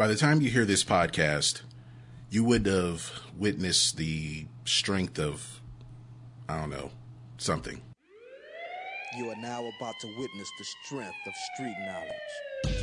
by the time you hear this podcast, you would have witnessed the strength of, I don't know, something. You are now about to witness the strength of street knowledge.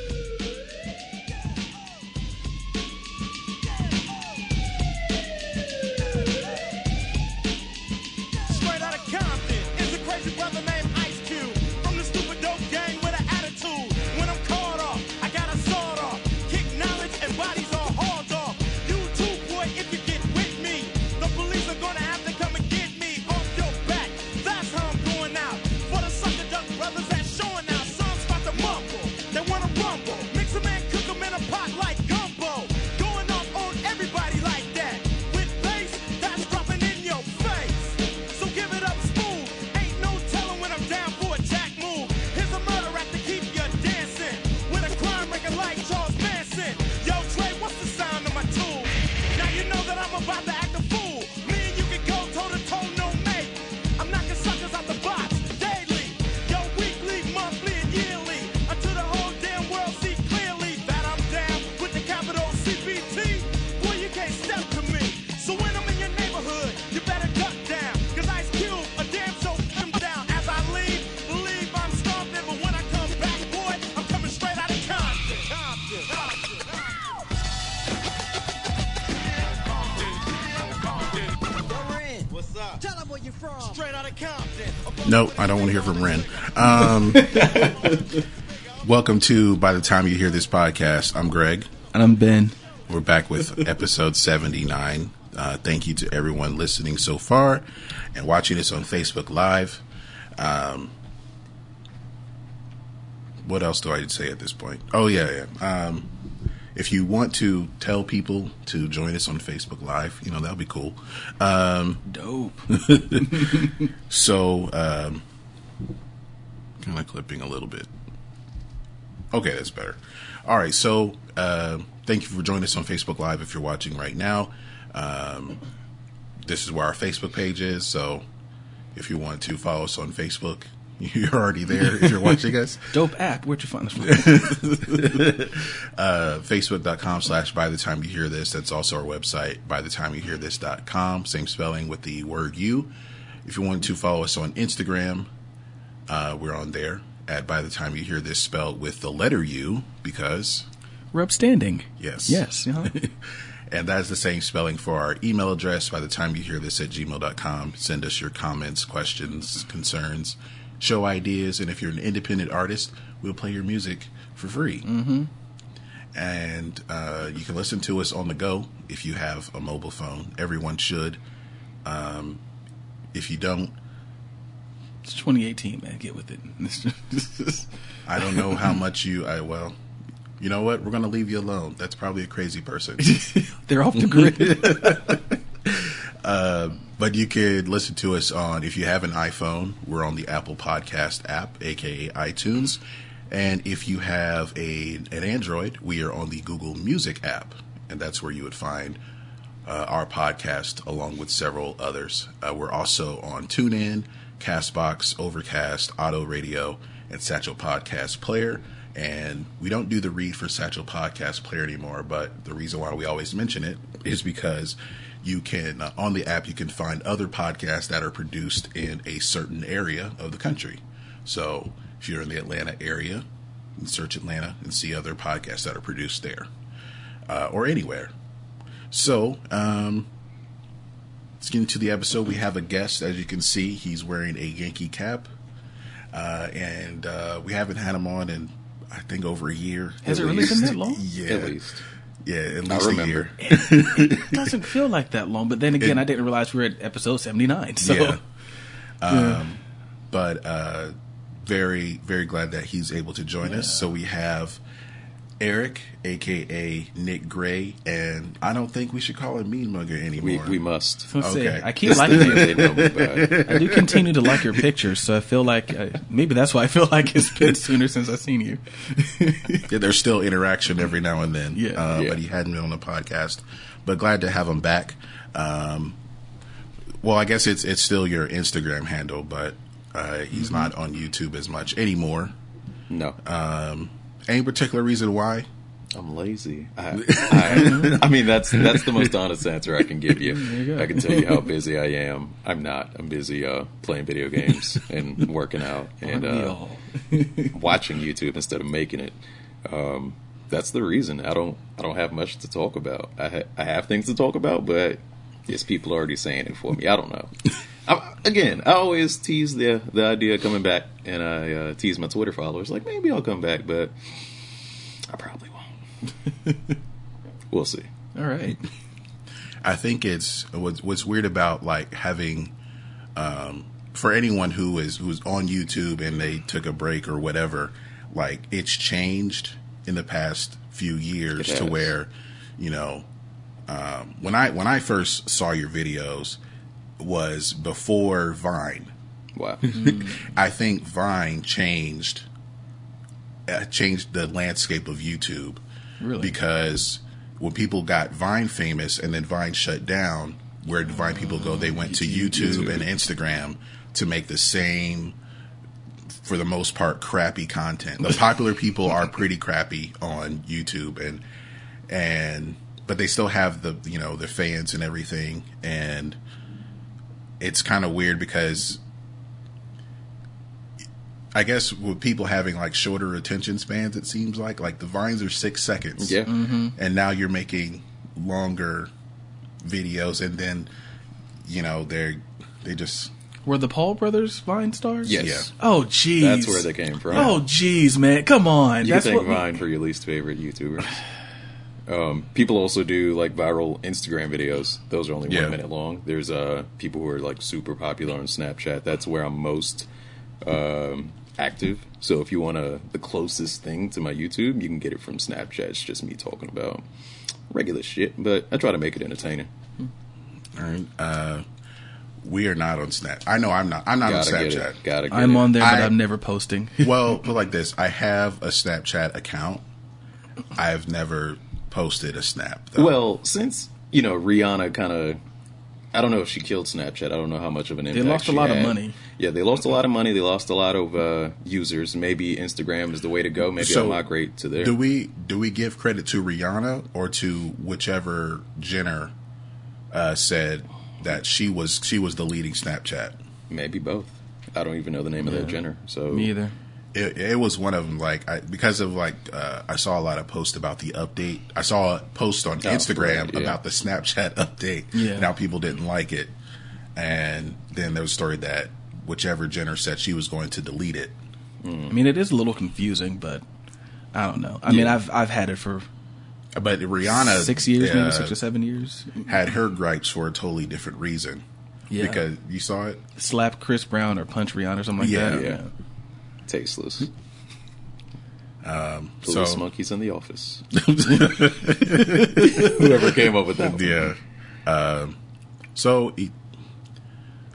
Want to hear from Ren. Um, welcome to By the Time You Hear This Podcast, I'm Greg. And I'm Ben. We're back with episode 79. Uh, thank you to everyone listening so far and watching us on Facebook Live. Um, what else do I say at this point? Oh, yeah, yeah. Um, if you want to tell people to join us on Facebook Live, you know, that'll be cool. Um, Dope. so, um, of clipping a little bit. Okay, that's better. All right, so uh, thank you for joining us on Facebook Live if you're watching right now. Um, this is where our Facebook page is, so if you want to follow us on Facebook, you're already there if you're watching us. Dope app. Where'd you find this from? uh, facebook.com slash by the time you hear this. That's also our website, by the time you hear this.com. Same spelling with the word you. If you want to follow us on Instagram, uh, we're on there at by the time you hear this spelled with the letter U because, We're upstanding. yes. Yes. uh-huh. And that's the same spelling for our email address by the time you hear this at gmail.com. Send us your comments, questions, concerns, show ideas. And if you're an independent artist, we'll play your music for free. Mm-hmm. And uh, you can listen to us on the go if you have a mobile phone. Everyone should. Um, if you don't, It's 2018, man. Get with it. I don't know how much you, I, well, you know what? We're going to leave you alone. That's probably a crazy person. They're off the grid. But you could listen to us on, if you have an iPhone, we're on the Apple Podcast app, aka iTunes. And if you have a an Android, we are on the Google Music app, and that's where you would find uh, our podcast along with several others. Uh, we're also on TuneIn, Castbox, Overcast, Auto Radio, and Satchel Podcast Player. And we don't do the read for Satchel Podcast Player anymore, but the reason why we always mention it is because you can, uh, on the app, you can find other podcasts that are produced in a certain area of the country. So if you're in the Atlanta area, search Atlanta and see other podcasts that are produced there uh, or anywhere. So, um, let's get into the episode. We have a guest, as you can see, he's wearing a Yankee cap, uh, and uh, we haven't had him on in I think over a year. Has At it really been that long? Yeah, At least. yeah, at I least a remember. year. it doesn't feel like that long, but then again, It- I didn't realize we were at episode 79. So Yeah. Um, but uh, very, very glad that he's able to join us. So we have Eric, aka Nick Gray, and I don't think we should call him Mean Mugger We anymore. we must. I was gonna Okay. I keep liking they it. know me by. I do continue to like your pictures, so I feel like uh, maybe that's why I feel like it's been sooner since I've seen you. Yeah, there's still interaction every now and then. Yeah. uh, Yeah. but he hadn't been on the podcast. But glad to have him back. Um, well, I guess it's it's still your Instagram handle, but uh, he's not on YouTube as much anymore. No. Um, any particular reason why? I'm lazy. I, I, I mean, that's that's the most honest answer I can give you. you. I can tell you how busy I am. I'm not. I'm busy uh, playing video games and working out and uh, watching YouTube instead of making it. Um, that's the reason. I don't. I don't have much to talk about. I ha- I have things to talk about, but yes, people are already saying it for me. I don't know. I, again, I always tease the the idea of coming back, and I uh, tease my Twitter followers like maybe I'll come back, but I probably won't. we'll see. All right. I think it's what's, what's weird about like having um, for anyone who is who's on YouTube and they took a break or whatever, like it's changed in the past few years to where you know um, when I when I first saw your videos was before Vine. Wow. I think Vine changed uh, changed the landscape of YouTube Really? because when people got Vine famous and then Vine shut down, where did Vine people go? They went to YouTube and Instagram to make the same, for the most part, crappy content. The popular people are pretty crappy on YouTube, and and but they still have the you know the fans and everything, and it's kind of weird because. I guess with people having like shorter attention spans, it seems like like the vines are six seconds Yeah. Mm-hmm. and now you're making longer videos and then you know they're they just Were the Paul brothers Vine stars? Yes. Yeah. Oh, jeez. That's where they came from. Oh, jeez, man. Come on. You That's can thank what. Vine for your least favorite YouTuber. Um, people also do like viral Instagram videos. Those are only Yeah. one minute long. There's uh, people who are like super popular on Snapchat. That's where I'm most um, active. So if you want a, the closest thing to my YouTube, you can get it from Snapchat. It's just me talking about regular shit, but I try to make it entertaining. all right uh we are not on snap i know i'm not i'm not Gotta on get snapchat it. Gotta get I'm it. on there, but I- I'm never posting. well put like this i have a snapchat account i've never posted a snap though. Well, since you know Rihanna kind of, I don't know if she killed Snapchat. I don't know how much of an impact. lost a she lot of money. Yeah, they lost a lot of money. They lost a lot of uh, users. Maybe Instagram is the way to go. Maybe So, I'll migrate to there. do we do we give credit to rihanna or to whichever jenner uh said that she was she was the leading snapchat Maybe both. I don't even know the name of that Jenner. So Me either. It, it was one of them like I, because of like uh, I saw a lot of posts about the update. I saw a post on Instagram right, yeah. about the Snapchat update Yeah. and how people didn't like it, and then there was a story that whichever Jenner said she was going to delete it. I mean, it is a little confusing, but I don't know. I mean, I've I've had it for But Rihanna six years, uh, maybe six or seven years. had her gripes for a totally different reason. Yeah. because you saw it. Slap Chris Brown or punch Rihanna or something like Yeah. that. Yeah. Tasteless. Um, Police so monkeys in the office. Whoever came up with that. yeah. Um, so, e-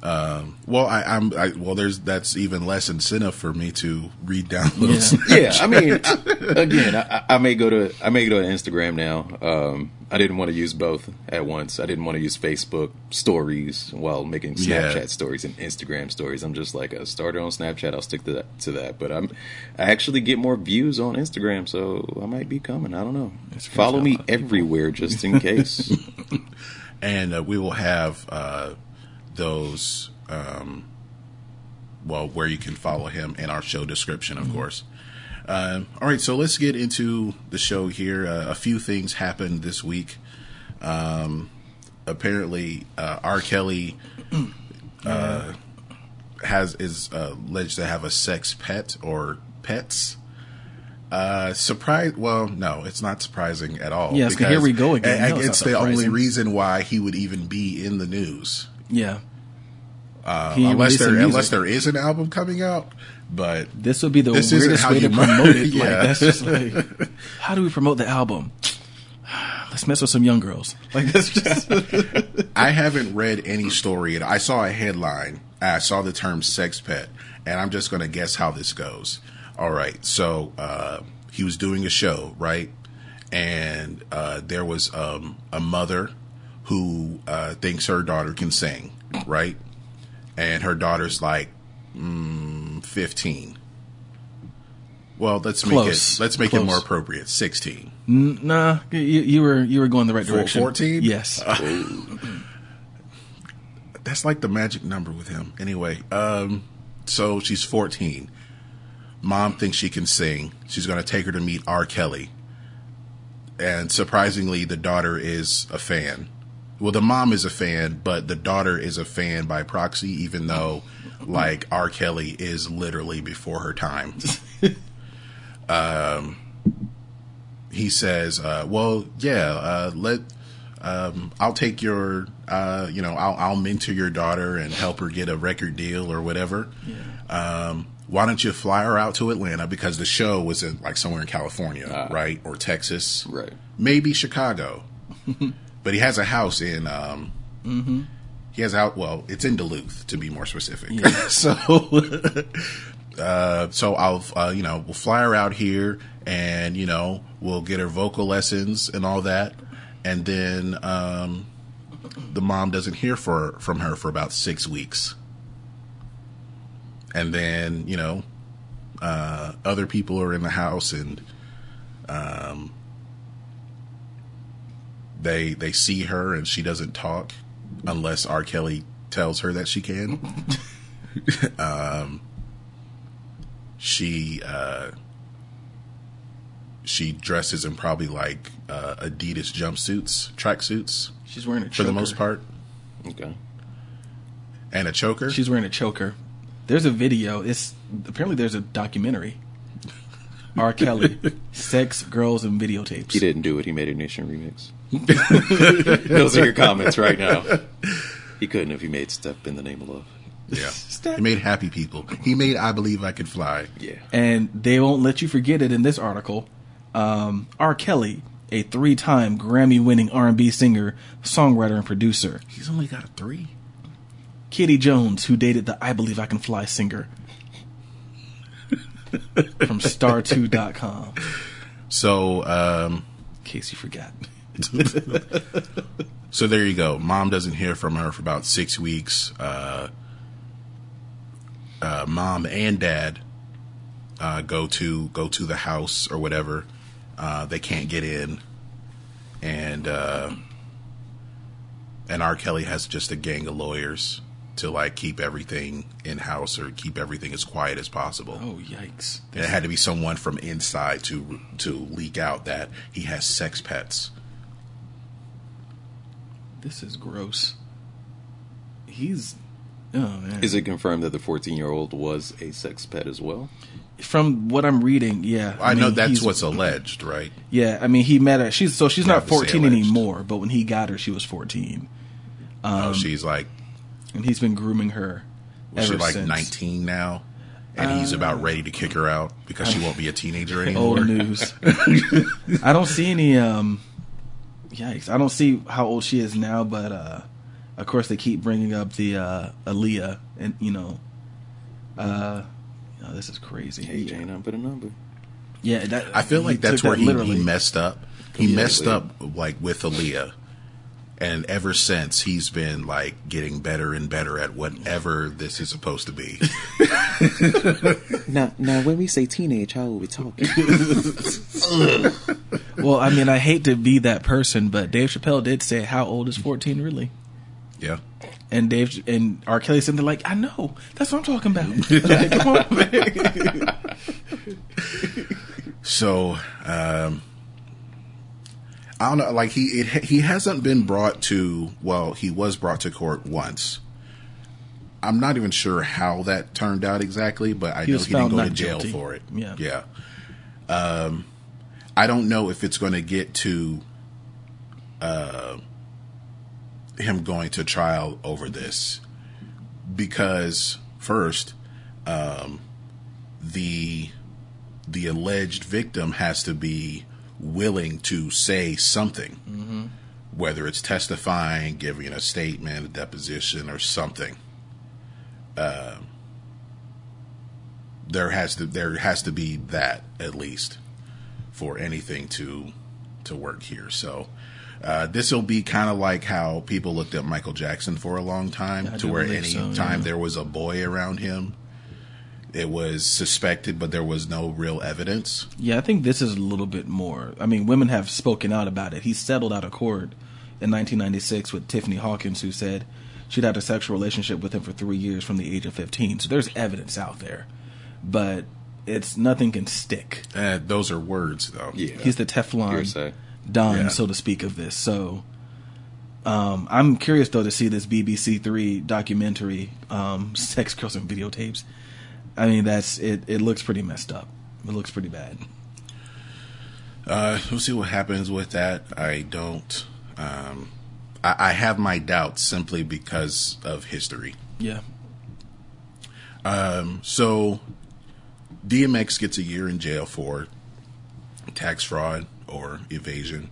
um, well, I, I'm I, well. There's that's even less incentive for me to read down those. Yeah. yeah, I mean, I- again, I, I may go to I may go to Instagram now. Um, I didn't want to use both at once. I didn't want to use Facebook stories while making Snapchat Yeah. stories and Instagram stories. I'm just like I started on Snapchat. I'll stick to that. To that. But I'm I actually get more views on Instagram, so I might be coming. I don't know. Instagram's Follow me lot of people. everywhere just in case. and uh, we will have uh, those. Um, well, where you can follow him in our show description, of course. Um, all right, so let's get into the show here. Uh, a few things happened this week. Um, apparently, uh, R. Kelly uh, has is uh, alleged to have a sex pet or pets. Uh, surprise? Well, no, it's not surprising at all. Yes, here we go again. No, it's it's the only reason why he would even be in the news, Yeah. uh, unless there music. unless there is an album coming out. But This would be the This weirdest way to promote it. Yeah. Like that's just like, how do we promote the album? Let's mess with some young girls. Like that's just I haven't read any story. And I saw a headline. I saw the term "sex pet," and I'm just going to guess how this goes. All right, so uh, he was doing a show, right? And uh, there was um, a mother who uh, thinks her daughter can sing, right? And her daughter's like mm, 15. Well, let's make it let's make it more appropriate. Sixteen. N- Nah, you, you were you were going the right Four- direction. 14? Yes. That's like the magic number with him. Anyway, um, so she's 14. Mom thinks she can sing. She's going to take her to meet R. Kelly. And surprisingly, the daughter is a fan. Well, the mom is a fan, but the daughter is a fan by proxy, even though, like, R. Kelly is literally before her time. um, he says, uh, "Well, yeah, uh, let um, I'll take your, uh, you know, I'll, I'll mentor your daughter and help her get a record deal or whatever. Um, why don't you fly her out to Atlanta because the show was in like somewhere in California, right, or Texas, Right. maybe Chicago, but he has a house in. Um, He has out. Well, it's in Duluth to be more specific. so, uh, so I'll, uh, you know, we'll fly her out here, and you know, we'll get her vocal lessons and all that, and then um, the mom doesn't hear for from her for about six weeks, and then you know, uh, other people are in the house and. Um, they they see her and she doesn't talk unless R. Kelly tells her that she can. um, she uh, she dresses in probably like uh, Adidas jumpsuits, tracksuits She's wearing a choker. for the most part, Okay. and a choker. She's wearing a choker. There's a video. It's apparently there's a documentary. R. Kelly, sex, girls, and videotapes. He didn't do it. He made a nation remix. Those are your comments right now. He couldn't if he made "Step in the Name of Love." yeah, he made happy people. He made I believe I could fly. Yeah. and they won't let you forget it in this article. Um, R. Kelly, a three-time Grammy-winning R&B singer, songwriter, and producer. He's only got a three. Kitti Jones, who dated the I Believe I Can Fly singer. From star2.com, in So um, case you forgot. So there you go. Mom doesn't hear from her for about six weeks. Uh, uh, mom and dad uh, go to go to the house or whatever. Uh, they can't get in, and uh, and R. Kelly has just a gang of lawyers to like keep everything in house or keep everything as quiet as possible. Oh, yikes. And it had to be someone from inside to to leak out that he has sex pets. This is gross. He's. Oh, man. Is it confirmed that the 14 year old was a sex pet as well? From what I'm reading, yeah. I, know mean, that's what's alleged, right? Yeah, I mean, he met her. She's so she's You not have to say 14 anymore, but when he got her, she was 14, Um, oh, she's like and he's been grooming her Was ever she like since. 19 now? And he's about ready to kick her out because she won't be a teenager anymore. Old news. I don't see any. um Yikes! I don't see how old she is now, but uh of course they keep bringing up the uh Aaliyah, and you know, uh, oh, this is crazy. Age ain't nothing but a number. Yeah, that, I feel like that's where that he, he messed up. He Yeah, messed but- up like with Aaliyah. And ever since, he's been like getting better and better at whatever this is supposed to be. Now, now, when we say teenage, how are we talking? Well, I mean, I hate to be that person, but Dave Chappelle did say, "How old is 14 really?" yeah. And Dave and R. Kelly said, "They're like, I know. That's what I'm talking about. Like, come on, man. So, um, I don't know. Like he it, he hasn't been brought to. Well, he was brought to court once. I'm not even sure how that turned out exactly, but I He know he didn't go to jail guilty. for it. Yeah. yeah. Um, I don't know if it's going to get to uh, him going to trial over this because first, um, the the alleged victim has to be willing to say something, whether it's testifying, giving a statement, a deposition, or something. Uh, there has to there has to be that at least for anything to to work here. So. Uh, this will be kind of like how people looked at Michael Jackson for a long time, to where any so, time yeah. there was a boy around him, it was suspected, but there was no real evidence. Yeah, I think this is a little bit more. I mean, women have spoken out about it. He settled out of court in 1996 with Tiffany Hawkins, who said she'd had a sexual relationship with him for three years from the age of 15. So there's evidence out there, but it's nothing can stick. Uh, those are words, though. Yeah. He's the Teflon Hearsay. Don, Yeah. so to speak, of this. So um, I'm curious though to see this BBC Three documentary, um, "Sex, Girls, and Videotapes." I mean, that's it. It looks pretty messed up. It looks pretty bad. Uh, we'll see what happens with that. I don't. Um, I, I have my doubts simply because of history. Yeah. So, DMX gets a year in jail for tax fraud or evasion,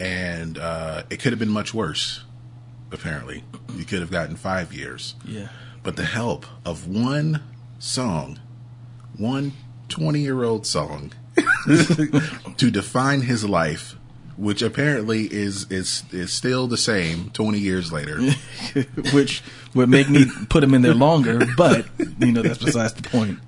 and uh, it could have been much worse. Apparently, you could have gotten five years. Yeah. But the help of one song, one 20 year old song, to define his life, which apparently is, is, is still the same 20 years later. which would make me put him in there longer, but you know that's besides the point.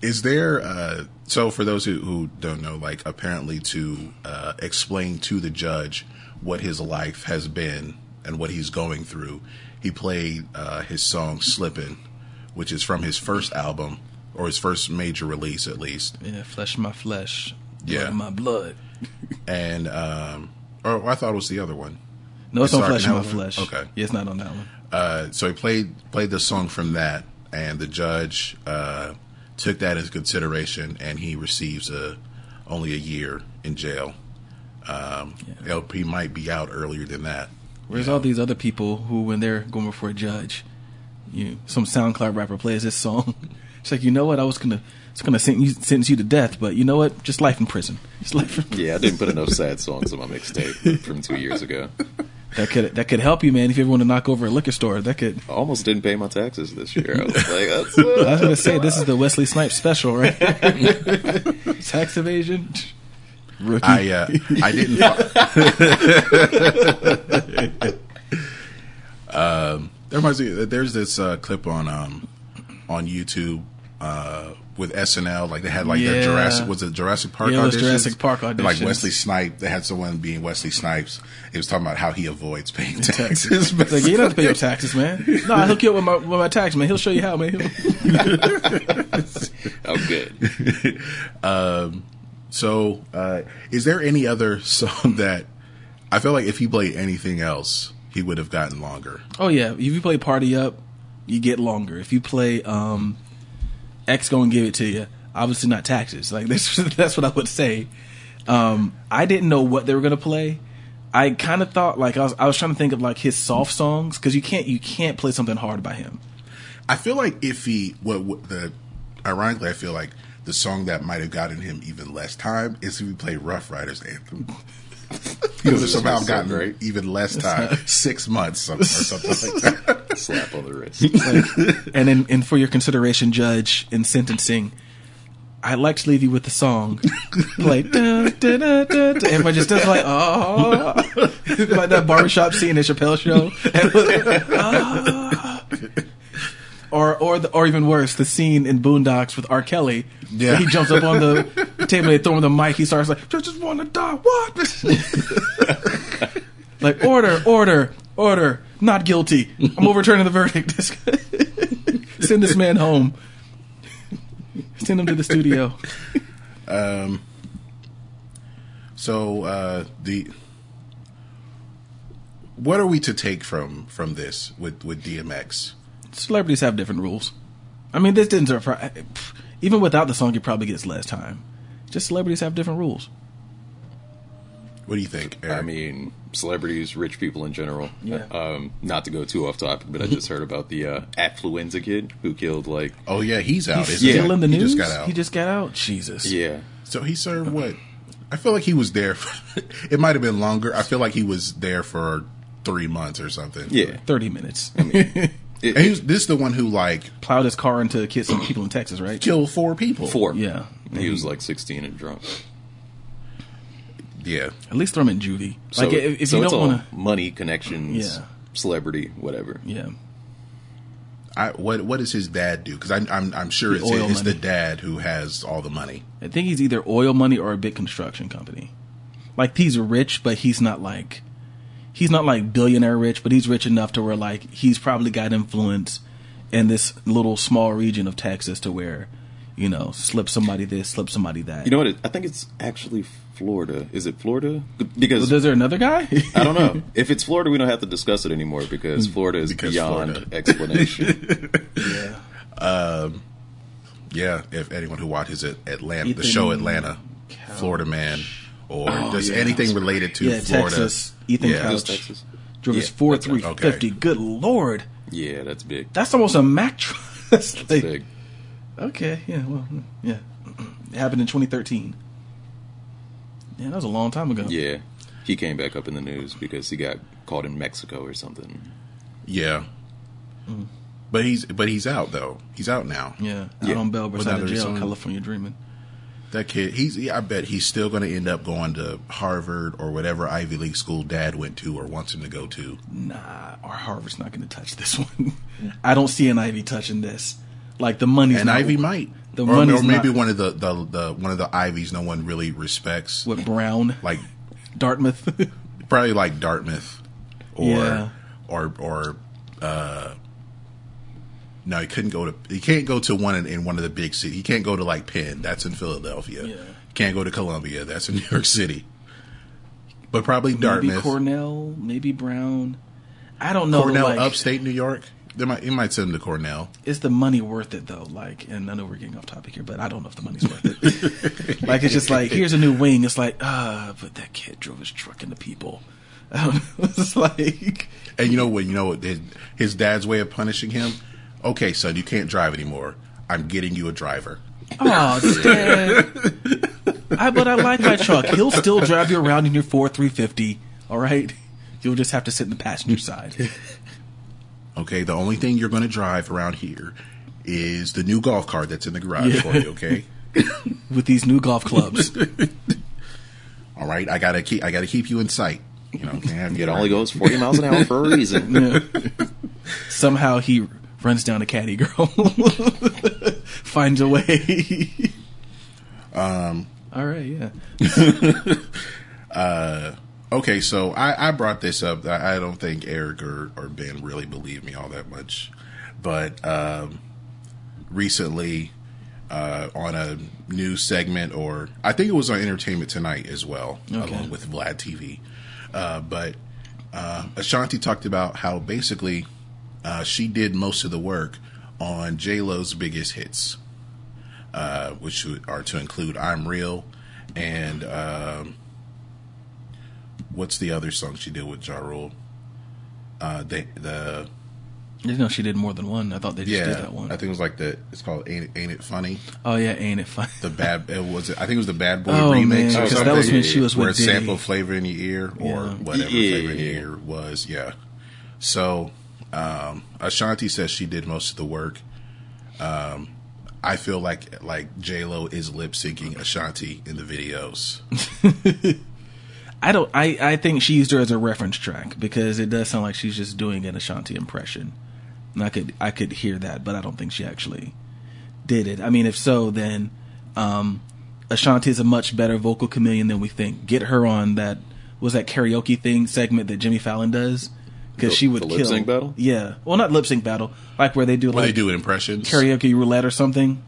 Is there, uh, so for those who, who don't know, like apparently to uh, explain to the judge what his life has been and what he's going through, he played uh, his song Slippin', which is from his first album, or his first major release at least. Yeah, flesh my flesh, blood Yeah. my blood. And, um, or I thought it was the other one. No, it's It's on flesh my Hell? flesh. Okay. yeah, it's not on that one. Uh, so he played played the song from that, and the judge uh, took that into consideration, and he receives a only a year in jail. Um, he'll- He might be out earlier than that. Where's all these other people who, when they're going before a judge, you some SoundCloud rapper plays this song? It's like you know what I was gonna, it's gonna sentence you, sentence you to death, but you know what? Just life in prison. Just life. In, Yeah, I didn't put enough sad songs on my mixtape from two years ago. that could that could help you, man. If you ever want to knock over a liquor store, that could. I almost didn't pay my taxes this year. I was like, that's, I was gonna say this is the Wesley Snipes special, right? Tax evasion. Rookie. I uh, I didn't. um, there reminds me. There's this uh, clip on um, on YouTube uh, with SNL. Like they had like their Yeah. Jurassic was it Jurassic Park? Yeah, it was auditions? Jurassic Park And, Like auditions. Wesley Snipes. They had someone being Wesley Snipes. He was talking about how he avoids paying taxes. It's like you don't have to pay your taxes, man. No, I'll hook you up with my with my tax man. He'll show you how, man. oh, good. So, uh, is there any other song that I feel like if he played anything else, he would have gotten longer? Oh yeah, if you play Party Up, you get longer. If you play um, X, gonna give it to you. Obviously not taxes. Like this, that's what I would say. Um, I didn't know what they were gonna play. I kind of thought like I was I was trying to think of like his soft songs because you can't you can't play something hard by him. I feel like if he, what, what the, ironically, I feel like the song that might have gotten him even less time is if he played Ruff Ryders anthem. he would have somehow so gotten great. even less time, six months or something like that. Slap on the wrist. Like, and then and for your consideration, judge in sentencing. I'd like to leave you with the song. like, da, da, da, da, da. everybody just does like, oh, like that barbershop scene in the Chappelle show. Ah. Or, or, the, or even worse, the scene in Boondocks with R. Kelly. Yeah. he jumps up on the table, they throw him the mic. He starts like, "I just want to die." What? like, order, order, order. Not guilty. I'm overturning the verdict. Send this man home. Send him to the studio. Um. So, uh, the, what are we to take from, from this with, with DMX? Celebrities have different rules. I mean, this didn't surprise. Even without the song, he probably gets less time. Just celebrities have different rules. What do you think? Eric? I mean, celebrities, rich people in general. Yeah. Um, not to go too off topic, but I just heard about the uh, affluenza kid who killed like oh yeah, he's out. He's isn't still he? in the He just got out. He just got out. Jesus. yeah. So he served what? I feel like he was there. For, it might have been longer. I feel like he was there for three months or something. Yeah. Thirty minutes. It, And he was, this is the one who like Plowed his car into kids, some people in Texas, right? killed four people. four. Yeah. He was like 16 and drunk. Yeah. At least throw him in juvie. So, Like if, if so you it's don't all want to. money, connections, Yeah. celebrity, whatever. Yeah. I, what what does his dad do? Because I'm, I'm I'm sure The it's, oil it's the dad who has all the money. I think he's either oil money or a big construction company. Like he's rich, but he's not like he's not like billionaire rich, but he's rich enough to where like he's probably got influence in this little small region of Texas to where you know slip somebody this, slip somebody that. You know what? It, I think it's actually Florida. Is it Florida? Because is there another guy? I don't know. If it's Florida, we don't have to discuss it anymore because Florida is Because beyond Florida. explanation. yeah. Um, yeah, if anyone who watches it, Atlanta, the show Atlanta, Florida Man, or just yeah. anything related to Yeah, Florida. Texas, Ethan yeah. Couch. Texas. Drove his Yeah, four that's right. three fifty. Good lord, Yeah, that's big. that's almost a Mack truck. That's like- Big. Okay, yeah, well, yeah, it happened in 2013. Yeah, that was a long time ago. Yeah, he came back up in the news because he got caught in Mexico or something. Yeah, Mm. but he's but he's out though. He's out now. yeah, out Yeah. on bail Well, beside now the jail, California dreaming. That kid, he's. Yeah, I bet he's still going to end up going to Harvard or whatever Ivy League school dad went to or wants him to go to. Nah, our Harvard's not going to touch this one. I don't see an Ivy touching this. Like the money's And not Ivy might, the or, money's or maybe not- one of the, the the one of the Ivies no one really respects, What Brown, like Dartmouth. probably like Dartmouth, or Yeah. or or uh, no, he couldn't go to. He can't go to one in, in one of the big cities. He can't go to like Penn. That's in Philadelphia. Yeah. Can't go to Columbia. That's in New York City. But probably maybe Dartmouth, Cornell, maybe Brown. I don't know. Cornell, like, upstate New York. They might, he might send him to Cornell. is the money worth it though? Like, and I know we're getting off topic here, but I don't know if the money's worth it. like, it's just like here's a new wing. It's like, ah, but that kid drove his truck into people. I don't know. It's like, And you know what? You know what? His, his dad's way of punishing him. Okay, son, you can't drive anymore. I'm getting you a driver. oh, dad. I but I like my truck. He'll still drive you around in your four three fifty. All right, you'll just have to sit in the passenger side. Okay, the only thing you're going to drive around here is the new golf cart that's in the garage Yeah. for you. Okay. with these new golf clubs. All right, I gotta keep. I gotta keep you in sight. You know, can't have It only goes 40 miles an hour for a reason. Somehow he runs down a caddy girl, finds a way. Um. All right. Yeah. Okay, so I, I brought this up. I, I don't think Eric or, or Ben really believe me all that much, but um, recently uh, on a news segment, or I think it was on Entertainment Tonight as well, Okay. along with Vlad TV. Uh, but uh, Ashanti talked about how basically uh, she did most of the work on J Lo's biggest hits, uh, which are to include "I'm Real" and. Um, what's the other song she did with Ja Rule? Uh, they, the I didn't know she did more than one. I thought they just yeah, did that one. I think it was like the it's called "Ain't It, Ain't It Funny?" oh yeah, ain't it Funny. The bad it was it, I think it was the Bad Boy Oh, remix man, or 'cause that something. was when she was where with Diddy. sample flavor in your ear or Yeah. whatever Yeah. flavor in your ear was. Yeah, so um, Ashanti says she did most of the work. Um, I feel like like J Lo is lip syncing Ashanti in the videos. I don't. I I think she used her as a reference track because it does sound like she's just doing an Ashanti impression. And I could I could hear that, but I don't think she actually did it. I mean, if so, then um, Ashanti is a much better vocal chameleon than we think. Get her on that was that karaoke thing segment that Jimmy Fallon does because she would the kill. lip sync battle? Yeah, well, not lip sync battle, like where they do Where like they do impressions. karaoke roulette or something,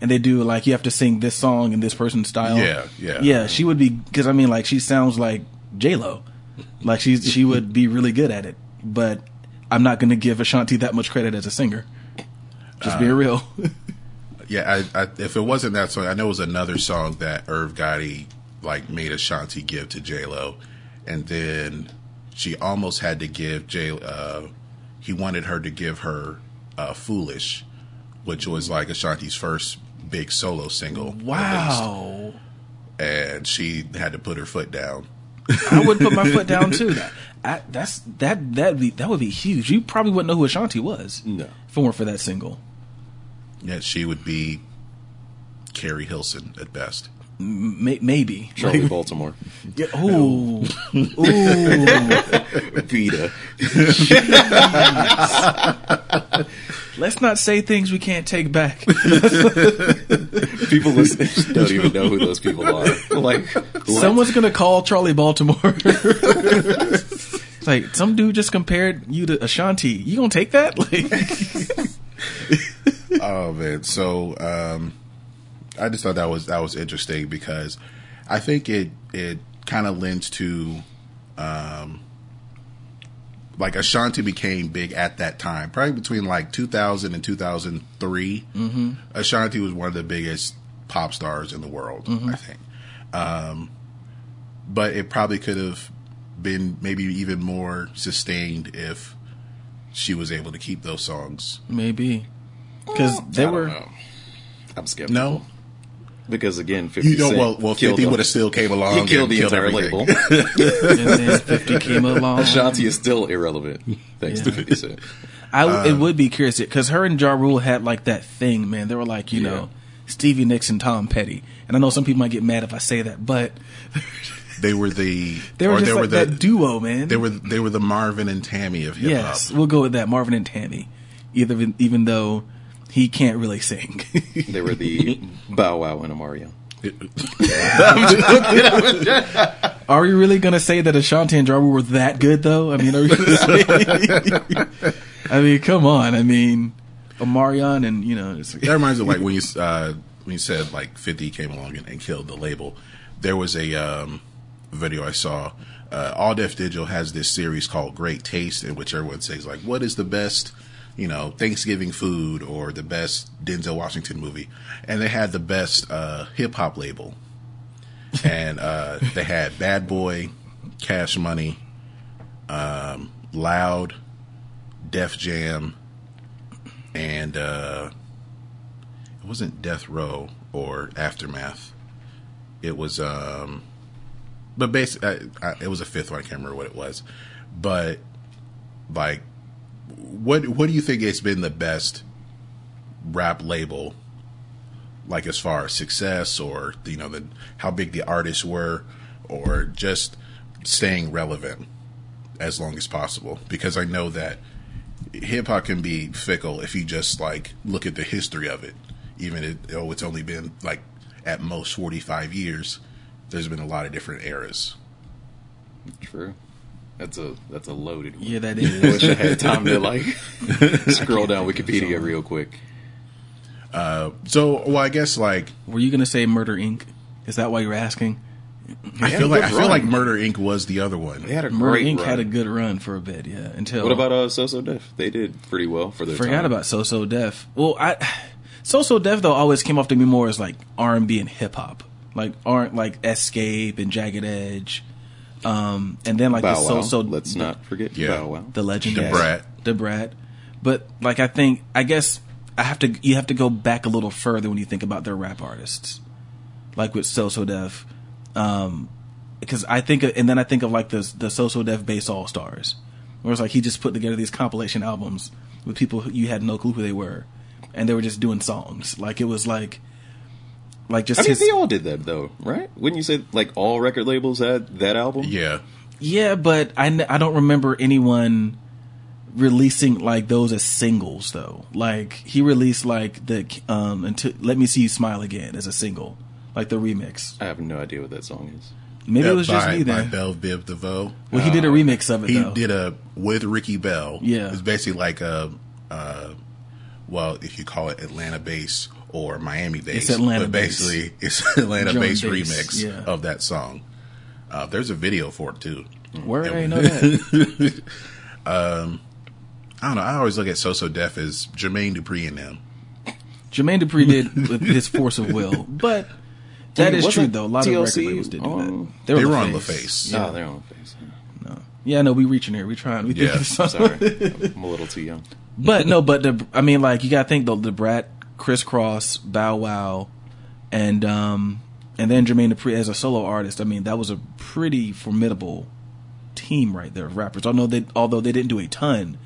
and they do like you have to sing this song in this person's style. Yeah, yeah. yeah. She would be because I mean, like she sounds like J Lo, like she's she would be really good at it. But I'm not going to give Ashanti that much credit as a singer. Just being uh, real. Yeah, I, I, if it wasn't that song, I know it was another song that Irv Gotti like made Ashanti give to J Lo, and then she almost had to give Jay. Uh, he wanted her to give her uh, "Foolish," which was like Ashanti's first big solo single. wow. and she had to put her foot down. I would put my foot down too. That I, that's that that be that would be huge. You probably wouldn't know who Ashanti was. No. if it weren't for that single. Yeah, she would be Keri Hilson at best. May, maybe Charlie Baltimore. Yeah, ooh, ooh. Vita. Let's not say things we can't take back. People listening don't even know who those people are. Like? Someone's gonna call Charlie Baltimore. It's like some dude just compared you to Ashanti. You gonna take that? Like, Oh man, so um, I just thought that was that was interesting because I think it it kind of lends to um, like Ashanti became big at that time, probably between like 2000 and 2003. Mm-hmm. Ashanti was one of the biggest pop stars in the world, I think. Um, but it probably could have been maybe even more sustained if she was able to keep those songs. maybe because they I don't were. know. I'm skeptical. No, Because again, 50 you know, Cent well, well, Fifty would have still came along. He killed and the entire label. And then Fifty came along. Ashanti is still irrelevant thanks to 50 Cent. I Uh, it would be curious because her and Ja Rule had like that thing, man. They were like, you Yeah. know, Stevie Nicks and Tom Petty. And I know some people might get mad if I say that, but They were the they were just they like were the that duo, man. they were they were the Marvin and Tammy of hip hop. yes, we'll go with that. Marvin and Tammy, either even though he can't really sing. They were the Bow Wow and Omarion. Are we really gonna say that Ashanti and Ja Rule were that good though? I mean, are we gonna say? I mean, come on. I mean, Omarion and you know, it's, That reminds me of like when you uh, when you said like Fifty came along and, and killed the label. There was a um, video I saw. Uh, All Def Digital has this series called Great Taste, in which everyone says like, "What is the best, you know, Thanksgiving food or the best Denzel Washington movie?" And they had the best uh, hip hop label, and uh, they had Bad Boy, Cash Money, um, Loud, Def Jam, and uh, it wasn't Death Row or Aftermath. It was, um, but basically, I, I, it was a fifth one. I can't remember what it was, but like, what what do you think has been the best rap label? Like as far as success, or you know, the how big the artists were, or just staying relevant as long as possible. Because I know that hip hop can be fickle if you just like look at the history of it. Even it, oh, it's only been like at most forty five years. There's been a lot of different eras. True. That's a that's a loaded one. yeah, that I wish I had time to like scroll down Wikipedia real quick. So, well, I guess like Were you gonna say Murder Inc? Is that why you're asking? I feel like good I feel run. like Murder Inc. was the other one. They had a Murder great Inc. run. had a good run for a bit, yeah. Until What about uh, So So Def? They did pretty well for their forgot time. about So So Def. Well, I So So Def though always came off to me more as like R and B and hip hop, like aren't like Xscape and Jagged Edge, um, and then like Bow the So Wow. So Let's not forget Yeah. Bow Wow. the legend The yes. Brat. the Brat. But like I think I guess I have to you have to go back a little further when you think about their rap artists, like with So So Def, um, because I think of, and then I think of like the the So So Def bass all stars, where it's like he just put together these compilation albums with people who you had no clue who they were, and they were just doing songs. Like it was like. Like just I mean, his, they all did that though, right? Wouldn't you say like all record labels had that album? Yeah, Yeah, but I I don't remember anyone releasing like those as singles though. Like he released like the um until Let Me See You Smile Again as a single, like the remix. I have no idea what that song is. Maybe Yeah, it was just by, me by then. Bell Biv DeVoe. Well, he did a remix of it He though. did a with Ricky Bell. Yeah. it's basically like a, uh, well, if you call it Atlanta bass or Miami bass, It's Atlanta but bass. basically it's Atlanta Drum bass bass, remix yeah. of that song. Uh, there's a video for it too. Where I know that. I don't know. I always look at So So Def as Jermaine Dupri and them. Jermaine Dupri did with his force of will, but that mean, is true though. A lot of TLC record labels did do on- that. They were on LaFace. LaFace. Yeah. No, they're on face. No. Yeah, no, we reaching here. We trying. We Yeah, thinking something. Sorry, I'm a little too young. But no, but the I mean, like you got to think though. The Brat, Kris Kross, Bow Wow, and um, and then Jermaine Dupri as a solo artist. I mean, that was a pretty formidable team right there of rappers. Although they although they didn't do a ton,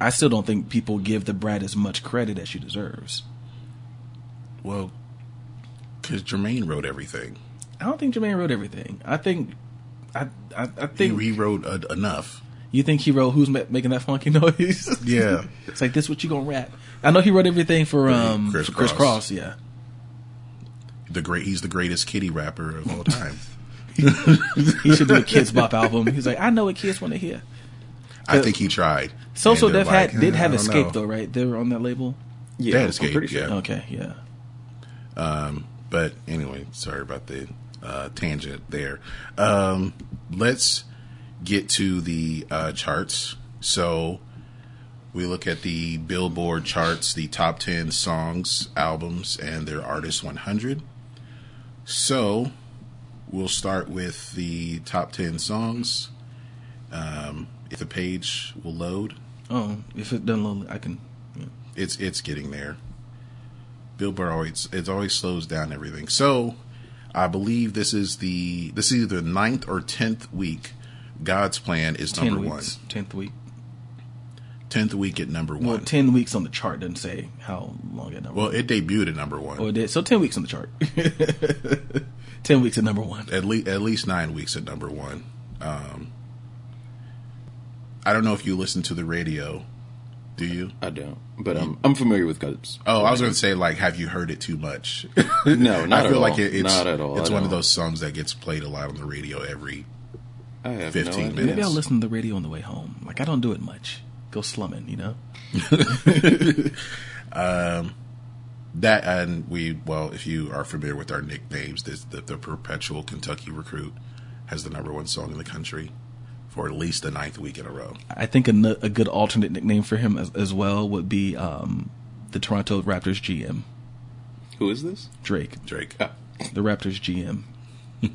I still don't think people give the Brat as much credit as she deserves. Well, because Jermaine wrote everything. I don't think Jermaine wrote everything. I think, I I, I think he rewrote uh, enough. You think he wrote who's ma- making that funky noise? Yeah. it's like this. What you gonna rap? I know he wrote everything for um Kris for Kris Kross. Cross. Yeah, The great he's the greatest kitty rapper of all time. he should do a Kidz Bop album. He's like, I know what kids want to hear. I think he tried. Social And they're Def had did "Eh, have Xscape know." though, right? They were on that label. Yeah, They had I'm Xscape, sure. yeah. Okay, yeah. But anyway, sorry about the uh, tangent there. Um, let's get to the uh, charts. So we look at the Billboard charts, the top 10 songs, albums, and their artist 100. So we'll start with the top 10 songs. Um, if the page will load, Oh, if it doesn't load, I can. Yeah. it's it's getting there. Billboard always it always slows down everything. So I believe this is the this is either the ninth or tenth week. God's plan is Ten number weeks, tenth week. One. Tenth week at number one. Well, ten weeks on the chart doesn't say how long it number. well, it debuted at number one. oh, it did. So ten weeks on the chart. ten weeks at number one. at least at least nine weeks at number one. Um, I don't know if you listen to the radio. Do you? I don't, but I'm I'm familiar with God's. Oh, I was going to say like, have you heard it too much? No, not I feel at like all. it, it's Not at all. It's I one of don't. those songs that gets played a lot on the radio every I have 15 no minutes. Maybe I'll listen to the radio on the way home. Like I don't do it much. Go slumming, you know. That and we well, if you are familiar with our nicknames, this the, the perpetual Kentucky recruit has the number one song in the country for at least the ninth week in a row. I think a good alternate nickname for him as, as well would be um, the Toronto Raptors GM Who is this? Drake, Drake. Ah, the Raptors GM,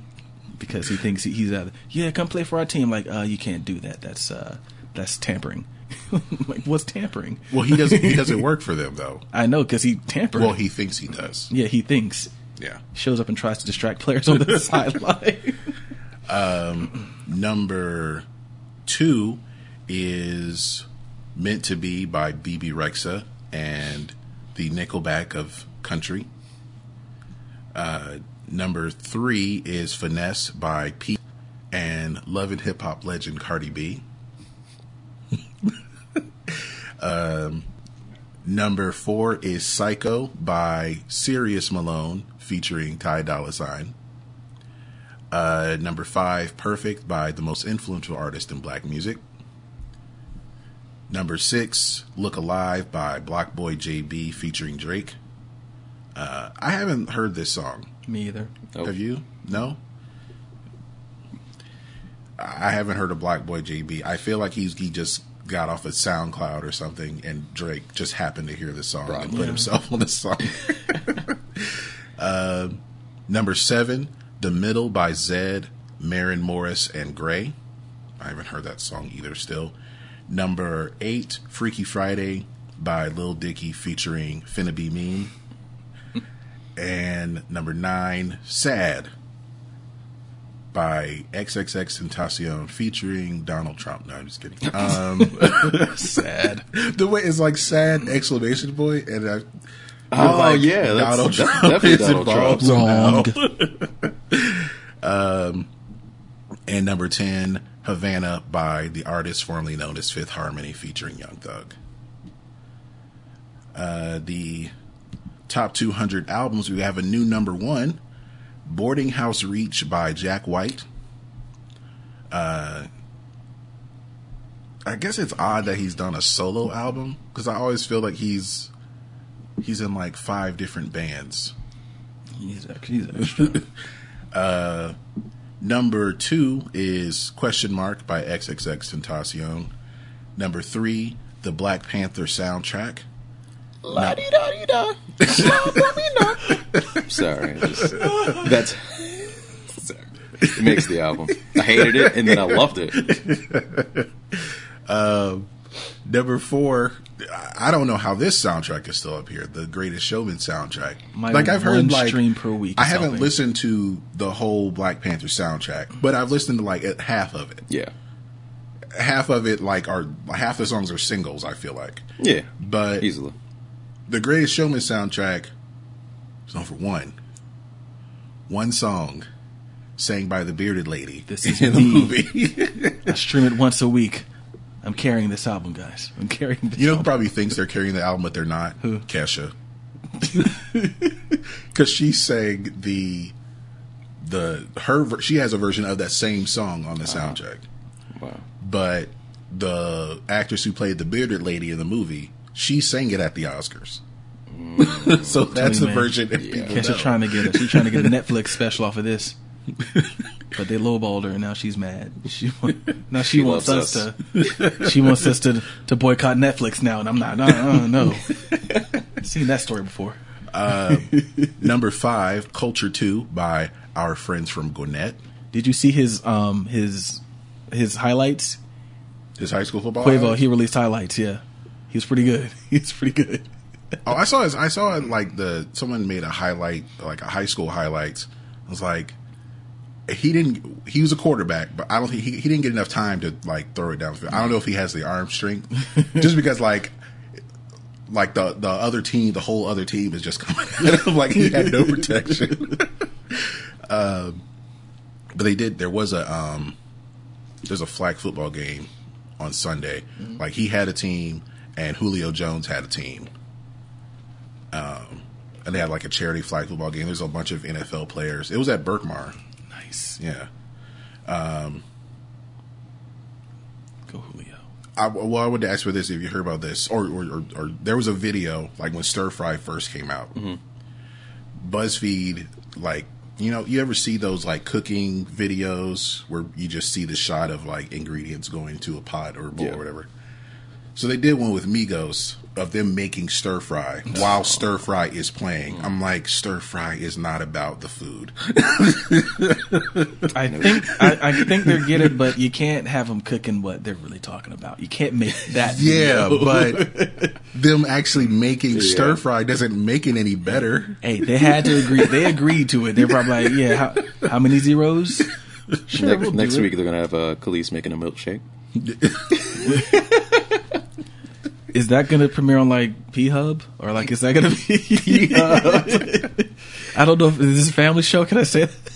because he thinks he, he's out. Yeah, come play for our team. Like, uh, you can't do that. That's uh, that's tampering. like, what's tampering? Well, he doesn't. He doesn't work for them though. I know because he tampered. Well, he thinks he does. yeah, he thinks Yeah. shows up and tries to distract players on the sideline. Number two is meant to be by Bebe Rexha and the Nickelback of country. Uh, number three is Finesse by Pete and Love and Hip Hop legend Cardi B. um, number four is Psycho by Sirius Malone featuring Ty Dolla Sign. Uh, number five, Perfect by the most influential artist in black music. Number six, Look Alive by Block Boy JB featuring Drake. Uh, I haven't heard this song. Me either. Oh. Have you? No? I haven't heard of Black Boy JB. I feel like he's he just got off of SoundCloud or something, and Drake just happened to hear the song and put himself on the song. uh, number seven, The Middle by Zedd, Maren Morris, and Grey. I haven't heard that song either still. Number eight, Freaky Friday by Lil Dicky featuring Finna Be Mean. and number nine, Sad by XXXTentacion featuring Donald Trump. No, I'm just kidding. Um, Sad. the way it's like sad exclamation point, and I. Oh like yeah, that's, Donald that's Trump definitely is Donald Trump. involved. Wrong. And number 10, Havana by the artist formerly known as Fifth Harmony featuring Young Thug. Uh, the top 200 albums, we have a new number one Boarding House Reach by Jack White. Uh, I guess it's odd that he's done a solo album because I always feel like he's he's in like five different bands. He's actually he's extra. Number two is Question Mark by XXXTentacion. Number three, the Black Panther soundtrack. Sorry, I just- that's sorry. It makes the album. I hated it and then I loved it. Um, Number four, I don't know how this soundtrack is still up here. The Greatest Showman soundtrack. My like I've heard one like stream per week I haven't helping. listened to the whole Black Panther soundtrack, but I've listened to like half of it. Yeah, Half of it like are half the songs are singles. I feel like, yeah, but easily. The Greatest Showman soundtrack is on for one. One song sang by the bearded lady This is in the movie. I stream it once a week. I'm carrying this album, guys. I'm carrying this. You know who probably thinks they're carrying the album, but they're not? Who? Kesha. Because she sang the the her she has a version of that same song on the uh-huh. soundtrack, Wow. but the actress who played the bearded lady in the movie, she sang it at the Oscars. Mm. so that's the man. version. that people Kesha know. trying to get a, she's trying to get a Netflix special off of this. But they lowballed her, and now she's mad. She want- now she, She wants loves us, to. She wants us to to boycott Netflix now, and I'm not. Uh, uh, no, no, no. Seen that story before. Um, number five, Culture Two by our friends from Gwinnett. Did you see his um his his highlights? His high school football. Quavo, highlights? he released highlights. Yeah, he was pretty good. He was pretty good. Oh, I saw his. I saw it like the someone made a highlight, like a high school highlights. I was like, he didn't. He was a quarterback, but I don't think he, he didn't get enough time to like throw it downfield. I don't know if he has the arm strength, just because like. Like the the other team, the whole other team is just coming at him like he had no protection. um, but they did. There was a um, there's a flag football game on Sunday. Like he had a team, and Julio Jones had a team Um, and they had like a charity flag football game. There's a bunch of NFL players. It was at Berkmar. Nice. Yeah. Go Julio. I, well, I would ask for this if you heard about this, or, or, or, or there was a video like when Stir Fry first came out. BuzzFeed, like you know, you ever see those like cooking videos where you just see the shot of like ingredients going to a pot or a bowl Yeah. or whatever. So they did one with Migos of them making stir fry while stir fry is playing. I'm like, stir fry is not about the food. I think I, I think they're getting, but you can't have them cooking what they're really talking about. You can't make that. Yeah, video. but them actually making stir fry doesn't make it any better. hey, they had to agree. They agreed to it. They're probably like, yeah. How, how many zeros? Sure, next we'll do next it. week they're gonna have uh, Kelis making a milkshake. Is that going to premiere on like P Hub or like is that going to be? I don't know. if Is this a family show? Can I say that?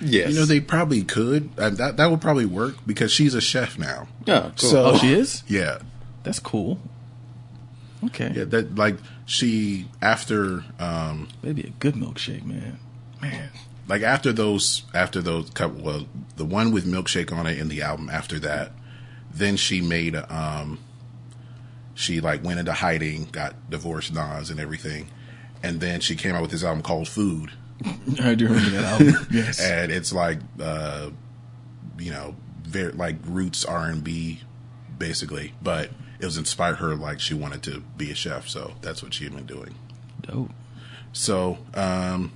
Yes. You know, they probably could. And that that would probably work because she's a chef now. Oh, cool. So Oh, she is. Yeah, That's cool. Okay, yeah. That like she after um maybe a good milkshake, man. Man, like after those after those couple well the one with milkshake on it in the album after that then she made um she like went into hiding got divorced Nas and everything and then she came out with this album called Food I do remember that album. Yes. and it's like uh you know very like roots R&B basically but it was inspired her like she wanted to be a chef so that's what she had been doing Dope. So, um,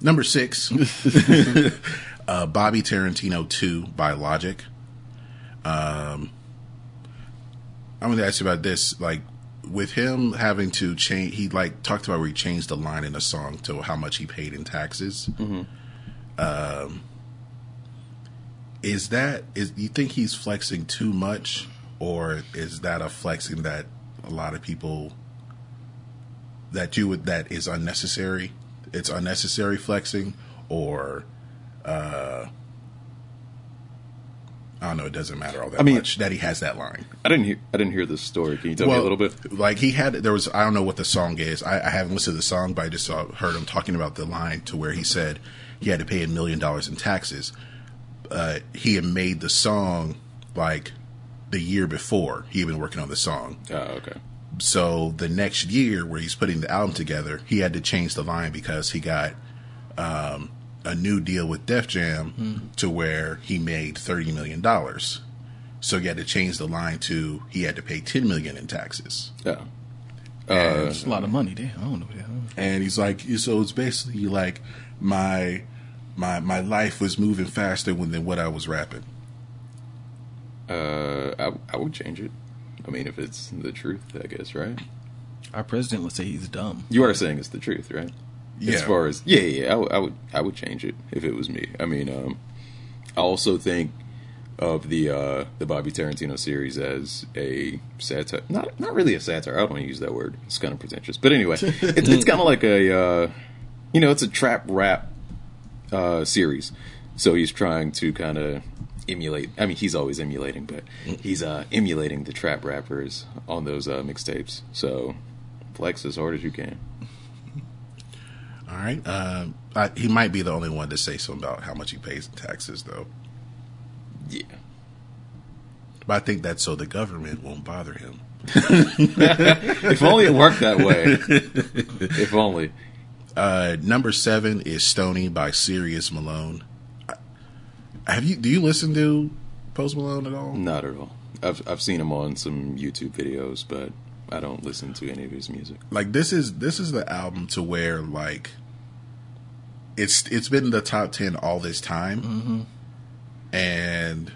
number six, uh, Bobby Tarantino 2 by Logic. Um, I'm going to ask you about this. Like, with him having to change, he like talked about where he changed the line in the song to how much he paid in taxes. Um, is that, is, you think he's flexing too much? Or is that a flexing that a lot of people that you would that is unnecessary it's unnecessary flexing or uh I don't know. It doesn't matter all that I mean- much that he has that line. I didn't hear. I didn't hear this story. Can you tell me a little bit? Like he had, there was. I don't know what the song is. I, I haven't listened to the song, but I just saw, heard him talking about the line to where he said he had to pay a million dollars in taxes. Uh, he had made the song like the year before. He had been working on the song, Oh, okay. so the next year where he's putting the album together, he had to change the line because he got um, a new deal with Def Jam to where he made thirty million dollars. So he had to change the line to he had to pay ten million in taxes. Yeah. And, It's a lot of money. Damn, I don't know. and he's like, so it's basically like my my my life was moving faster when than what I was rapping. Uh, I, I would change it. I mean, if it's the truth, I guess, right? Our president would say he's dumb. You are saying it's the truth, right? Yeah. As far as yeah, yeah, I, would- I would, I would change it if it was me. I mean, um, I also think of the uh, the Bobby Tarantino series as a satire. Not not really a satire. I don't want to use that word. It's kind of pretentious. But anyway, it's, it's kind of like a uh, you know, it's a trap rap uh, series. So he's trying to kind of emulate. I mean, he's always emulating, but he's uh, emulating the trap rappers on those uh, mixtapes. So flex as hard as you can. All right. Um, I, he might be the only one to say something about how much he pays in taxes, though. Yeah. But I think that's so the government won't bother him. If only it worked that way. if only. Uh, number seven is Stoney by Sirius Malone. Have you? Do you listen to Post Malone at all? Not at all. I've I've seen him on some YouTube videos, but I don't listen to any of his music. Like this is this is the album to where like it's it's been in the top ten all this time, and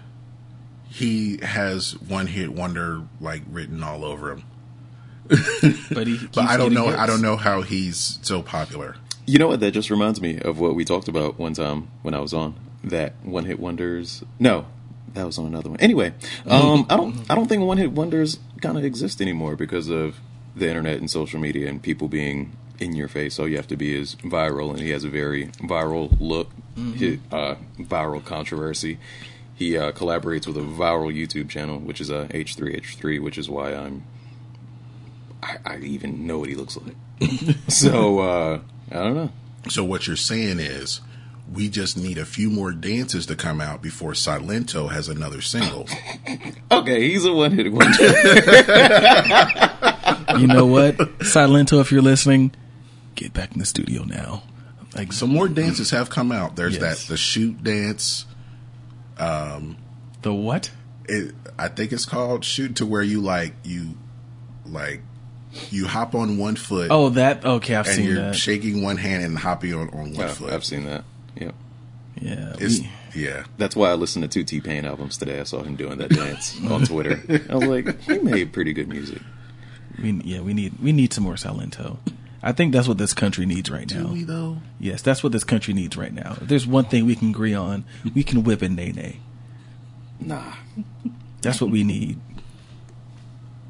he has one hit wonder like written all over him. But he, But I don't know. I don't know how he's so popular. You know what? That just reminds me of what we talked about one time when I was on that one hit wonders. No, that was on another one. Anyway, um, I don't. I don't think one hit wonders kind of exist anymore because of the internet and social media and people being in your face. All you have to be is viral, and he has a very viral look, hit, uh, viral controversy. He uh, collaborates with a viral YouTube channel, which is uh, H3H3, which is why I'm. I, I even know what he looks like. so uh, I don't know. So what you're saying is, we just need a few more dances to come out before Silento has another single. Okay, he's a one hit wonder. You know what, Silento, if you're listening, get back in the studio now. Like Some more dances have come out. There's Yes. that the shoot dance. Um, the what? It, I think it's called shoot to where you like you like you hop on one foot Oh, that okay. I've and seen you're that. shaking one hand and hopping on, on one Oh, foot. I've seen that. Yep. yeah, It's, we- yeah. That's why I listened to two T Pain albums today. I saw him doing that dance on Twitter. I was like, he made pretty good music. we, yeah, we need we need some more Silento. I think that's what this country needs right Do now. we though? Yes, that's what this country needs right now. If there's one thing we can agree on, we can whip a nay Nah. That's what we need.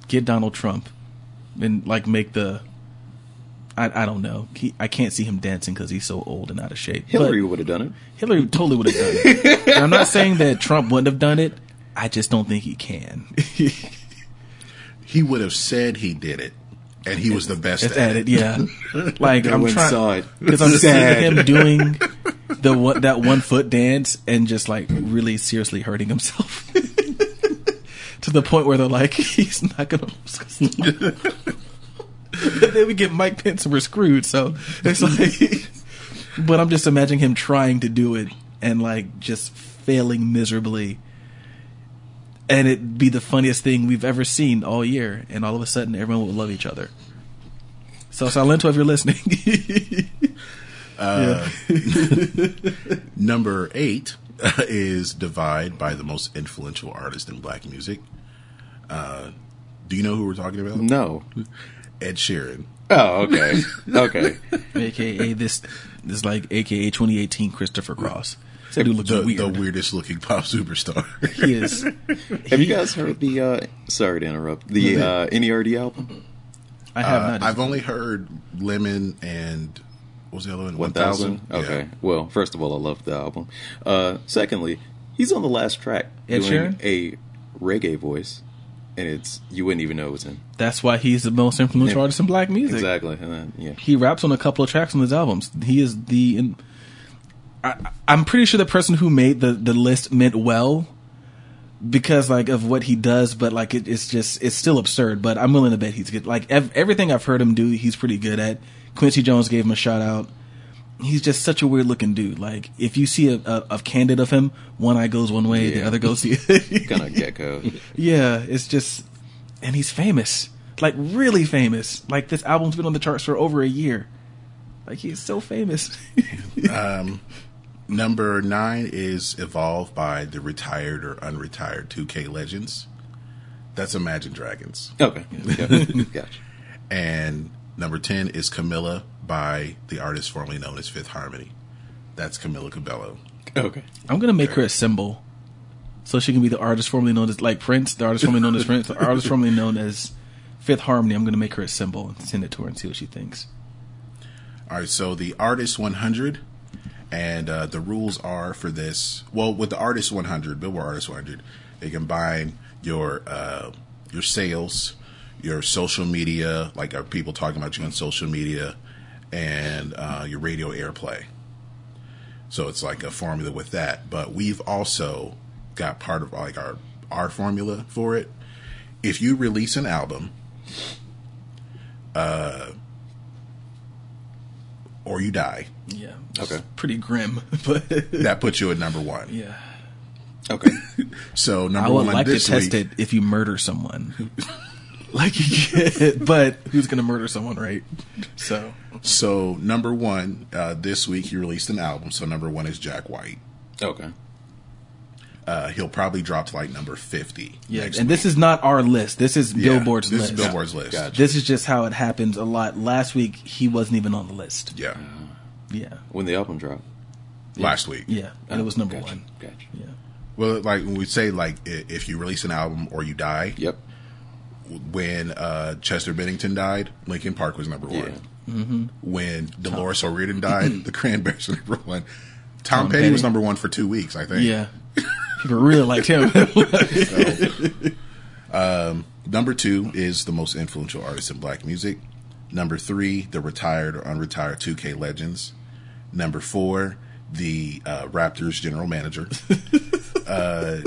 Get Donald Trump and like make the. I I don't know. He, I can't see him dancing because he's so old and out of shape. Hillary would have done it. Hillary totally would have done it. And I'm not saying that Trump wouldn't have done it. I just don't think he can. He would have said he did it, and he was the best It's at, at it. it, yeah. Like I'm one trying because I'm Sad. seeing him doing the one, that one foot dance and just like really seriously hurting himself to the point where they're like, he's not gonna. then we get Mike Pence and we're screwed. So it's like, but I'm just imagining him trying to do it and like just failing miserably. And it'd be the funniest thing we've ever seen all year, and all of a sudden everyone would love each other. So Silento, if you're listening, Number eight is "Divide" by the most influential artist in black music. Uh, do you know who we're talking about? No. Ed Sheeran. Oh, okay. Okay. aka this, this like aka 2018 Christopher Cross. That dude looks The, weird. the weirdest looking pop superstar. he is. Have you guys heard the, uh, sorry to interrupt, the uh, NERD album? I have Uh, not. I've only heard "Lemon" and what was the other one? 1000? Okay. Yeah. Well, first of all, I love the album. Uh, secondly, he's on the last track Ed doing Sheeran? a reggae voice, and it's, you wouldn't even know it was him. That's why he's the most influential Yeah. artist in black music. Exactly. And then, yeah. He raps on a couple of tracks on his albums. He is the. In, I, I'm pretty sure the person who made the the list meant well, because like of what he does, but like it, it's just it's still absurd. But I'm willing to bet he's good. Like ev- everything I've heard him do, he's pretty good at. Quincy Jones gave him a shout out. He's just such a weird looking dude. Like if you see a, a, a candid of him, one eye goes one way, the other goes the other. Kind of gecko. Yeah, it's just, and he's famous, like really famous. Like this album's been on the charts for over a year. Like he's so famous. um, Number nine is "Evolve" by the retired or unretired 2K legends. That's Imagine Dragons. Okay. Yeah. gotcha. And number 10 is Camila by the artist formerly known as Fifth Harmony. That's Camila Cabello. Okay. I'm gonna make her a symbol, so she can be the artist formerly known as like Prince, the artist formerly known as Prince, the artist formerly known as Fifth Harmony. I'm gonna make her a symbol and send it to her and see what she thinks. All right, so the artist 100, And uh, the rules are for this. Well, with the Artist 100, Billboard Artist 100, they combine your uh, your sales, your social media, like are people talking about you on social media, and uh, your radio airplay. So it's like a formula with that. But we've also got part of like our our formula for it. If you release an album, uh, or you die, Yeah. Okay. Pretty grim, but that puts you at number one. yeah. Okay. So number I would one like to this test it if you murder someone. like you get, but who's gonna murder someone, right? So So number one uh, this week he released an album. So number one is Jack White. Okay. Uh, he'll probably drop to like number fifty. yeah, next and this is not our list. This is Yeah, Billboard's this list. is Billboard's list. Gotcha. This is just how it happens a lot. Last week he wasn't even on the list. Yeah, Yeah, When the album dropped. last week. yeah, and it was number Gotcha. one. Gotcha. Yeah, Well, like when we say like if you release an album or you die, Yep. When uh, Chester Bennington died, Linkin Park was number one. Yeah. When Dolores O'Riordan died, the Cranberries were number one. Tom, Tom Petty, was number one for two weeks, I think. yeah. People really liked him. Number two is the most influential artist in black music. Number three, the retired or unretired 2K legends. Number four, the uh, Raptors general manager. uh,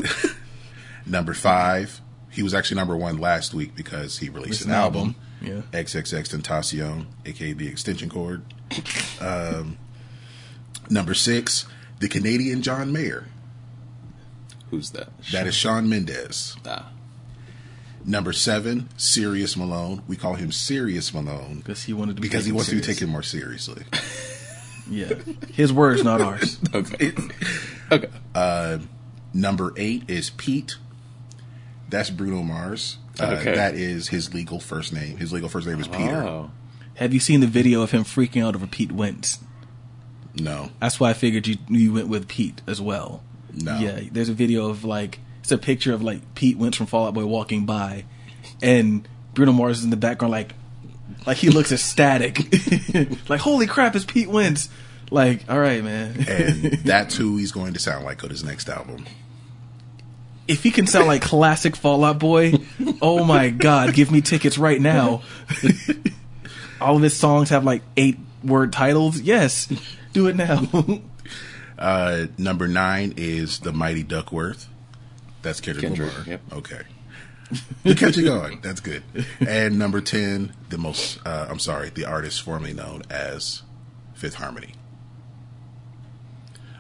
number five, he was actually number one last week because he released Released an an album. album, yeah. XXXTentacion, aka the extension cord. Um, number six, the Canadian John Mayer. Who's that? That is Shawn Mendes. Ah. Number seven, Sirius Malone. We call him Sirius Malone because he wanted to be because he taken wants to be serious. taken more seriously. Yeah, his words, not ours. Okay. okay. Number eight is Pete. That's Bruno Mars. Uh, Okay. That is his legal first name. His legal first name is Peter. Oh. Have you seen the video of him freaking out over Pete Wentz? No. That's why I figured you you went with Pete as well. No. Yeah, there's a video of like it's a picture of like Pete Wentz from Fall Out Boy walking by, and Bruno Mars is in the background like like he looks ecstatic, like holy crap, it's Pete Wentz. Like, all right, man. And that's who he's going to sound like on his next album. If he can sound like classic Fall Out Boy, oh my god, give me tickets right now. All of his songs have like eight word titles. Yes, do it now. Uh, number nine is The Mighty Duckworth. That's Kendrick, Kendrick, Lamar. yep. Okay. You kept it going. That's good. And number 10, the most, uh, I'm sorry, the artist formerly known as Fifth Harmony.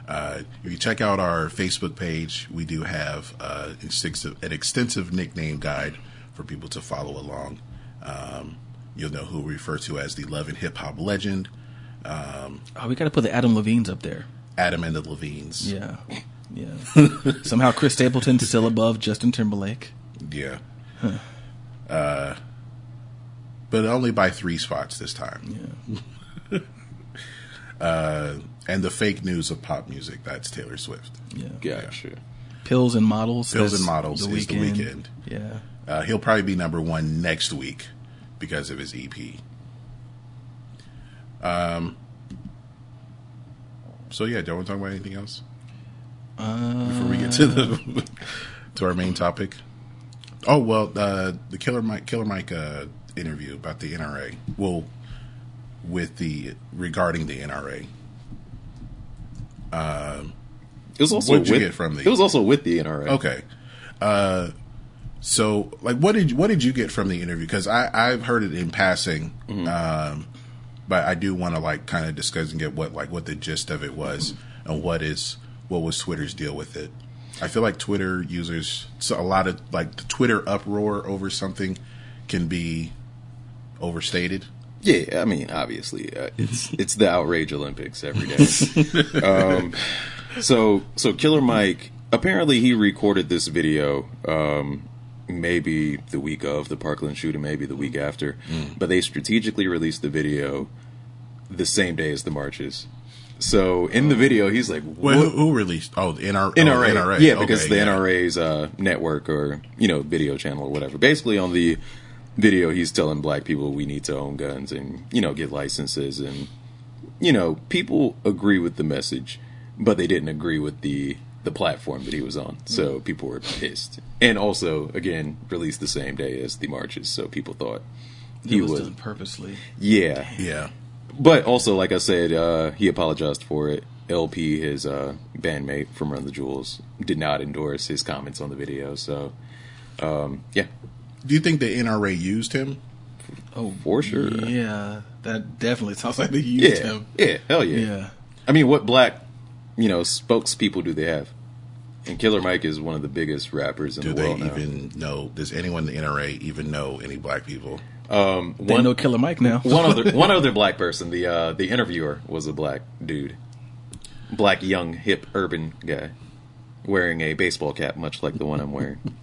Uh, if you check out our Facebook page, we do have uh, extensive, an extensive nickname guide for people to follow along. Um, you'll know who we refer to as the Love and Hip Hop legend, oh, we got to put the Adam Levines up there. Adam and the Levines. Yeah, yeah. Somehow Chris Stapleton's still above Justin Timberlake. Yeah. Uh, but only by three spots this time. Yeah, Uh, and the fake news of pop music, that's Taylor Swift. yeah. Gotcha. Pills and models. Pills and Models is The Weeknd. Yeah. Uh, he'll probably be number one next week because of his EP. Um, so yeah, don't want to talk about anything else before we get to the to our main topic. Oh well, uh, the Killer Mike Killer Mike uh, interview about the NRA. Well, with the regarding the NRA. It was also What'd you with, get from the- It was also with the NRA. Okay. Uh, so, like, what did what did you get from the interview? Because I I've heard it in passing, um, but I do want to like kind of discuss and get what like what the gist of it was and what is what was Twitter's deal with it. I feel like Twitter users so a lot of like the Twitter uproar over something can be overstated. Yeah, I mean, obviously, uh, it's it's the outrage Olympics every day. um, so so Killer Mike apparently he recorded this video um, maybe the week of the Parkland shooting, maybe the week after, but they strategically released the video the same day as the marches. So in the video, he's like, Well, who, who released? Oh, the NRA. NRA. Oh, NRA. Yeah, Okay, because the yeah. NRA's uh, network or you know video channel or whatever. Basically, on the video, he's telling black people we need to own guns and you know get licenses and you know, people agree with the message, but they didn't agree with the the platform that he was on. So people were pissed. And also, again, released the same day as the marches, so people thought he It was, was, done purposely. yeah. Yeah. But also, like I said, uh, he apologized for it. El-P, his uh, bandmate from Run the Jewels, did not endorse his comments on the video. So, um, yeah, Do you think the NRA used him? Oh, for sure. Yeah, that definitely sounds like they used Yeah, him. yeah, hell yeah. Yeah. I mean, what black, you know, spokespeople do they have? And Killer Mike is one of the biggest rappers in Do the world. Do they world now. even know? Does anyone in the NRA even know any black people? Um, They one, know Killer Mike now. one other one other black person. The uh, the interviewer was a black dude, black young hip urban guy, wearing a baseball cap, much like the one I'm wearing.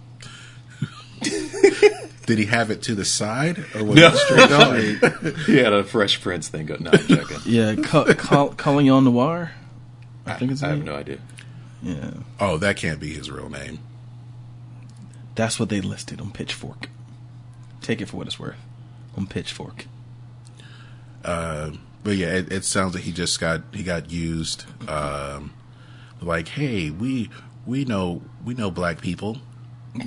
Did he have it to the side or was No. it straight on? he had a Fresh Prince thing. Go, no, I'm joking. yeah, call, call, Colion Noir. I think it's I have no idea. Yeah, Oh, that can't be his real name. that's what they listed on Pitchfork. Take it for what it's worth on Pitchfork. Uh, But yeah, it, it sounds like he just got he got used. Um, like, hey, we we know we know black people.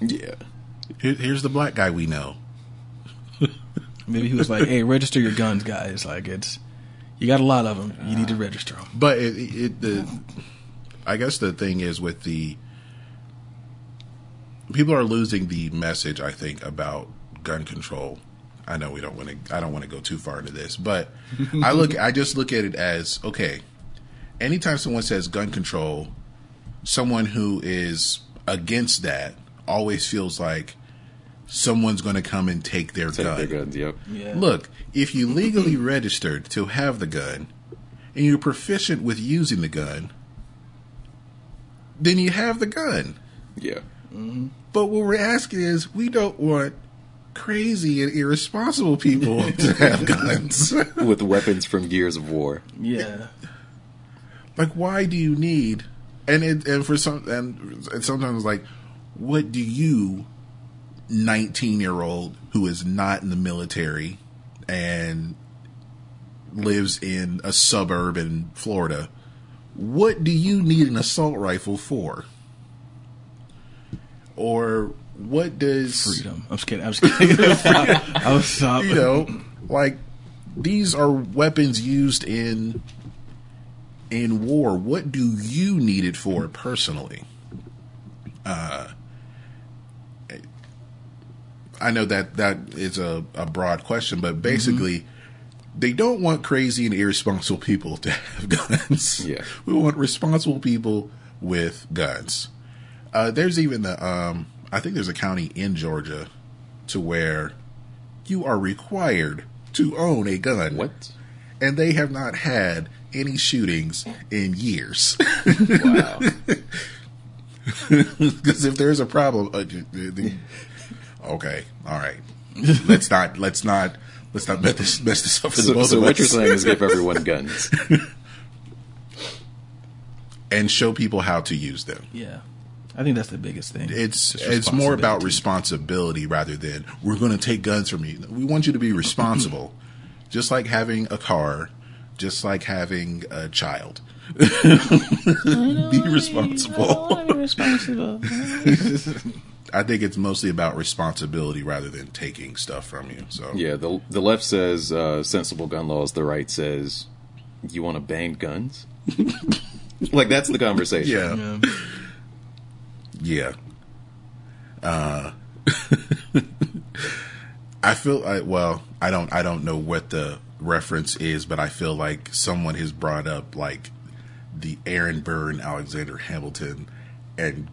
Yeah, Here, here's the black guy we know. Maybe he was like, "Hey, register your guns, guys. Like it's you got a lot of them. You need to ah. register them." But it, it the I guess the thing is with the people are losing the message. I think about gun control. I know we don't want to. I don't want to go too far into this, but I look. I just look at it as okay. Anytime someone says gun control, someone who is against that always feels like someone's going to come and take their take gun. their guns. Yep. Yeah. Look, if you legally registered to have the gun and you're proficient with using the gun, then you have the gun. Yeah. Mm-hmm. But what we're asking is we don't want crazy and irresponsible people to have guns. With weapons from Gears of War. Yeah, like why do you need and it and for some and, and sometimes like what do you 19 year old who is not in the military and lives in a suburb in Florida what do you need an assault rifle for or what does freedom. I'm just kidding. I'm just kidding. I was stop. you know, like these are weapons used in in war. What do you need it for personally? Uh, I know that that is a, a broad question, but basically, they don't want crazy and irresponsible people to have guns. Yeah. we want responsible people with guns. Uh, there's even the um, I think there's a county in Georgia to where you are required to own a gun. What? And they have not had any shootings in years. Wow. Because if there's a problem, uh, the- okay, all right, let's not let's not let's not mess this mess this up for the so both so of what us. you're saying is give everyone guns. and show people how to use them. Yeah, I think that's the biggest thing. It's it's more about responsibility. responsibility rather than we're going to take guns from you. We want you to be responsible, just like having a car, just like having a child. be responsible. be responsible. I think it's mostly about responsibility rather than taking stuff from you. So Yeah, the the left says uh, sensible gun laws. The right says you want to ban guns. like that's the conversation. yeah, Yeah. yeah. Uh, I feel like well. I don't. I don't know what the reference is, but I feel like someone has brought up like the Aaron Burr and Alexander Hamilton, and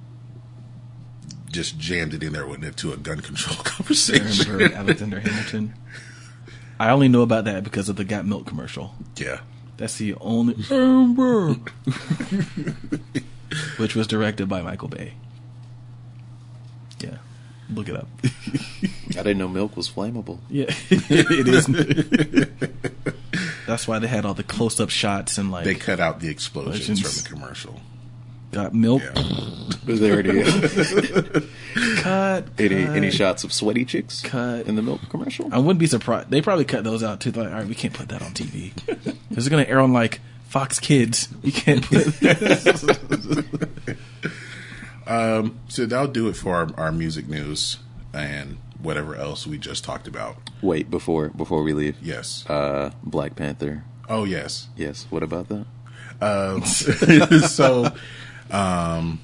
just jammed it in there with it to a gun control Aaron conversation. Burr, Alexander Hamilton. I only know about that because of the Got Milk commercial. yeah. That's the only Aaron Burr, which was directed by Michael Bay. Yeah, look it up. I didn't know milk was flammable. yeah, it is. That's why they had all the close-up shots and like They cut out the explosions Legends. from the commercial. Got milk. Yeah. There it is. Cut. any, cut. any shots of sweaty chicks Cut. in the milk commercial? I wouldn't be surprised. They probably cut those out too. Like, all right, we can't put that on TV. This is going to air on like Fox Kids. We can't put. So that'll do it for our, our music news and whatever else we just talked about. Wait before before we leave. Yes. Uh, Black Panther. oh yes. Yes. What about that? Um, so, um,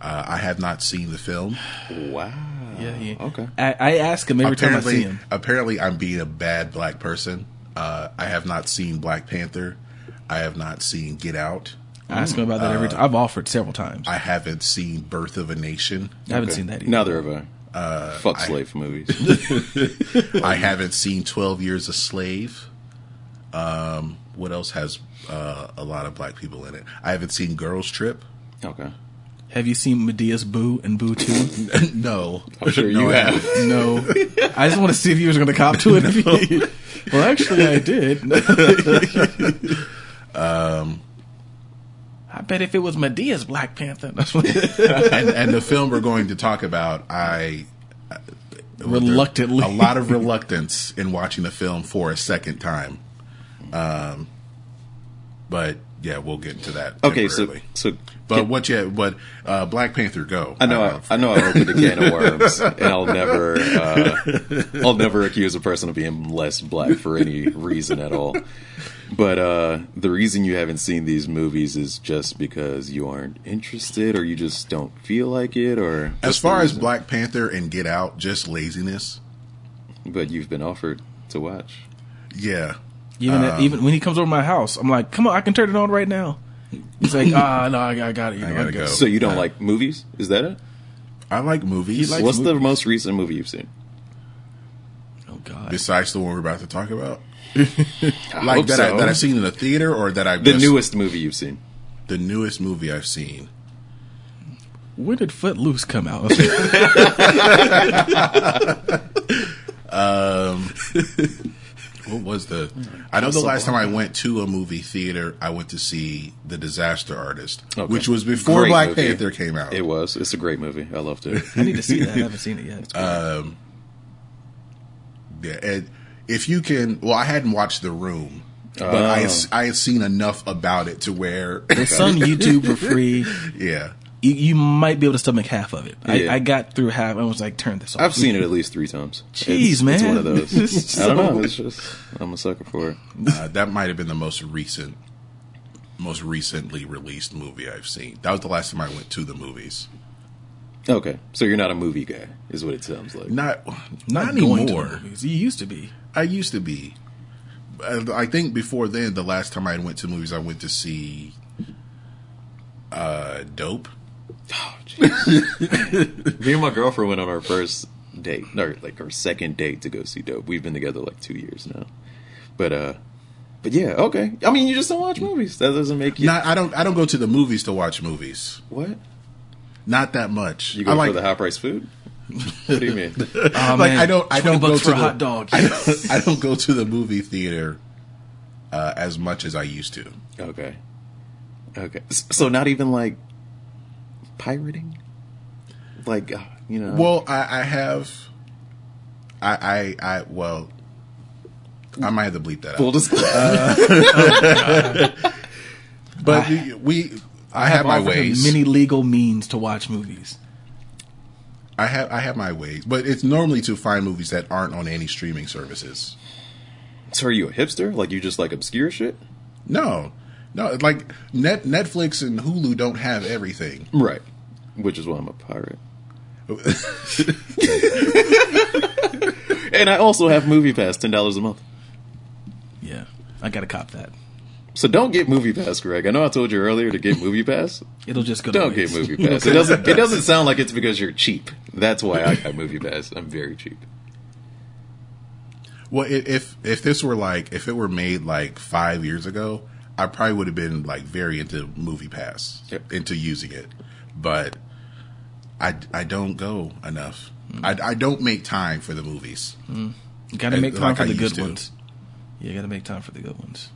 uh, I have not seen the film. Wow. yeah, he, Okay. I, I ask him every time I see apparently, him. apparently, I'm being a bad black person. Uh, I have not seen Black Panther. I have not seen Get Out. I ask him about that every time. I've offered several times. I, I haven't seen Birth of a Nation. I haven't Okay. seen that either. Neither of I. Uh, Fuck I- slave movies. I haven't seen Twelve Years a Slave. Um, what else has uh, a lot of black people in it? I haven't seen Girls Trip. okay. Have you seen Madea's Boo and Boo 2? no, I'm sure No, you have. no. I just want to see if you was going to cop to it. well, actually, I did. um, I bet if it was Madea's Black Panther, that's what and, and the film we're going to talk about, I uh, Reluctantly. a lot of reluctance in watching the film for a second time. Um, but yeah, we'll get into that. Okay. So so. but what you but uh, Black Panther go. I know, I, I know, I opened a can of worms, and I'll never, uh, I'll never accuse a person of being less black for any reason at all. But uh, the reason you haven't seen these movies is just because you aren't interested, or you just don't feel like it, or as far as? Black Panther and Get Out, just laziness. But you've been offered to watch. Yeah, even uh, even when he comes over my house, I'm like, "Come on, I can turn it on right now." He's like, "Ah, no, I, I got it. You I gotta I'm good." go. So you don't uh, like movies? Is that it? I like movies. likes What's the most recent movie you've seen? Oh God, besides the one we're about to talk about, I like hope that, so. I, that I've seen in the theater or that I've the just- newest movie you've seen. the newest movie I've seen. when did Footloose come out? Um, What was the? I know the last time I went to a movie theater, I went to see The Disaster Artist, Okay. which was before Great Black movie. Panther came out. It was. It's a great movie. I loved it. I need to see that. I haven't seen it yet. Um, yeah, and if you can, well, I hadn't watched The Room, but Oh. I had, I had seen enough about it to where, It's on YouTube for free. yeah, You, you might be able to stomach half of it. Yeah. I, I got through half. I was like, "Turn this off." I've seen it at least three times. Jeez, it's, man. It's one of those. It's I don't know. It's just I'm a sucker for it. uh, that might have been the most recent, most recently released movie I've seen. That was the last time I went to the movies. Okay, so you're not a movie guy, is what it sounds like. Not, Not, not, anymore. the. You used to be. I used to be. Uh, I think before then, the last time I went to movies, I went to see uh, Dope. Oh, jeez. Me and my girlfriend went on our first date, or like our second date to go see Dope. We've been together like two years now, but uh, but yeah, okay. I mean, you just don't watch movies. That doesn't make you Not, I don't. I don't go to the movies to watch movies. what? Not that much. You go I like. for the high price food? what do you mean? Oh, like man. I don't. I don't go to for the, hot dog. I don't, I don't go to the movie theater uh, as much as I used to. Okay, okay. So not even like pirating, like uh, you know. Well, I, I have. I, I. I. Well. I might have to bleep that out. full disclosure. but we, we. I, have, my offered ways. Many legal means to watch movies. I have I have my ways, but it's normally to find movies that aren't on any streaming services. so are you a hipster? Like you just like obscure shit? No, no, like Net Netflix and Hulu don't have everything. Right. Which is why I'm a pirate. and I also have Movie Pass, ten dollars a month. Yeah, I gotta cop that. So don't get Movie Pass, Greg. I know I told you earlier to get Movie Pass. It'll just go. Don't get. Movie Pass. It doesn't. It doesn't sound like it's because you're cheap. That's why I got Movie Pass. I'm very cheap. Well, if if this were like if it were made like five years ago, I probably would have been like very into Movie Pass, Yep. into using it. But I I don't go enough. Hmm. I, I don't make time for the movies, You gotta make time like for I the good to. ones. You gotta make time for the good ones.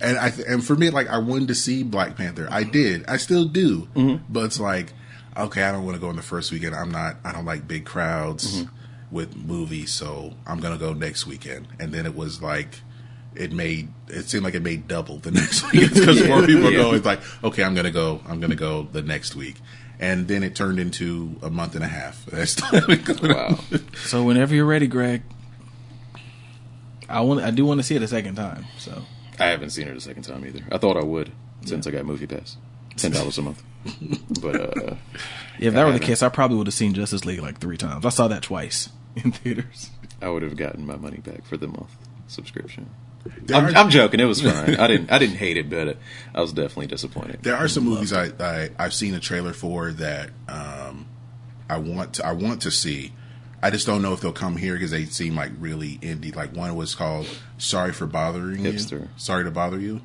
And I th- and for me, like I wanted to see Black Panther. I did. I still do. But it's like, okay, I don't want to go in the first weekend. I'm not. I don't like big crowds with movies, so I'm gonna go next weekend. And then it was like. It made it seemed like it made double the next week because more people Yeah. go. It's like okay, I'm gonna go. I'm gonna go the next week, and then it turned into a month and a half. I still haven't gone. Wow. So whenever you're ready, Greg, I want I do want to see it a second time. So I haven't seen it a second time either. I thought I would since I got Movie Pass, ten dollars a month. But uh, if that were the case, I probably would have seen Justice League like three times. I saw that twice in theaters. I would have gotten my money back for the month subscription. I'm, I'm joking. It was fine. I didn't. I didn't hate it, but I was definitely disappointed. There are some movies I, I I've seen a trailer for that um, I want to I want to see. I just don't know if they'll come here because they seem like really indie. Like one was called "Sorry for Bothering You." Hipster. Sorry to bother you.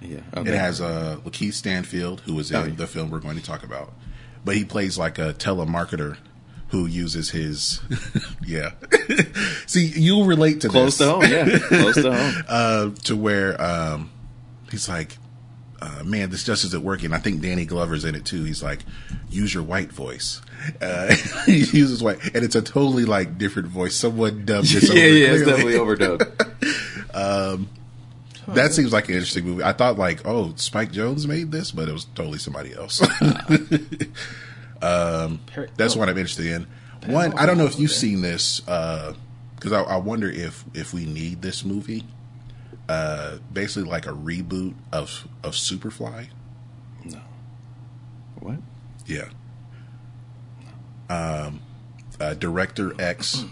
Yeah. It has uh, Lakeith Stanfield, who was in Oh, yeah. the film we're going to talk about, but he plays like a telemarketer who uses his yeah. See, you'll relate to close this to home. Yeah, close to home. uh, to where um, he's like, uh, "Man, this just isn't working." I think Danny Glover's in it too. He's like, "Use your white voice." Uh, he uses white, and it's a totally like different voice. Someone dubbed this. yeah, over yeah, it's definitely overdubbed. That seems like an interesting movie. I thought like, oh, Spike Jonze made this, but it was totally somebody else. Um, that's what I'm interested in. One, I don't know if you've seen this because I, I wonder if if we need this movie. Uh, basically, like a reboot of of Superfly. No. What? Yeah. Um, uh, Director X,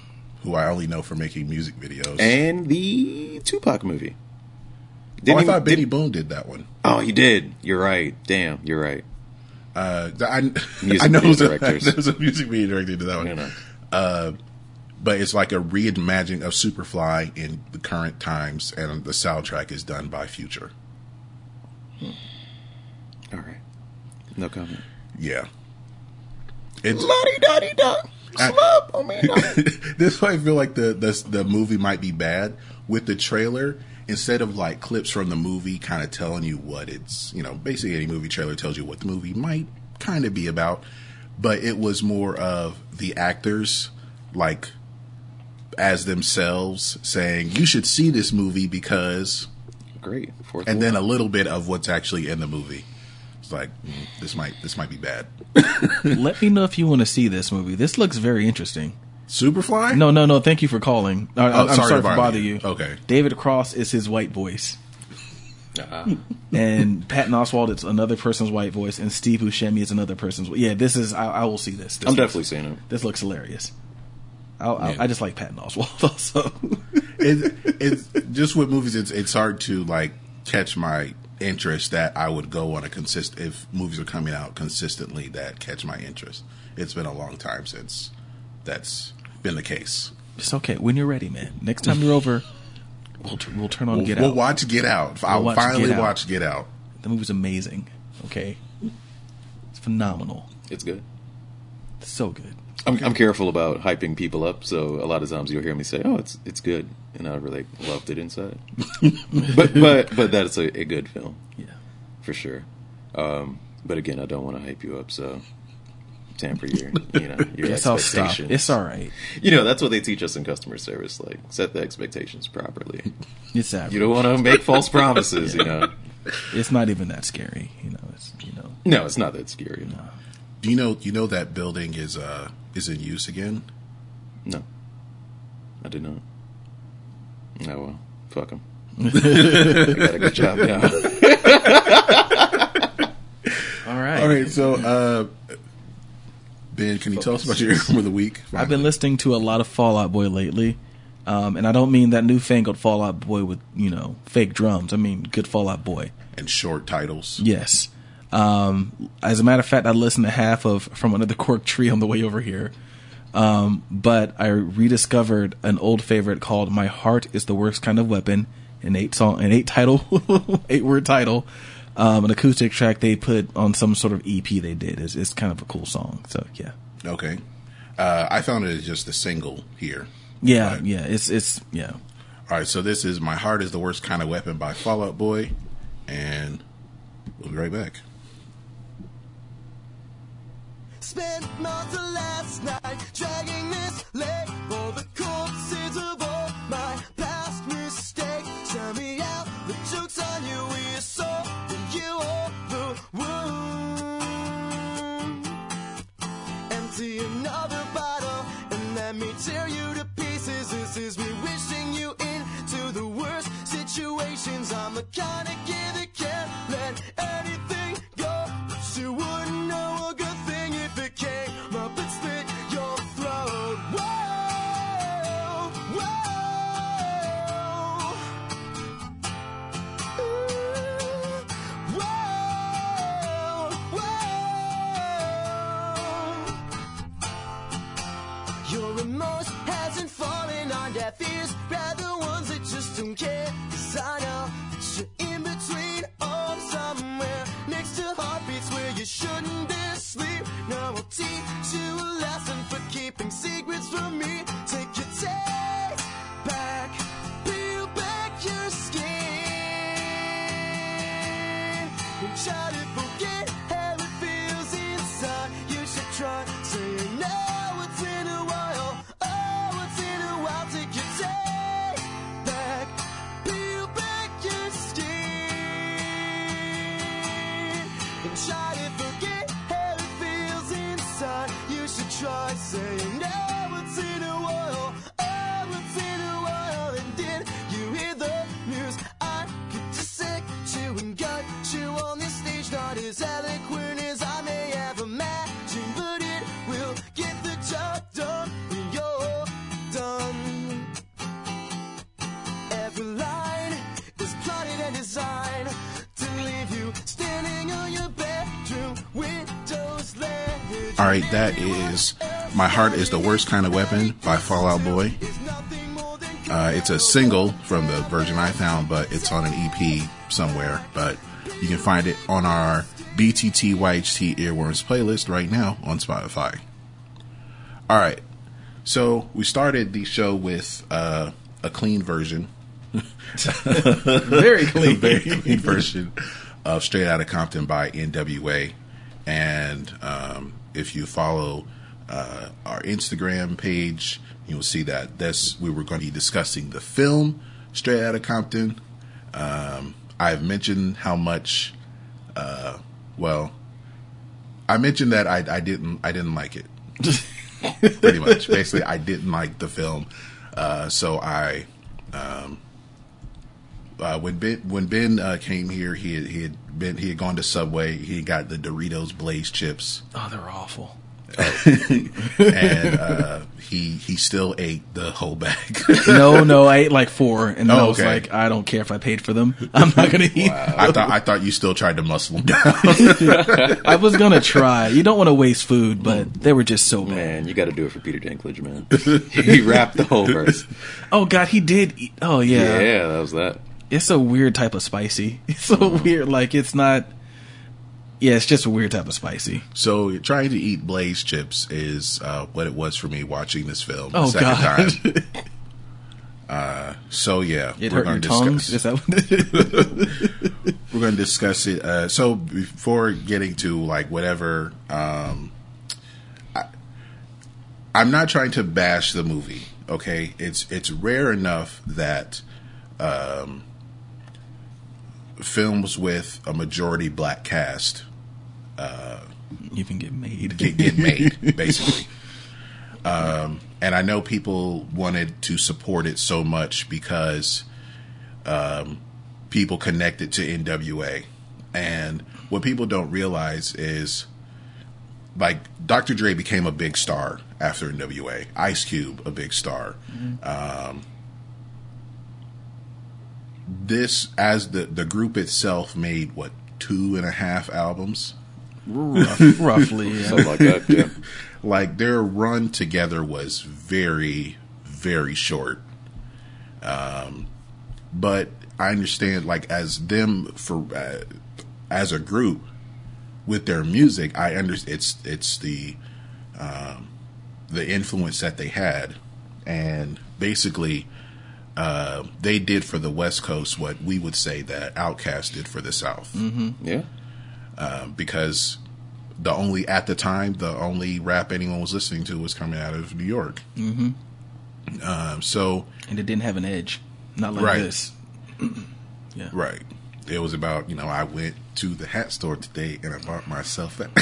who I only know for making music videos. And the Tupac movie. oh, Didn't I he- thought Benny did- Boom did that one. Oh, he did. You're right. Damn, you're right. Uh, I, Music I know video there's a, there's a music video director to that one. You know. Uh, but it's like a reimagining of Superfly in the current times, and the soundtrack is done by Future. All right. No comment. Yeah. It's, I, this is why I feel like the, the the movie might be bad with the trailer. Instead of like clips from the movie, kind of telling you what it's, you know, basically any movie trailer tells you what the movie might kind of be about, but it was more of the actors like as themselves saying you should see this movie because, Great. Fourth and wall. then a little bit of what's actually in the movie. It's like mm, this might this might be bad. Let me know if you want to see this movie. This looks very interesting. Superfly? No, no, no. Thank you for calling. I, Oh, I'm sorry, to bother you. Okay. David Cross is his white voice, Uh-uh. and Patton Oswalt is another person's white voice, and Steve Buscemi is another person's. Yeah, this is. I, I will see this. this I'm looks- definitely seeing it. This looks hilarious. I'll, I'll, Yeah. I just like Patton Oswalt also. it, it's just with movies. It's it's hard to like catch my interest that I would go on a consist if movies are coming out consistently that catch my interest. It's been a long time since that's been the case. it's okay when you're ready, man. Next time you're over, we'll t- we'll turn on We'll, Get Out. we'll watch Get Out. I'll watch finally Get Out. watch Get Out. The movie's amazing. Okay, it's phenomenal. It's good. It's so good. I'm, I'm careful about hyping people up, so a lot of times you'll hear me say, "Oh, it's it's good," and I really loved it inside. but but but that's a, a good film Yeah. for sure. Um, but again, I don't want to hype you up, so temper your you know your Yes, I'll stop. expectations. It's all right. You know that's what they teach us in customer service. Like set the expectations properly. It's average. You don't want to make false promises. You know. It's not even that scary. You know. It's you know. No, it's not that scary. Do you know you know that building is uh is in use again? No, I did not. No, well, fuck them. I got a good job now. All right. All right, so uh Ben, can you tell us about your album of the week? I've been listening to a lot of Fall Out Boy lately, um, and I don't mean that newfangled Fall Out Boy with you know fake drums. I mean good Fall Out Boy. and short titles. Yes. Um, as a matter of fact, I listened to half of from another cork tree on the way over here. Um, but I rediscovered an old favorite called "My Heart Is the Worst Kind of Weapon," an eight song, an eight title, eight word title, um, an acoustic track they put on some sort of EP they did. It's, it's kind of a cool song. So yeah, Okay. Uh, I found it as just a single here. yeah, Right. yeah. It's it's yeah. All right, so this is "My Heart Is the Worst Kind of Weapon" by Fall Out Boy, and we'll be right back. Spent most of last night dragging this leg for the corpses of all my past Empty another bottle and let me tear you to pieces. This is me wishing you into the worst situations. I'm the kind of kid that can't let anything should try saying now it's in a while. Right, that is My Heart is the Worst Kind of Weapon by Fall Out Boy. Uh, it's a single from the version I found, but it's on an EP somewhere. But you can find it on our BTT YHT Earworms playlist right now on Spotify. All right, so we started the show with uh, a clean version Very clean. very clean version of Straight Outta Compton by NWA. And um, if you follow uh, our Instagram page, you'll see that this we were going to be discussing the film Straight Outta Compton. Um, I've mentioned how much, uh, well, I mentioned that I, I didn't I didn't like it. Pretty much, basically, I didn't like the film, uh, so I um, uh, when Ben when Ben uh, came here, he had, he had been he had gone to Subway. He got the Doritos Blaze chips, Oh, they're awful. and uh, he he still ate the whole bag. No, no, I ate like four, and then Oh, I was okay. like, I don't care if I paid for them. I'm not gonna eat. I thought I thought you still tried to muscle him down. I was gonna try. You don't want to waste food, but they were just so bad. Man, you got to do it for Peter Dinklage, man. he rapped the whole verse. Oh God, he did. Eat. Oh Yeah, yeah. that was that. It's a weird type of spicy. It's so weird. Like it's not. Yeah, it's just a weird type of spicy. so trying to eat Blaze chips is uh, what it was for me watching this film. the Oh second God, time. So yeah, it we're gonna tongues. Is discuss- that we're going to discuss it. Uh, so before getting to like whatever, um, I, I'm not trying to bash the movie. Okay, it's it's rare enough that um, films with a majority black cast uh, even get made? get, get made, basically. Um, and I know people wanted to support it so much because um, people connected to NWA. And what people don't realize is, like, Dr. Dre became a big star after NWA. Ice Cube, a big star. Um, this, as the the group itself, made what two and a half albums. Rough, roughly. Yeah. Something like that. Yeah. like their run together was very very short um but i understand like as them for uh, as a group with their music i understand it's it's the um the influence that they had and basically uh, they did for the West Coast what we would say that Outkast did for the South, Yeah. uh, because the only at the time the only rap anyone was listening to was coming out of New York. Mm-hmm. Um, so and it didn't have an edge, not like Right. this. yeah, right, it was about you know I went to the hat store today and I bought myself a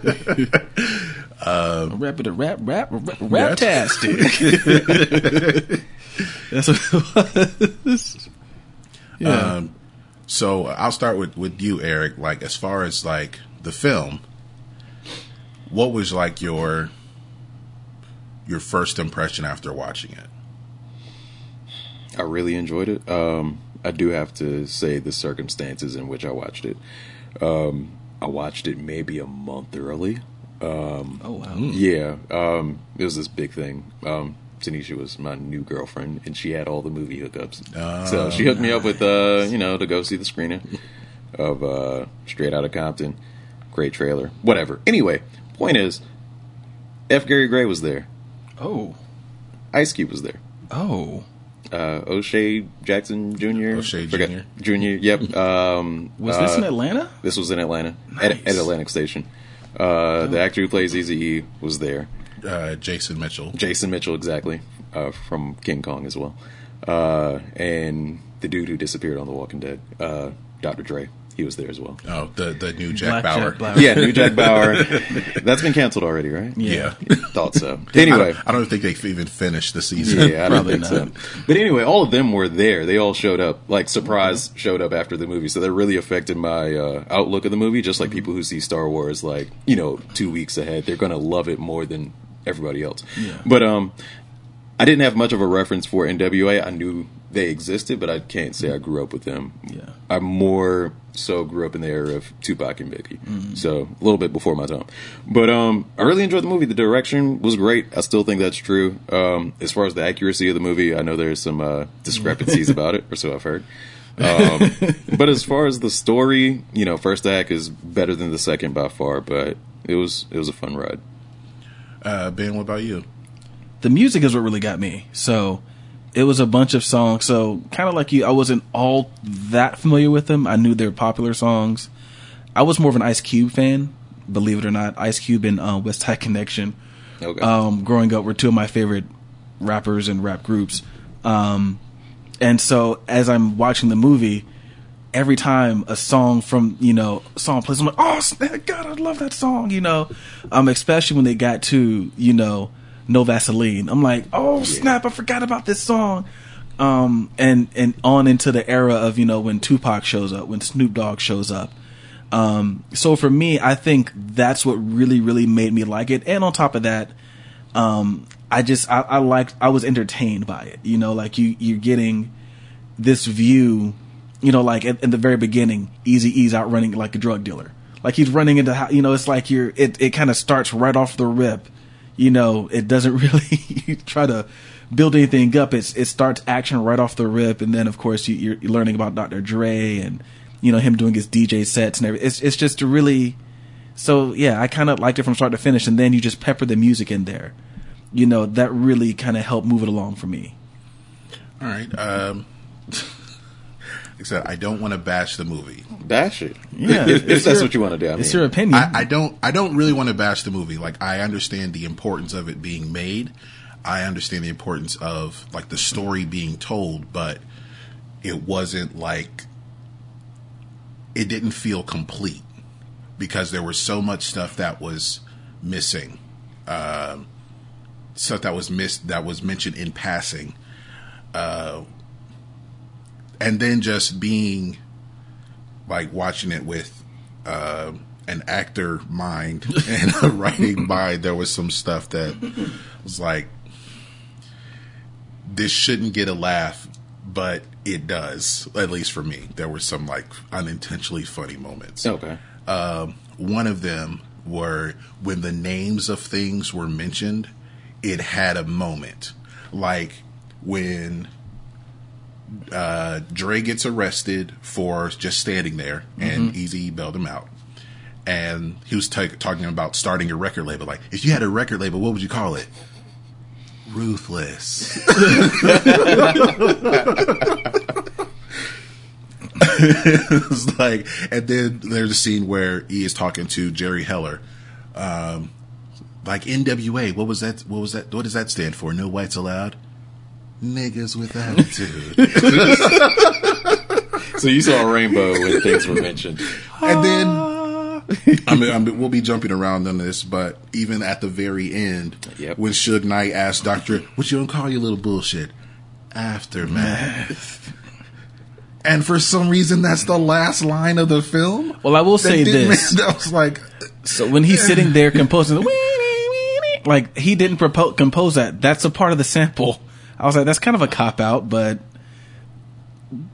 rap it, a rap, rap, rap, rap tastic. That's what it was. Yeah. Um, so I'll start with with you, Eric. Like as far as like the film, what was like your your first impression after watching it? I really enjoyed it. Um, I do have to say the circumstances in which I watched it. Um, I watched it maybe a month early. Oh wow. Yeah, um, it was this big thing. Um, Tanisha was my new girlfriend, and she had all the movie hookups. so she hooked me up with, uh, you know, to go see the screening of uh, Straight Outta Compton. Great trailer. Whatever. Anyway, point is, F. Gary Gray was there. Oh, Ice Cube was there. oh. Uh, O'Shea Jackson Jr. O'Shea Jr.. Jr. Yep. Um, Was this uh, in Atlanta? This was in Atlanta at, at Atlantic Station. Uh, The actor who plays Eazy was there. Uh, Jason Mitchell. Jason Mitchell, exactly, uh, from King Kong as well, uh, and the dude who disappeared on The Walking Dead, uh, Dr. Dre. He was there as well. Oh, the the new Jack Black Bauer. Jack Bauer. Yeah, new Jack Bauer. That's been canceled already, right? Yeah. Thought so. Anyway, I, don't, I don't think they've even finished the season. Yeah, I don't Probably think so. not. But anyway, all of them were there. They all showed up, like surprise showed up after the movie. So that really affected my uh, outlook of the movie. Just like people who see Star Wars, like you know, two weeks ahead, they're gonna love it more than everybody else. Yeah. But um, I didn't have much of a reference for NWA. I knew they existed, but I can't say I grew up with them. Yeah. I'm more so grew up in the era of Tupac and Biggie, so a little bit before my time. But um, I really enjoyed the movie. The direction was great. I still think that's true. Um, as far as the accuracy of the movie, I know there's some uh, discrepancies about it, or so I've heard. Um, but as far as the story, you know, first act is better than the second by far. But it was it was a fun ride. Uh, ben, what about you? the music is what really got me. So it was a bunch of songs. So kind of like you, I wasn't all that familiar with them. I knew their popular songs. I was more of an Ice Cube fan, believe it or not. Ice Cube and uh, West Side Connection. Okay. Um, growing up were two of my favorite rappers and rap groups. Um, and so as I'm watching the movie, every time a song from you know song plays, I'm like, oh snap, God, I love that song. You know, um, especially when they got to you know No Vaseline, I'm like, oh snap, I forgot about this song. Um, and and on into the era of you know when Tupac shows up, when Snoop Dogg shows up. Um, so for me, I think that's what really, really made me like it. And on top of that, um, I just, I, I liked, I was entertained by it. You know, like you, you're getting this view, you know, like at, in the very beginning, Easy E's out running like a drug dealer. Like he's running into, you know, it's like you're, it, it kind of starts right off the rip. You know, it doesn't really try to build anything up. It's, it starts action right off the rip. And then of course you, you're, you're learning about Dr. Dre and, you know, him doing his DJ sets and everything. It's, it's just really, so yeah, I kind of liked it from start to finish, and then you just pepper the music in there. You know, that really kind of helped move it along for me. All right. Um, said, I don't want to bash the movie. Bash it. Yeah, if, if that's your- what you want to do. I It's mean, your opinion. I, I don't. I don't really want to bash the movie. Like I understand the importance of it being made. I understand the importance of like the story being told, but it wasn't like it didn't feel complete because there was so much stuff that was missing. Um, stuff that was missed that was mentioned in passing. Uh, and then just being like watching it with uh, an actor mind and a writing mind, there was some stuff that was like, this shouldn't get a laugh, but it does. At least for me, there were some like unintentionally funny moments. okay. Um, one of them were when the names of things were mentioned, it had a moment. Like when uh, Dre gets arrested for just standing there and Eazy bailed him out. And he was ta talking about starting a record label. Like, if you had a record label, what would you call it? ruthless. it's like, and then there's a scene where he is talking to Jerry Heller. Um, like NWA, what was that? What was that? What does that stand for? No whites allowed. Niggas with attitude. So you saw a rainbow when things were mentioned. and then ah. I mean, I mean, we'll be jumping around on this, but even at the very end, Yep. when Suge Knight asked Doctor, "What you gonna call your little bullshit?" Aftermath. and for some reason, that's the last line of the film. Well, I will say this. I was like, So when he's sitting there composing, like he didn't propose, compose that. That's a part of the sample. I was like, that's kind of a cop out, but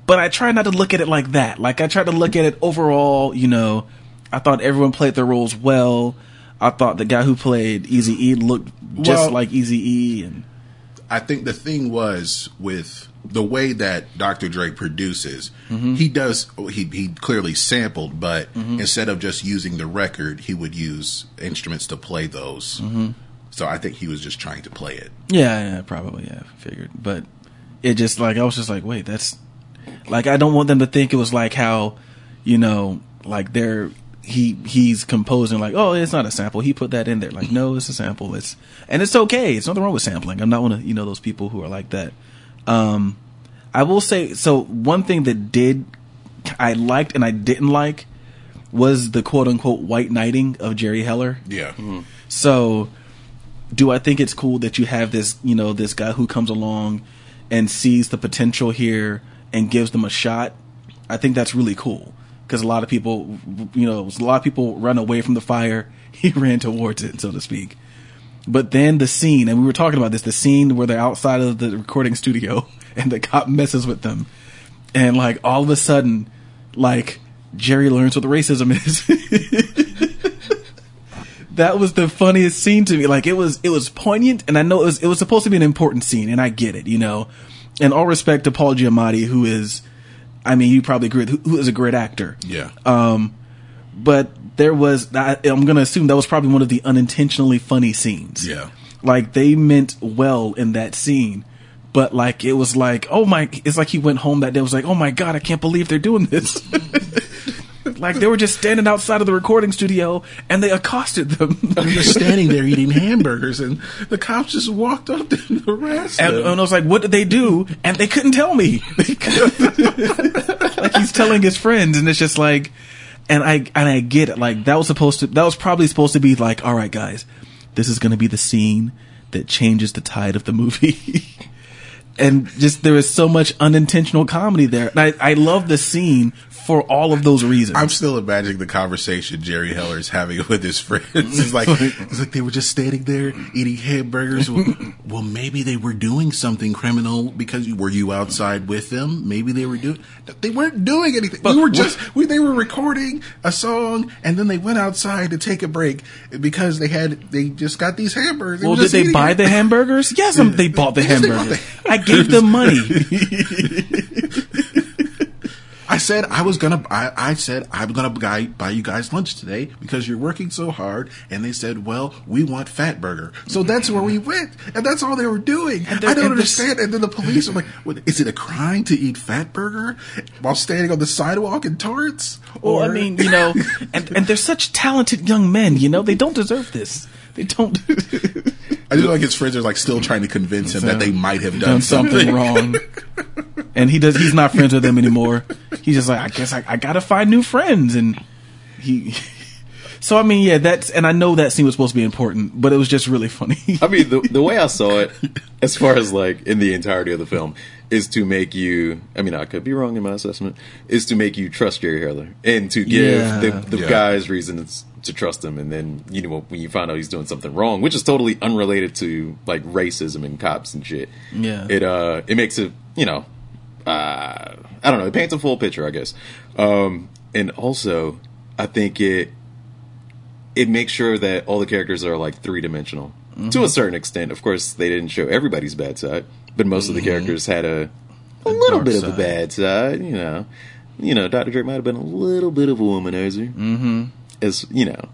but I try not to look at it like that. Like I try to look at it overall. You know, I thought everyone played their roles well. I thought the guy who played Easy E looked just Well- like Easy E, and I think the thing was with the way that Dr. Dre produces, Mm-hmm. he does he he clearly sampled, but instead of just using the record, he would use instruments to play those. Mm-hmm. So I think he was just trying to play it. Yeah, yeah, probably, yeah, figured. But it just like I was just like, wait, that's like I don't want them to think it was like how, you know, like they're he he's composing like, oh, it's not a sample. He put that in there. Like, no, it's a sample. It's and it's okay. It's nothing wrong with sampling. I'm not one of you know those people who are like that. Um I will say so one thing that did I liked and I didn't like was the quote unquote white knighting of Jerry Heller. Yeah. So, do I think it's cool that you have this, you know, this guy who comes along and sees the potential here and gives them a shot? I think that's really cool because a lot of people, you know, a lot of people run away from the fire. He ran towards it, so to speak. But then the scene, and we were talking about this, the scene where they're outside of the recording studio and the cop messes with them. And like all of a sudden, like Jerry learns what the racism is. that was the funniest scene to me. Like it was, it was poignant, and I know it was, it was supposed to be an important scene, and I get it, you know. And all respect to Paul Giamatti, who is, I mean, you probably agree, with- who, who is a great actor. Yeah. Um, but there was, I, I'm gonna assume that was probably one of the unintentionally funny scenes. Yeah. Like they meant well in that scene, but like it was like, oh my, it's like he went home that day. Was like, oh my god, I can't believe they're doing this. like they were just standing outside of the recording studio and they accosted them. Oh, they're standing there eating hamburgers, and the cops just walked up and harassed And, them. and I was like, "What did they do?" And they couldn't tell me. like he's telling his friends, and it's just like, and I and I get it. Like that was supposed to, that was probably supposed to be like, all right, guys, this is going to be the scene that changes the tide of the movie. and just there is so much unintentional comedy there. And I I love the scene for all of those reasons. I'm still imagining the conversation Jerry Heller is having with his friends. It's like it's like they were just standing there eating hamburgers. Well, well, maybe they were doing something criminal because were you outside with them? Maybe they were doing. They weren't doing anything. we were just we, they were recording a song and then they went outside to take a break because they had they just got these hamburgers. well, did they buy the hamburgers? Yes, um, they bought the Yes, they bought hamburgers. I gave them money. I said I was gonna. I, I said I'm gonna buy, buy you guys lunch today because you're working so hard. And they said, "Well, we want Fat Burger." So that's where we went, and that's all they were doing. I don't and this- understand. And then the police are like, what, "Is it a crime to eat Fat Burger while standing on the sidewalk in Torrance?" Well, I mean, you know, and and they're such talented young men. You know, they don't deserve this. They don't I do like his friends are like still trying to convince him that they might have done, done something wrong. And he does. He's not friends with them anymore. He's just like, I guess I, I gotta find new friends, and he. So I mean, yeah, that's and I know that scene was supposed to be important, but it was just really funny. I mean, the the way I saw it, as far as like in the entirety of the film, is to make you. I mean, I could be wrong in my assessment. Is to make you trust Jerry Heller and to give Yeah. the, the Yeah. guys reasons to trust him, and then you know when you find out he's doing something wrong, which is totally unrelated to like racism and cops and shit. Yeah. it uh it makes it you know uh I don't know it paints a full picture I guess, um and also I think it it makes sure that all the characters are like three dimensional to a certain extent. Of course, they didn't show everybody's bad side, but most of the characters had a a little bit of a bad side. You know, you know, Dr. Dre might have been a little bit of a womanizer, mm-hmm. As you know.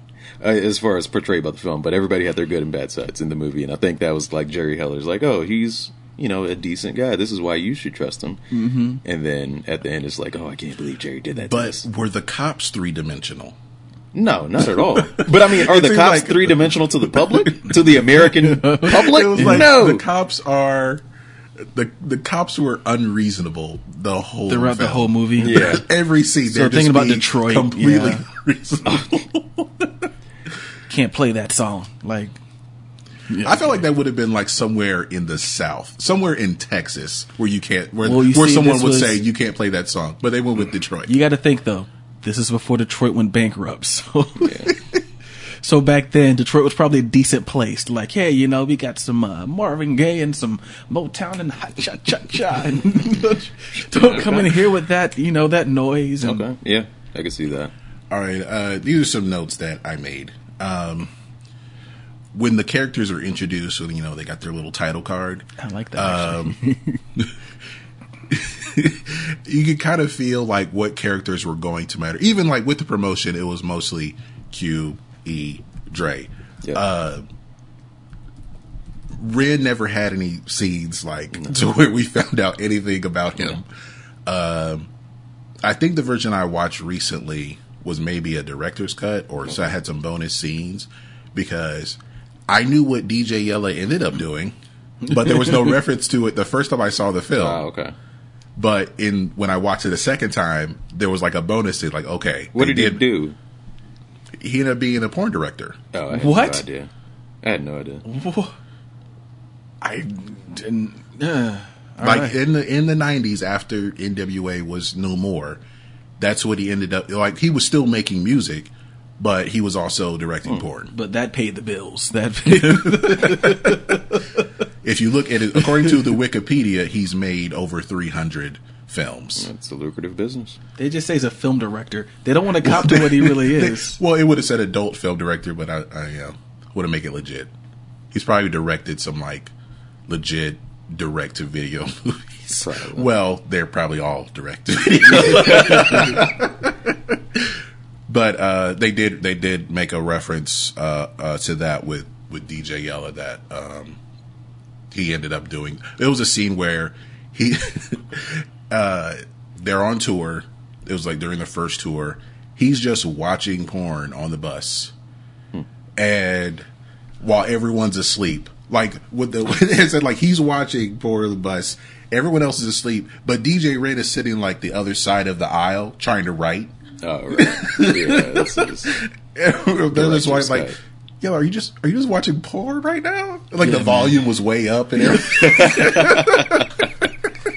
uh, as far as portrayed by the film, but everybody had their good and bad sides in the movie, and I think that was like Jerry Heller's like, oh, he's you know a decent guy. This is why you should trust him. Mm-hmm. And then at the end, it's like, oh, I can't believe Jerry did that. But were the cops three dimensional? no, not at all. But I mean, are the cops like- three dimensional to the public, to the American public? Like no. the cops are the the cops were unreasonable the whole Throughout the whole movie. Yeah. Every scene, So thinking just about Detroit, completely yeah. unreasonable. Can't play that song. Like, I felt like that would have been like somewhere in the South, somewhere in Texas, where you can't, where, Well, you where see, someone would was- say you can't play that song, but they went with mm-hmm. Detroit. you got to think though. This is before Detroit went bankrupt. So, so back then Detroit was probably a decent place. Like, hey, you know, we got some uh, Marvin Gaye and some Motown and hot cha cha cha. And Don't come in here with that, you know, that noise. And Okay, yeah, I can see that. All right, uh, these are some notes that I made. Um, when the characters are introduced, so, you know, they got their little title card. I like that. actually. you could kind of feel like what characters were going to matter. Even like with the promotion, it was mostly Q, E, Dre. Yeah. Uh, Ren never had any scenes like to where we found out anything about him. Um, I think the version I watched recently was maybe a director's cut, or so I had some bonus scenes because I knew what DJ Yella ended up doing, but there was no reference to it the first time I saw the film. Oh, okay. But in when I watched it a second time, there was like a bonus scene. Like, okay, What they did he do? He ended up being a porn director. Oh, I had What? No idea. I had no idea. I didn't. Uh, like right. in the in the nineties, after NWA was no more, that's what he ended up. Like he was still making music, but he was also directing porn. but that paid the bills. That If you look at it, according to the Wikipedia, he's made over three hundred films. It's a lucrative business. they just say he's a film director. They don't want to cop to what he really is. Well, it would have said adult film director, but I, I uh, would have make it legit. He's probably directed some like legit direct to video movies. Probably. Well, they're probably all direct to video. but uh, they did they did make a reference uh, uh, to that with with DJ Yella that um, he ended up doing. It was a scene where he uh, they're on tour. It was like during the first tour. He's just watching porn on the bus, and while everyone's asleep, like with the it said like he's watching porn on the bus. Everyone else is asleep, but DJ Red is sitting like the other side of the aisle trying to write. Oh, right. yeah, this is, then his wife's like, "Yo, are you just are you just watching porn right now?" Like the volume was way up and everything.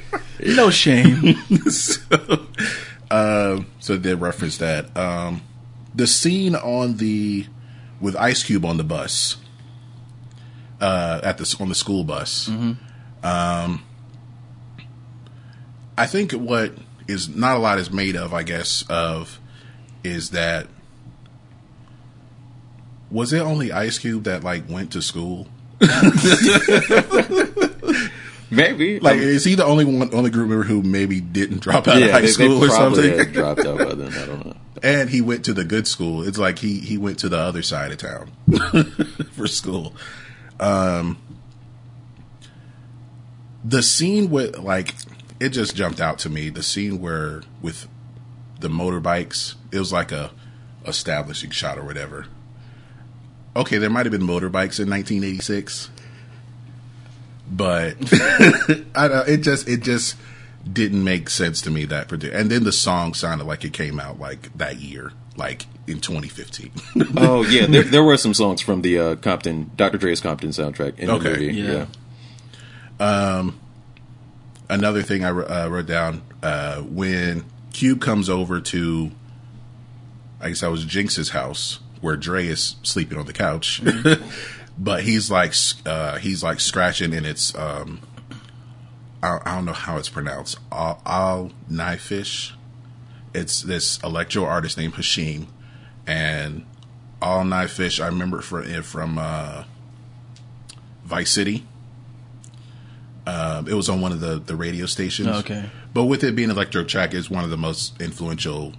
No shame. so, um, so they reference that. Um, the scene on the with Ice Cube on the bus, uh, at the on the school bus. Um, I think what is not a lot is made of, I guess, of is that was it only Ice Cube that like went to school? maybe Like, Um, is he the only one, only group member who maybe didn't drop out of high they, school they or something? had dropped out by then. I don't know. and he went to the good school. It's like he he went to the other side of town for school. Um, the scene with like it just jumped out to me. The scene where with the motorbikes, it was like a establishing shot or whatever. Okay, there might have been motorbikes in 1986, but I don't, it just it just didn't make sense to me that particular. And then the song sounded like it came out like that year, like in 2015. Oh yeah, there, there were some songs from the uh, Compton, Dr. Dre's Compton soundtrack in Okay. the movie. Yeah. Yeah. Another thing I uh, wrote down uh, when Cube comes over to, I guess I was Jinx's house where Dre is sleeping on the couch, but he's like uh, he's like scratching and it's um, I, I don't know how it's pronounced all, al Fish. It's this electro artist named Hashim, and All Fish. I remember from it from uh, Vice City. Um, it was on one of the, the radio stations. Okay. But with it being electro track, it's one of the most influential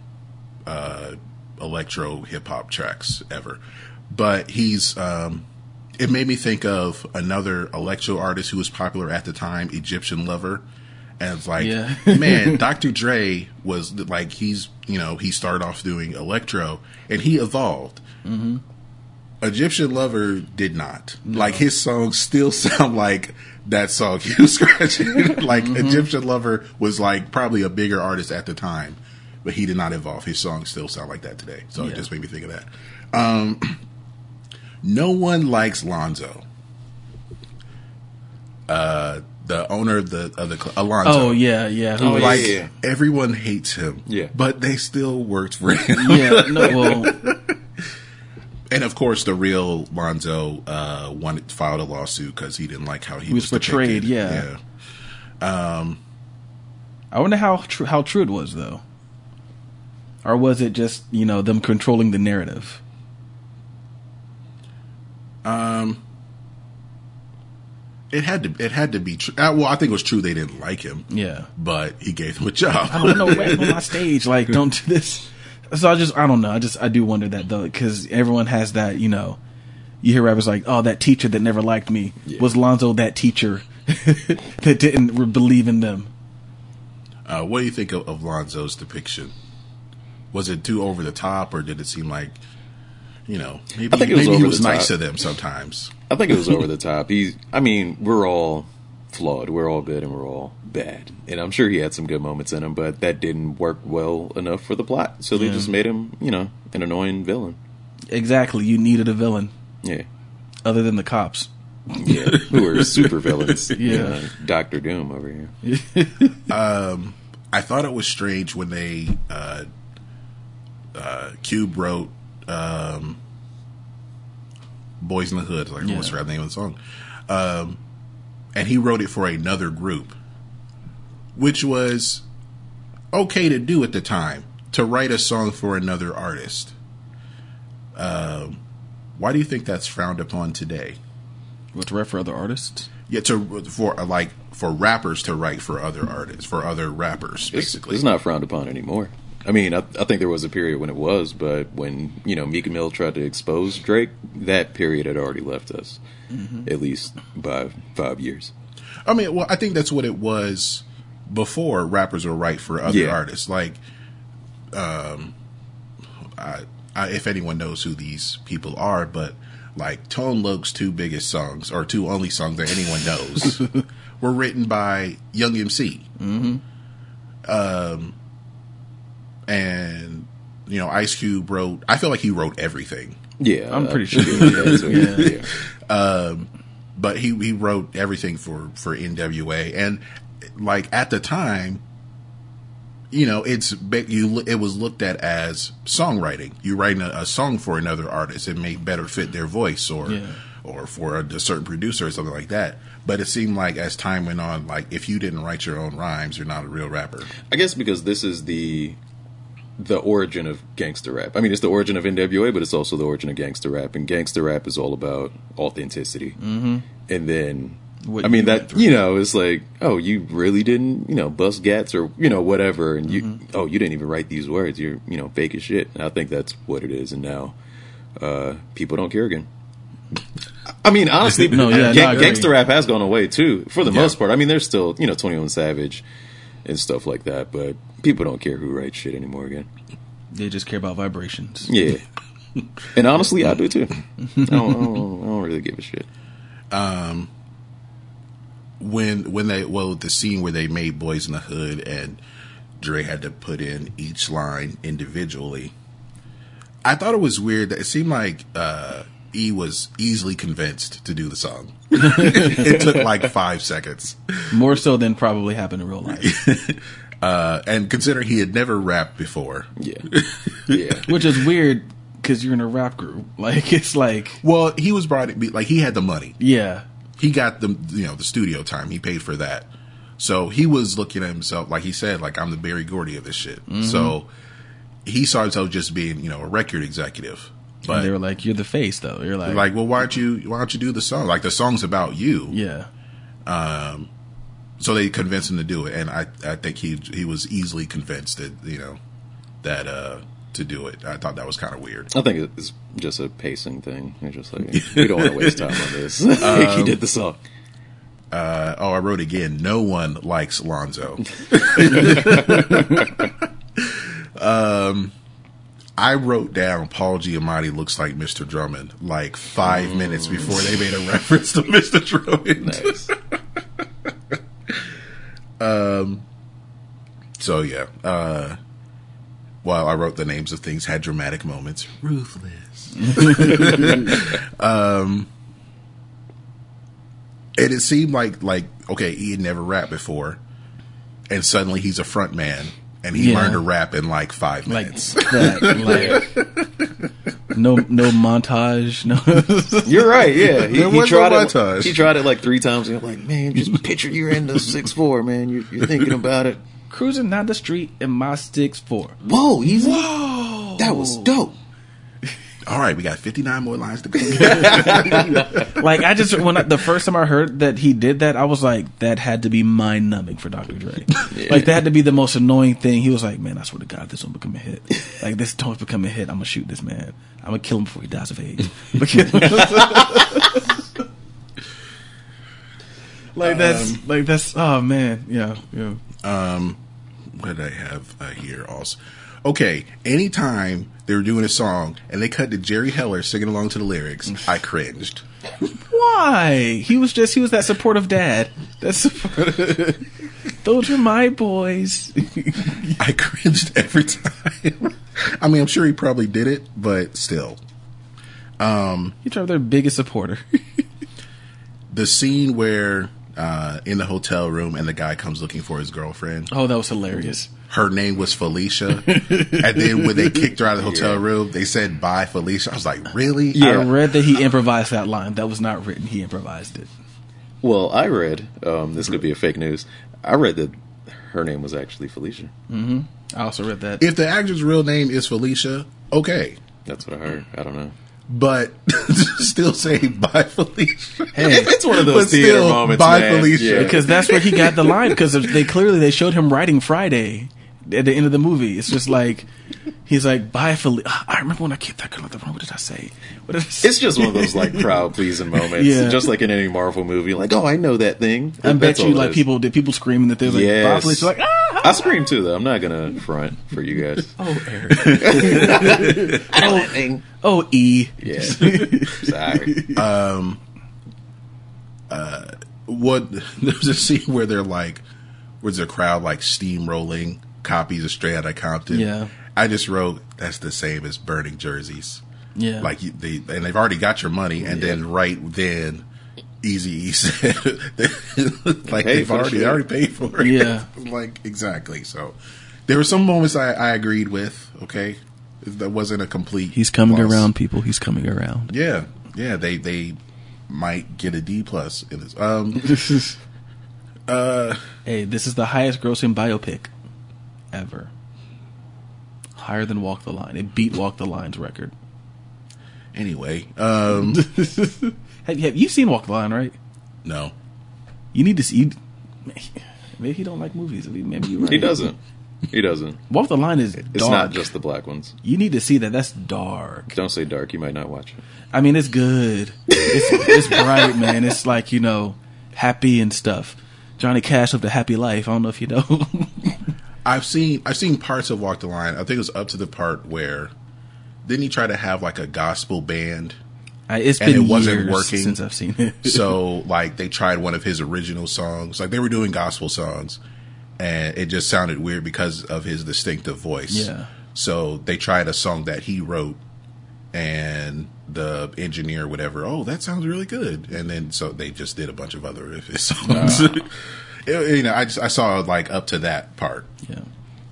uh, electro hip hop tracks ever. But he's um, it made me think of another electro artist who was popular at the time, Egyptian Lover. And it's like, Yeah. man, Dr. Dre was like, he's, you know, he started off doing electro and he evolved. Egyptian Lover did not. Like his songs still sound like that song he was scratching. like Egyptian Lover was like probably a bigger artist at the time, but he did not evolve. His songs still sound like that today. So it just made me think of that. Um, no one likes Lonzo. Uh, the owner of the of the Alonzo. Oh yeah, yeah. Who Oh, yeah, Like yeah. everyone hates him. Yeah. But they still worked for him. yeah. No, well, And of course, the real Lonzo uh, wanted filed a lawsuit because he didn't like how he, He was was, portrayed, depicted. yeah. I wonder how tr- how true it was though, or was it just you know them controlling the narrative? It had to. It had to be true. Uh, well, I think it was true they didn't like him, Yeah. but he gave them a job. I don't know. Rap on my stage, like don't do this. So I just I don't know. I just I do wonder that though because everyone has that you know. You hear rappers like, "Oh, that teacher that never liked me Yeah. was Lonzo, that teacher that didn't believe in them." Uh, what do you think of, of Lonzo's depiction? Was it too over the top, or did it seem like, you know, maybe, I think it was maybe he was nice top. to them sometimes? I think it was over the top. He's, I mean, we're all flawed. We're all good and we're all bad. And I'm sure he had some good moments in him, but that didn't work well enough for the plot. So they Yeah. just made him, you know, an annoying villain. Exactly. You needed a villain Yeah. other than the cops. Yeah. Who are super villains. Yeah. Doctor Doom over here. I thought it was strange when they uh, uh, Cube wrote um, "Boys in the Hood." Like, Yeah. what's the name of the song? Um, and he wrote it for another group, which was okay to do at the time to write a song for another artist. Um, why do you think that's frowned upon today? What to write for other artists? Yeah, to for like for rappers to write for other artists, for other rappers, It's, basically. it's not frowned upon anymore. I mean, I, I think there was a period when it was, but when you know Meek Mill tried to expose Drake, that period had already left us, at least by five years. I mean, well, I think that's what it was before rappers were right for other Yeah. artists. Like, um, I, I, if anyone knows who these people are, but like Tone Loc's two biggest songs, or two only songs that anyone knows, were written by Young MC. Mm-hmm. Um, and you know, Ice Cube wrote. I feel like he wrote everything. Yeah, I'm pretty sure. yeah, so- Yeah. yeah. but he he wrote everything for for NWA and like at the time you know it's you it was looked at as songwriting you writing a, a song for another artist it may better fit their voice or Yeah. or for a, a certain producer or something like that but it seemed like as time went on like if you didn't write your own rhymes you're not a real rapper I guess because this is the the origin of gangster rap. I mean, it's the origin of NWA, but it's also the origin of gangster rap. And gangster rap is all about authenticity. Mm-hmm. And then, What I mean, that you know, it's like, oh, you really didn't, you know, bust gats or you know whatever, and you, Mm-hmm. oh, you didn't even write these words. You're, you know, fake as shit. And I think that's what it is. And now, uh, people don't care again. I mean, honestly, No, yeah, no, gang- agree. gangster rap has gone away too, for the Yeah. most part. I mean, there's still, you know, Twenty One Savage and stuff like that, but people don't care who writes shit anymore again. They just care about vibrations. Yeah, and honestly, I do too. I don't, I don't, I don't really give a shit. when when they well the scene where they made Boys in the Hood and Dre had to put in each line individually. I thought it was weird that it seemed like uh, E was easily convinced to do the song. it took like five seconds, More so than probably happened in real life. uh, and considering he had never rapped before, Yeah, yeah. Which is weird because you're in a rap group. Like, it's like, well, he was brought like he had the money. yeah. he got the you know the studio time. He paid for that, so he was looking at himself like he said, like I'm the Berry Gordy of this shit. So he saw himself just being you know a record executive. But and they were like, you're the face, though. You're like, like, well, why don't you why don't you do the song? Like the song's about you. yeah. Um. So they convinced him to do it, and I I think he he was easily convinced that you know that uh to do it. I thought that was kind of weird. I think it's just a pacing thing. It's just like we don't want to waste time on this. he did the song. Uh, oh, I wrote again. No one likes Lonzo. um, I wrote down Paul Giamatti looks like Mr. Drummond like five minutes before they made a reference to Mr. Drummond. Nice. So yeah. Uh, well, I wrote the names of things had dramatic moments. Ruthless. um, and it seemed like like okay, he had never rapped before, and suddenly he's a front man, and he Yeah. learned to rap in like five like minutes. that. Like no no montage. No. You're right. Yeah, he, he was no tried it. montage. He tried it like three times. And I'm like, man, just picture you're in the six four, man. You're, you're thinking about it. Cruising down the street in my six four. Whoa, easy. Whoa, that was dope. All right, we got fifty nine more lines to go. Like I just when I, the first time I heard that he did that, I was like, that had to be mind numbing for Dr. Dre. Like that had to be the most annoying thing. He was like, man, I swear to God, this will become a hit. Like this don't become a hit. I'm gonna shoot this man. I'm gonna kill him before he dies of age. like that's like that's oh man yeah yeah. um, what did I have uh, here also? Okay, anytime they were doing a song and they cut to Jerry Heller singing along to the lyrics, I cringed. Why? He was just he was that supportive dad. That's those are my boys. I cringed every time. I mean, I'm sure he probably did it, but still. You're probably their biggest supporter. The scene where uh, in the hotel room and the guy comes looking for his girlfriend, oh, that was hilarious. Her name was Felicia. and then when they kicked her out of the hotel room, they said, bye, Felicia. I was like, really? I read that he improvised that line. That was not written. He improvised it. Well, I read um, this could be a fake news. I read that her name was actually Felicia. I also read that. If the actor's real name is Felicia, okay. That's what I heard. I don't know. But still say bye, Felicia. Hey, It's one of those But theater still, moments, bye, man. Felicia. Yeah. because that's where he got the line. Because they clearly they showed him writing Friday at the end of the movie. It's just like he's like, "Bye, Fel." I remember when I kicked that girl out the room. What did I say? What did I say? It's just one of those like crowd pleasing moments, Yeah. just like in any Marvel movie. Like, oh, I know that thing. I bet That's you like people did people screaming that there's like Yes. "Bye, Felicia," like ah. I scream too, though. I'm not gonna front for you guys. Oh, Eric. oh, oh, E. Yeah, sorry. Um. Uh. What there's a scene where they're like, where's the crowd like steamrolling copies of Straight Outta Compton? Yeah. I just wrote that's the same as burning jerseys. Yeah, Like they and they've already got your money, and then right then. Easy E said, like they've already shit. already paid for it. Yeah. like exactly. So there were some moments I, I agreed with. Okay, that wasn't a complete. he's coming loss. around. People, he's coming around. Yeah, yeah. They they might get a D plus in this. Um, uh. Hey, this is the highest grossing biopic ever. Higher than Walk the Line. It beat Walk the Line's record. anyway, um, Have, have you seen Walk the Line, right? no. You need to see. You, maybe he don't like movies. Maybe you're right. He doesn't. He doesn't. Walk the Line is It's not just the black ones. You need to see that. That's dark. Don't say dark. You might not watch it. I mean, it's good. It's, it's bright, man. It's like you know, happy and stuff. Johnny Cash lived a happy life. I don't know if you know. I've seen I've seen parts of Walk the Line. I think it was up to the part where didn't he try to have like a gospel band? I, it's And been it wasn't years working. since I've seen it. so like they tried one of his original songs. Like they were doing gospel songs, and it just sounded weird because of his distinctive voice. Yeah. So they tried a song that he wrote, and the engineer, whatever, oh, that sounds really good. And then so they just did a bunch of other of his songs. It- you know, I just I saw like up to that part. Yeah,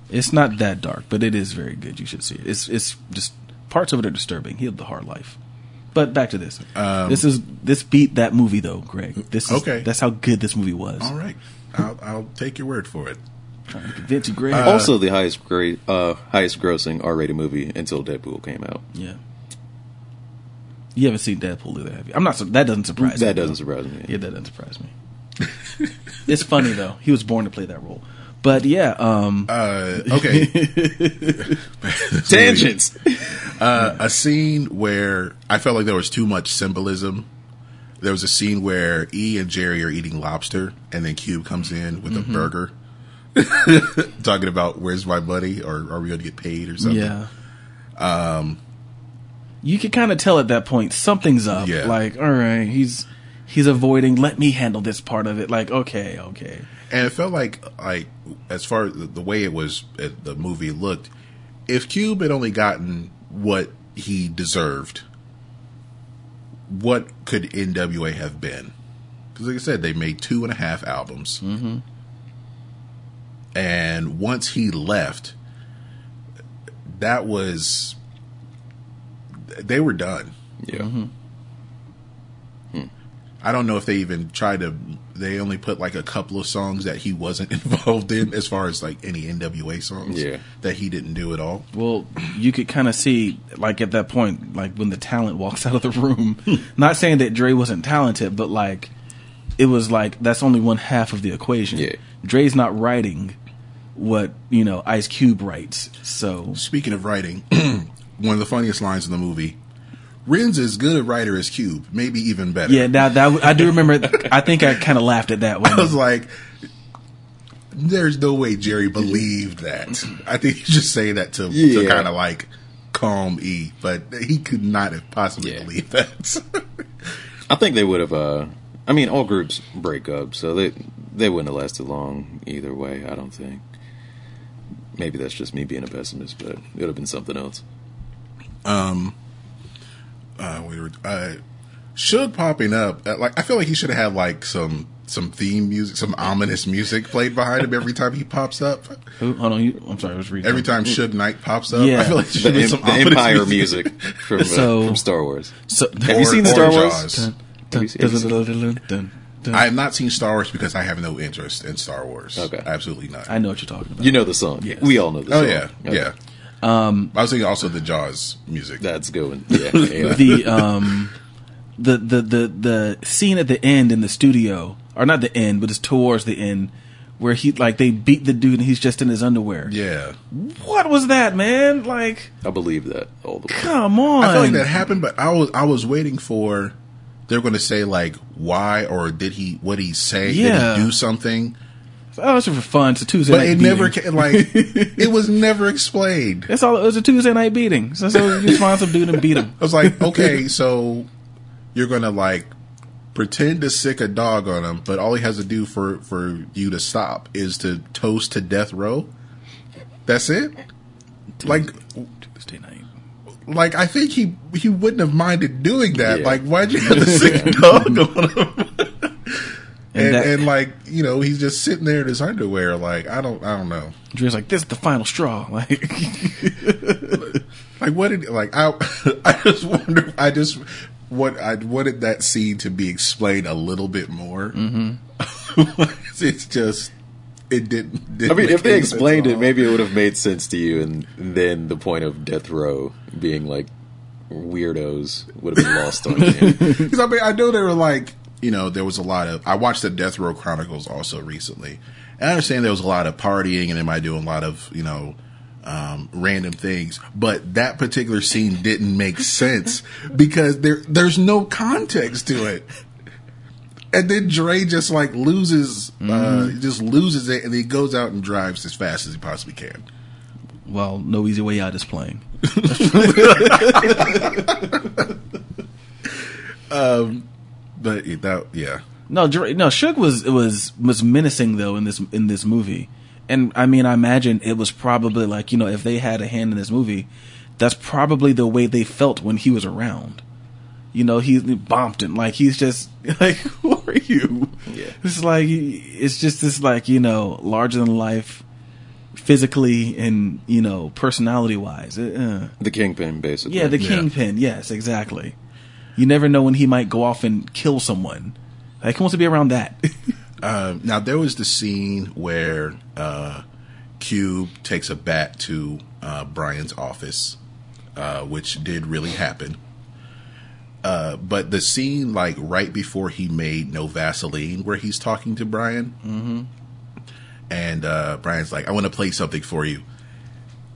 it's not that dark, but it is very good. You should see it. It's it's just parts of it are disturbing. He lived a hard life. But back to this. this is this beat that movie though, Greg. This is, Um, Okay. That's how good this movie was. All right, I'll, I'll take your word for it. Trying to convince you, Greg. Uh, also, the highest grade, uh, highest grossing R-rated movie until Deadpool came out. yeah. You haven't seen Deadpool either, have you? I'm not. That doesn't surprise me. That doesn't surprise me. Yeah, that doesn't surprise me. it's funny though. He was born to play that role. But yeah, um, Uh, okay. Tangents. uh, a scene where I felt like there was too much symbolism. There was a scene where E and Jerry are eating lobster, and then Cube comes in with a burger, talking about "Where's my money?" or "Are we going to get paid?" or something. yeah. Um, you could kind of tell at that point something's up. Yeah. Like, all right, he's he's avoiding. Let me handle this part of it. Like, okay, okay. And it felt like, like as far as the, way it was, uh, the movie looked. If Cube had only gotten what he deserved, what could NWA have been? Because, like I said, they made two and a half albums, mm-hmm. and once he left, that was they were done. Yeah. I don't know if they even tried to. They only put like a couple of songs that he wasn't involved in, as far as like any NWA songs. Yeah. that he didn't do at all. Well, you could kind of see, like at that point, like when the talent walks out of the room. Not saying that Dre wasn't talented, but like it was like that's only one half of the equation. Yeah. Dre's not writing what you know Ice Cube writes. So Speaking of writing, one of the funniest lines in the movie. Ren's as good a writer as Cube, maybe even better. yeah, now that I do remember. I think I kind of laughed at that one. I was like, "There's no way Jerry believed that." I think he's just saying that to, to kind of like calm E, but he could not have possibly Yeah. believed that. I think they would have. Uh, I mean, all groups break up, so they they wouldn't have lasted long either way. I don't think. Maybe that's just me being a pessimist, but it would have been something else. Uh, we were uh, Suge popping up. Uh, like I feel like he should have had like some some theme music, some ominous music played behind him every time he pops up. Who- Hold on, you, I'm sorry, I was reading. Every time Suge Knight pops up, Yeah. I feel like there The, be em- some the ominous Empire music from uh, So- from Star Wars. So, Have you seen the Star Wars? Dun, dun, dun, dun, dun, dun, dun. I have not seen Star Wars because I have no interest in Star Wars. Okay. absolutely not. I know what you're talking about. You know the song. Yes. We all know the oh song. Oh yeah, Okay. yeah. Um, I was thinking also the Jaws music. That's going. Yeah, yeah. the um the, the the the scene at the end in the studio or not the end but it's towards the end where he like they beat the dude and he's just in his underwear yeah, what was that man like I believe that all the way. come on I feel like that happened, but I was I was waiting for they're going to say like why or did he what he say? Yeah. Did he do something? Oh it's for fun it's a tuesday But night it never ca- like it was never explained. that's all it was a tuesday night beating so, so you just find some dude and beat him I was like, okay, so you're gonna like pretend to sic a dog on him, but all he has to do for for you to stop is to toast to death row. That's it. Like, tuesday night like I think he he wouldn't have minded doing that. Yeah. Like, why'd you have to sic a dog on him? And And, that- and like you know he's just sitting there in his underwear. Like I don't I don't know. Dre's like this is the final straw like Like what did like I I just wonder I just what I wanted that scene to be explained a little bit more. Mm-hmm. it's just it didn't. didn't I mean, if they explained it, maybe it would have made sense to you, and then the point of death row being like weirdos would have been lost on you. Because I mean, I know they were like, you know, there was a lot of. I watched the Death Row Chronicles also recently. And I understand there was a lot of partying and they might do a lot of, you know, um, random things. But that particular scene didn't make sense because there there's no context to it. And then Dre just like loses, uh, just loses it, and he goes out and drives as fast as he possibly can. well no easy way out is playing But that, yeah, No, Dre, no. Suge was was was menacing though in this in this movie, and I mean, I imagine it was probably like you know if they had a hand in this movie, that's probably the way they felt when he was around. You know, he's Bompton, like he's just like, who are you? Yeah. it's like it's just this like you know larger than life, physically and you know personality wise. Uh, The kingpin, basically. yeah, the Yeah. kingpin. Yes, exactly. You never know when he might go off and kill someone. Like, who wants to be around that? Uh, now there was the scene where uh, Cube takes a bat to uh, Brian's office, uh, which did really happen. Uh, but the scene, like right before he made No Vaseline, where he's talking to Brian, and uh, Brian's like, "I want to play something for you."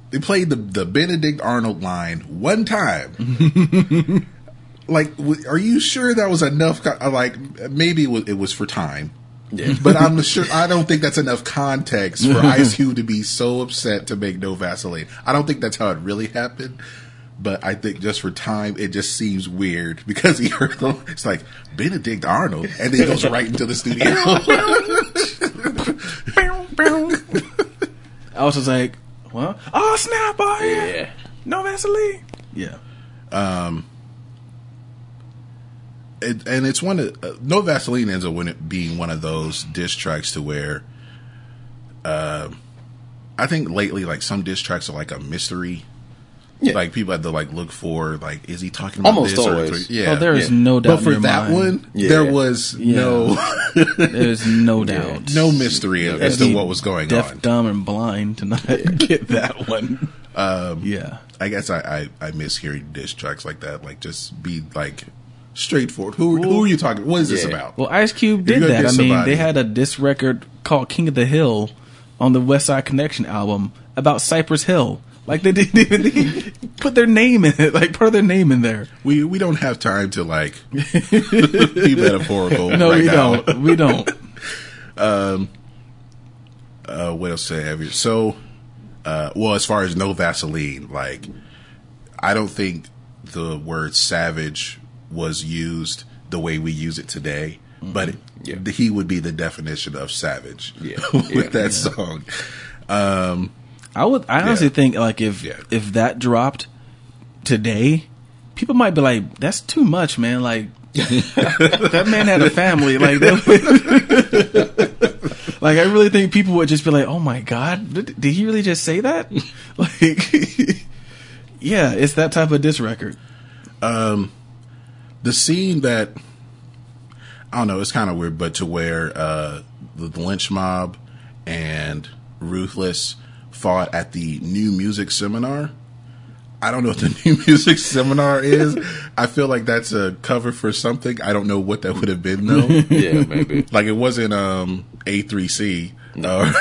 They played the the Benedict Arnold line one time. like, w- are you sure that was enough? co- uh, Like, maybe it was, it was for time. Yeah. But I'm sure I don't think that's enough context for Ice Cube to be so upset to make no Vaseline. I don't think that's how it really happened. But I think just for time, it just seems weird because he heard the, it's like Benedict Arnold, and then he goes right into the studio. I was just like, well, oh snap! Oh yeah, Yeah. no Vaseline. Yeah, it, and it's one of uh, No Vaseline ends up when being one of those diss tracks to where, uh, I think lately like some diss tracks are like a mystery. Yeah. Like people have to like look for like is he talking about Almost this always. or yeah. Oh, there is yeah. no doubt. but for in that mind. one, Yeah. there was Yeah. no there's no doubt. no mystery Yeah, as to what was going deaf, on. dumb, and blind to not get that one. Um, yeah, I guess I, I I miss hearing diss tracks like that. Like just be like straightforward. Who who are you talking? What is this about? well, Ice Cube did that. I mean, somebody- they had a diss record called "King of the Hill" on the Westside Connection album about Cypress Hill. Like they didn't even they put their name in it, like put their name in there. we we don't have time to like be metaphorical. No, right we now. don't. We don't. uh, what else did I have here? So, uh, well, as far as no Vaseline, like, I don't think the word savage was used the way we use it today, but Yeah. he would be the definition of savage Yeah. with Yeah. that song. Um, I would. I honestly think like if if that dropped today, people might be like, "That's too much, man." Like that man had a family. Like that. like I really think people would just be like, "Oh my god, did, did he really just say that?" like, yeah, it's that type of diss record. The scene that I don't know, it's kind of weird, but to where uh, the, Lench Mob and Ruthless fought at the new music seminar. I don't know what the new music seminar is. I feel like that's a cover for something. I don't know what that would have been though. Yeah, maybe. like it wasn't um A3C. No. Or-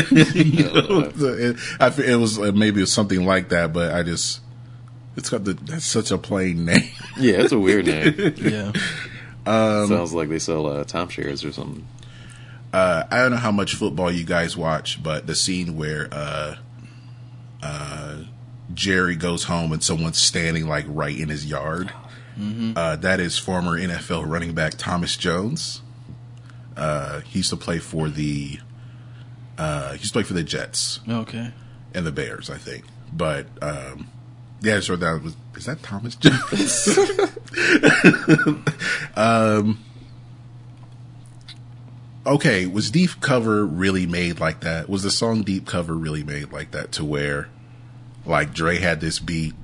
it, I, it was uh, maybe it was something like that, but I just it's got the that's such a plain name. Yeah, it's a weird name. Yeah, Sounds like they sell uh, timeshares or something. uh, I don't know how much football you guys watch, but the scene where uh, uh, Jerry goes home and someone's standing like right in his yard, uh, that is former NFL running back Thomas Jones. Uh, he used to play for the uh, he used to play for the Jets okay. and the Bears, I think. But um, yeah, so that was is that Thomas Jones? um, okay, was Deep Cover really made like that? Was the song Deep Cover really made like that to where like Dre had this beat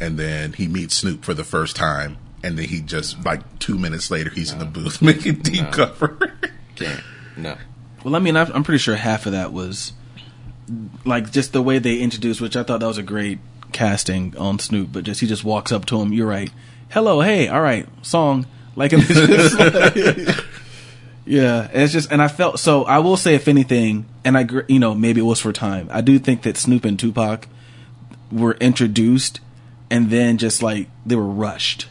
and then he meets Snoop for the first time and then he just like two minutes later he's in the booth making Deep No. Cover. Can't. No. Well, I mean, I'm I'm pretty sure half of that was like just the way they introduced, which I thought that was a great casting on Snoop. But just he just walks up to him. You're right. Hello, hey, all right, song. Like, like- yeah, it's just, and I felt so. I will say, if anything, and I, you know, maybe it was for time. I do think that Snoop and Tupac were introduced, and then just like they were rushed.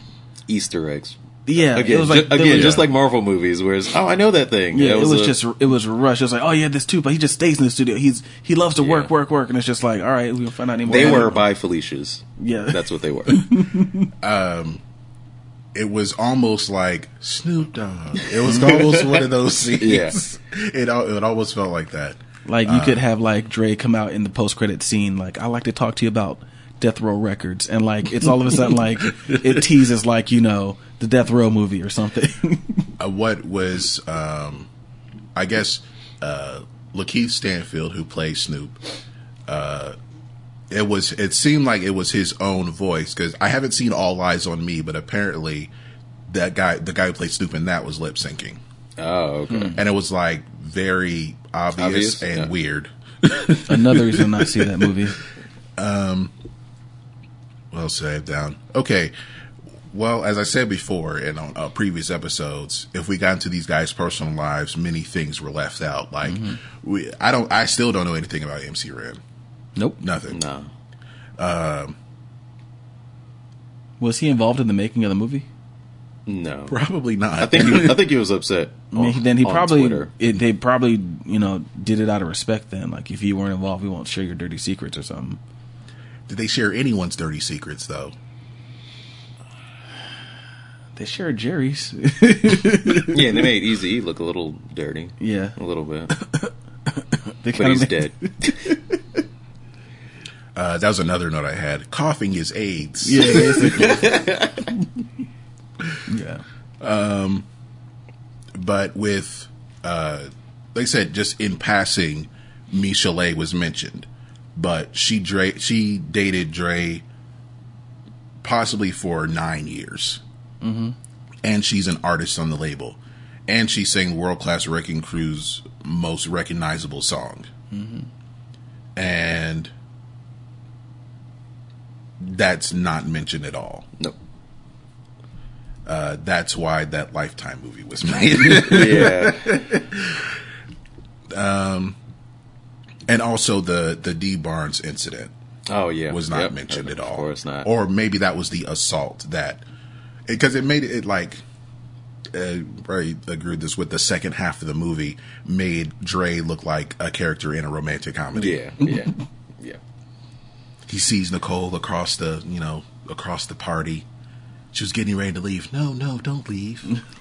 Easter eggs. Yeah, Again, it was like they again, were- just like Marvel movies, where it's, oh, I know that thing. Yeah, it was, a- just it was rushed. It was like, oh yeah, this too, but he just stays in the studio. He's he loves to work, Yeah. work, work, and it's just like, all right, we'll find out anymore. They were bye Felicia's. Yeah. That's what they were. Um, it was almost like Snoop Dogg. It was almost one of those scenes. Yeah. It al- it almost felt like that. like you uh, could have like Dre come out in the post credit scene, like I like to talk to you about Death Row Records, and like it's all of a sudden like it teases like you know the Death Row movie or something. Uh, what was, um, I guess, uh, LaKeith Stanfield, who plays Snoop, uh, it was, it seemed like it was his own voice because I haven't seen All Eyez on Me, but apparently that guy, the guy who played Snoop in that was lip syncing. Oh, okay. And it was like very obvious, Obvious? and Yeah. weird. Another reason to not see that movie. What else did I down? Okay. Well, as I said before and on uh, previous episodes, if we got into these guys' personal lives, many things were left out. Like, we, I don't, I still don't know anything about MC Ren. Nope. Nothing. No. Was he involved in the making of the movie? No. Probably not. I think he, I think he was upset. I mean, on- then he on probably it, they probably you know did it out of respect. Then, like if you weren't involved, we won't share your dirty secrets or something. Did they share anyone's dirty secrets though? They shared Jerry's. Yeah, and they made Easy E look a little dirty. yeah, A little bit. they But he's made- dead. Uh, that was another note I had. Coughing is AIDS. Yeah, basically. yeah. but with uh like I said, just in passing, Michel'le was mentioned, but she Dre she dated Dre possibly for nine years, mm-hmm. and she's an artist on the label, and she sang World Class Wreckin' Cru's most recognizable song, and that's not mentioned at all. Nope. Uh, that's why that Lifetime movie was made. Yeah. Um, and also the the Dee Barnes incident Oh yeah. was not Yep. mentioned at all. Of course not. Or maybe that was the assault that because it made it like uh, I agree with this with the second half of the movie made Dre look like a character in a romantic comedy. yeah. Yeah. Yeah. He sees Nicole across the you know across the party. She was getting ready to leave. No, no, don't leave.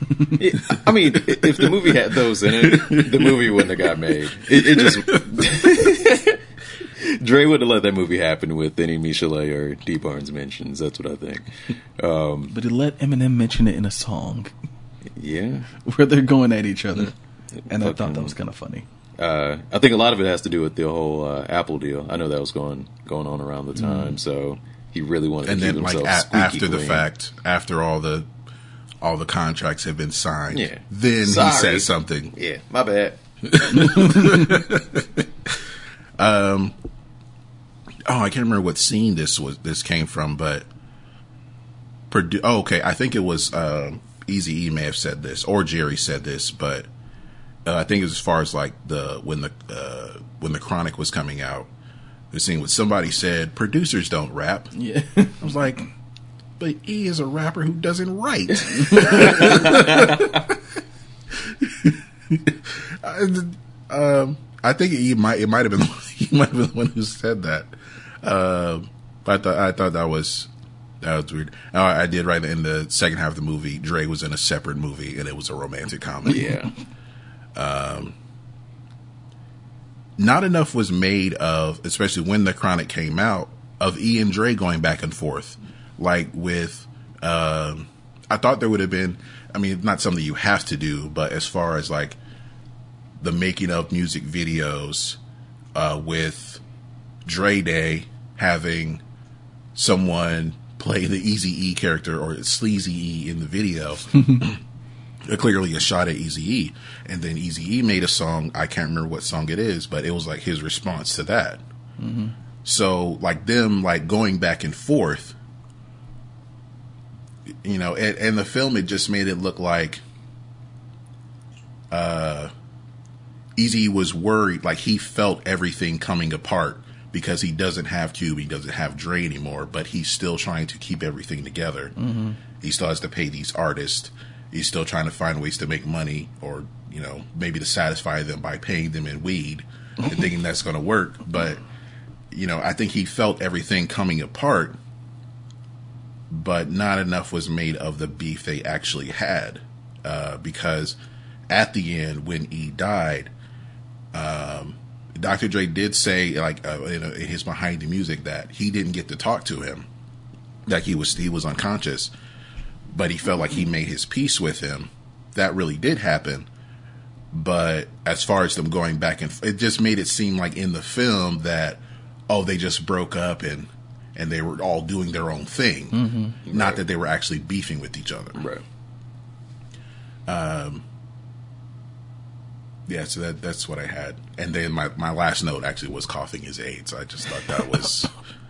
It- I mean, if the movie had those in it, the movie wouldn't have got made. It, it just Dre would have let that movie happen with any Michel'le or Dee Barnes mentions. That's what I think. Um, But he let Eminem mention it in a song yeah, where they're going at each other, and I thought that was kind of funny. uh, I think a lot of it has to do with the whole uh, Apple deal. I know that was going going on around the time, so he really wanted and to keep then like himself a- squeaky after the fact, after all the all the contracts have been signed, Yeah. then Sorry. he says something. Yeah, my bad. Oh, I can't remember what scene this was. This came from, but produ- oh, okay. I think it was um Easy E may have said this, or Jerry said this, but uh, I think it was as far as like the when the uh, when the Chronic was coming out, the scene with somebody said producers don't rap. Yeah, I was like, but E is a rapper who doesn't write. I, um, I think he might. It might have been. He might have been the one who said that. But I thought I thought that was that was weird. Uh, I did write in the second half of the movie. Dre was in a separate movie, and it was a romantic comedy. Yeah, um, Not enough was made of, especially when the Chronic came out, of E and Dre going back and forth. Like with, um, I thought there would have been. I mean, not something you have to do, but as far as like the making of music videos uh, with Dre Day having someone play the Easy E character or Sleazy E in the video. Uh, Clearly a shot at Easy E, and then Easy E made a song. I can't remember what song it is, but it was like his response to that. So like them like going back and forth, you know, and, and the film it just made it look like Eazy was worried, like he felt everything coming apart because he doesn't have Cube, he doesn't have Dre anymore, but he's still trying to keep everything together. Mm-hmm. He still has to pay these artists. He's still trying to find ways to make money, or you know, maybe to satisfy them by paying them in weed and thinking that's going to work. But you know, I think he felt everything coming apart, but not enough was made of the beef they actually had, uh, because at the end when E died. Dr. Dre did say, like uh, in, in his behind the music, that he didn't get to talk to him, like he was he was unconscious, but he felt like he made his peace with him. That really did happen, but as far as them going back and it just made it seem like in the film that oh they just broke up and and they were all doing their own thing, not that they were actually beefing with each other. right. Yeah, so that that's what I had. And then my, my last note actually was coughing is AIDS. I just thought that was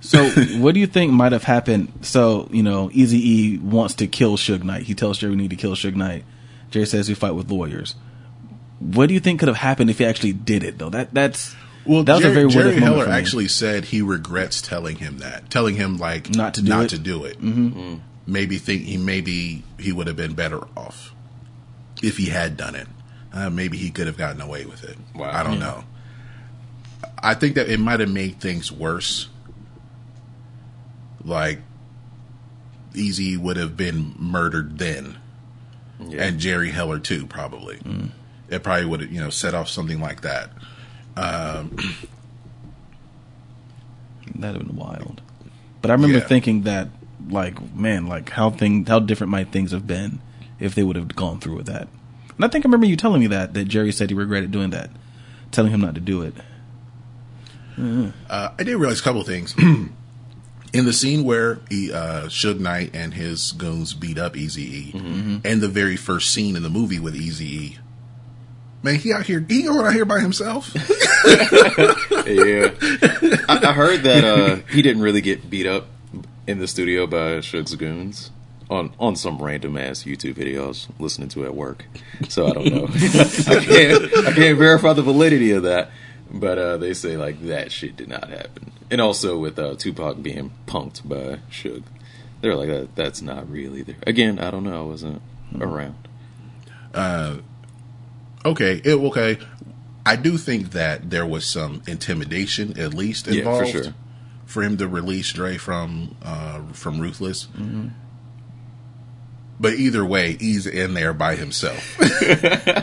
So, what do you think might have happened? So, you know, Easy E wants to kill Suge Knight. He tells Jerry we need to kill Suge Knight. Jerry says we fight with lawyers. What do you think could have happened if he actually did it? Though that that's Well, that was Jerry, a very Jerry Heller actually said he regrets telling him that, telling him like Not to do not it? to do it. Mm-hmm. Maybe think he maybe he would have been better off if he had done it. Uh, maybe he could have gotten away with it. Wow. I don't Yeah. know. I think that it might have made things worse. Like Eazy would have been murdered then, Yeah. and Jerry Heller too, probably. It probably would have, you know, set off something like that. That'd have been wild. But I remember Yeah. thinking that, like, man, like how thing how different might things have been if they would have gone through with that. And I think I remember you telling me that that Jerry said he regretted doing that, telling him not to do it. Uh, I did realize a couple of things. In the scene where he, uh, Suge Knight and his goons beat up Easy E, and the very first scene in the movie with Easy E, man, he out here, he going out here by himself. yeah. I, I heard that uh, he didn't really get beat up in the studio by Suge's goons on on some random ass YouTube videos listening to at work. So I don't know. I can't I can't verify the validity of that. But uh, they say like that shit did not happen. And also with uh, Tupac being punked by Suge, they're like that. That's not real either. Again, I don't know. I wasn't around. okay, it, okay. I do think that there was some intimidation, at least Yeah, for involved, sure. for him to release Dre from uh, from Ruthless. But either way, he's in there by himself,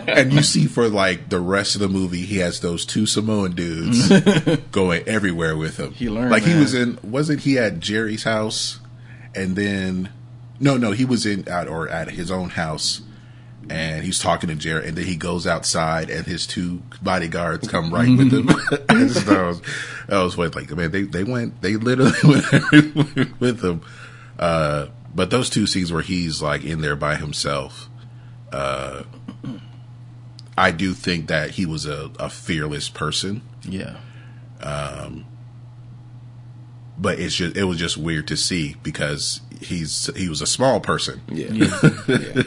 and you see for like the rest of the movie, he has those two Samoan dudes going everywhere with him. He learned, like he was in, wasn't he at Jerry's house, and then no, no, he was in at or at his own house, and he's talking to Jerry, and then he goes outside, and his two bodyguards come right with him. I just thought it was, that was like man, they they went, they literally went with him. Uh, but those two scenes where he's like in there by himself, uh, I do think that he was a, a fearless person. Yeah. Um, But it's just it was just weird to see because he's he was a small person. Yeah. yeah.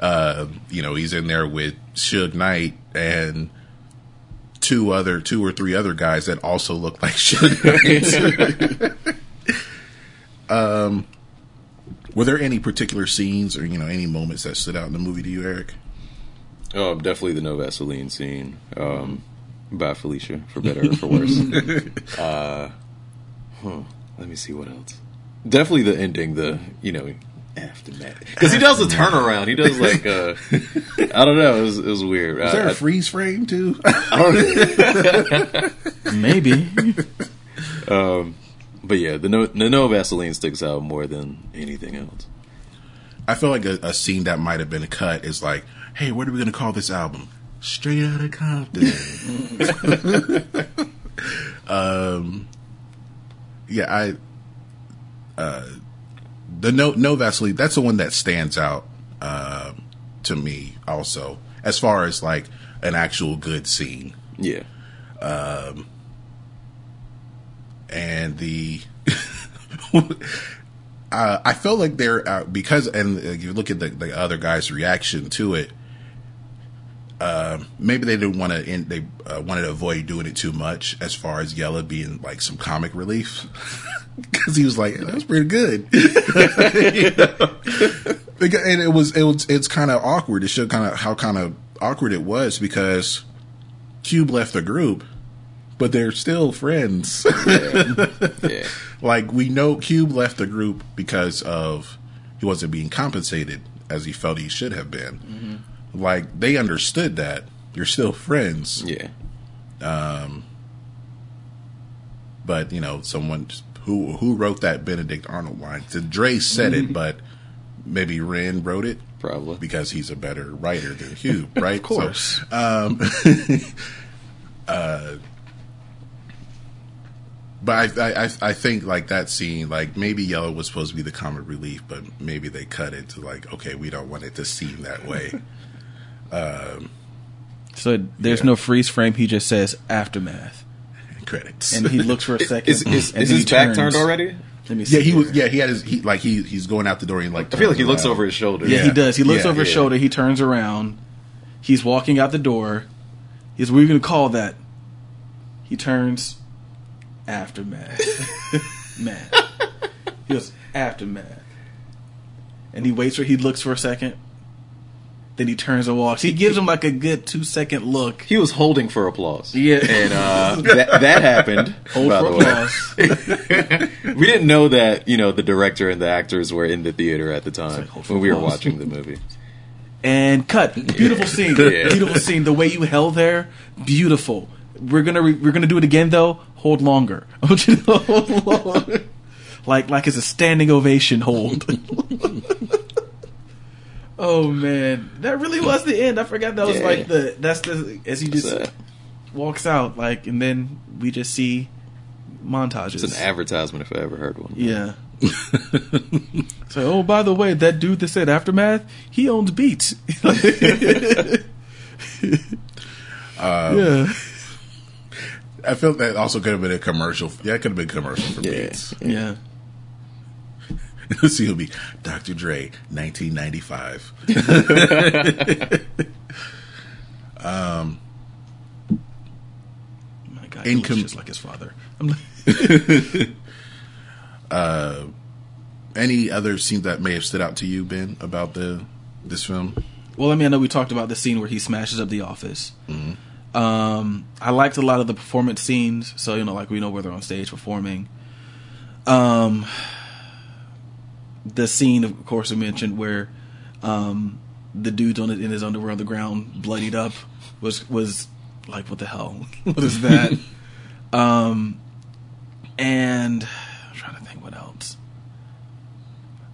Uh, you know, he's in there with Suge Knight and two other two or three other guys that also look like Suge Knight. um, were there any particular scenes or you know any moments that stood out in the movie to you, Eric? Oh, definitely the no Vaseline scene um, bye Felicia, for better or for worse. uh, huh, let me see what else. Definitely the ending, the you know aftermath, because he does a turnaround. He does like uh, I don't know. It was, it was weird. Was I- there I- a freeze frame too? Maybe. But yeah, the no, the no Vaseline sticks out more than anything else. I feel like a, a scene that might have been cut is like, hey, what are we going to call this album? Straight Outta Compton. um, yeah, I, uh, the no no Vaseline. That's the one that stands out uh, to me. Also, as far as like an actual good scene, Yeah, and the uh, I felt like they're uh, because and uh, you look at the, the other guy's reaction to it. Uh, maybe they didn't want to. They uh, wanted to avoid doing it too much, as far as Yella being like some comic relief, because he was like, "That was pretty good." And it was it was it's kind of awkward. It showed kind of how kind of awkward it was because Cube left the group, but they're still friends. yeah, like we know Cube left the group because of he wasn't being compensated as he felt he should have been. Like they understood that you're still friends, yeah. Um but you know someone who who wrote that Benedict Arnold line. So Dre said it, but maybe Ren wrote it Probably. because he's a better writer than Cube, right? Of course. So, um, uh, but I, I, I think like that scene, like maybe Yella was supposed to be the comic relief, but maybe they cut it to like, okay, we don't want it to seem that way. Um, so there's Yeah. no freeze frame. He just says aftermath. credits. and he looks for a second. Is, is, and is his he back turned already? Let me see yeah, he was. Yeah, he had his. He like he he's going out the door and like. I feel like he turns looks over his shoulder. Yeah, he does. He looks Yeah, over his shoulder. He turns around. He's walking out the door. He's what are you gonna call that? He turns aftermath. Man. He goes aftermath. And he waits for he looks for a second. Then he turns and walks. He gives him like a good two second look. He was holding for applause. Yeah. And uh, that, that happened. Hold by for the way. applause. We didn't know that, you know, the director and the actors were in the theater at the time like, when we were applause. watching the movie. and cut. Beautiful scene. Yeah. Beautiful scene. The way you held there, beautiful. We're gonna re- we're gonna do it again though. Hold longer. I want you to hold longer. Like like it's a standing ovation hold. oh man, that really was the end. I forgot that was Yeah. like the that's the as he just walks out like and then we just see montages. it's an advertisement if I ever heard one. Yeah. so, oh, by the way, that dude that said aftermath, he owns Beats. Um, yeah, I felt that also could have been a commercial. Yeah, it could have been a commercial for Yeah. Beats. yeah. See, it'll be Dr. Dre, 1995. um, My God, In he com- looks just like his father. I'm like, Any other scene that may have stood out to you, Ben, about the this film? well, I mean, I know we talked about the scene where he smashes up the office. Um, I liked a lot of the performance scenes, so you know, like we know where they're on stage performing. Um, the scene, of course, I mentioned where um, the dude's on it in his underwear on the ground, bloodied up, was was like, what the hell? what is that? um, and I'm trying to think what else.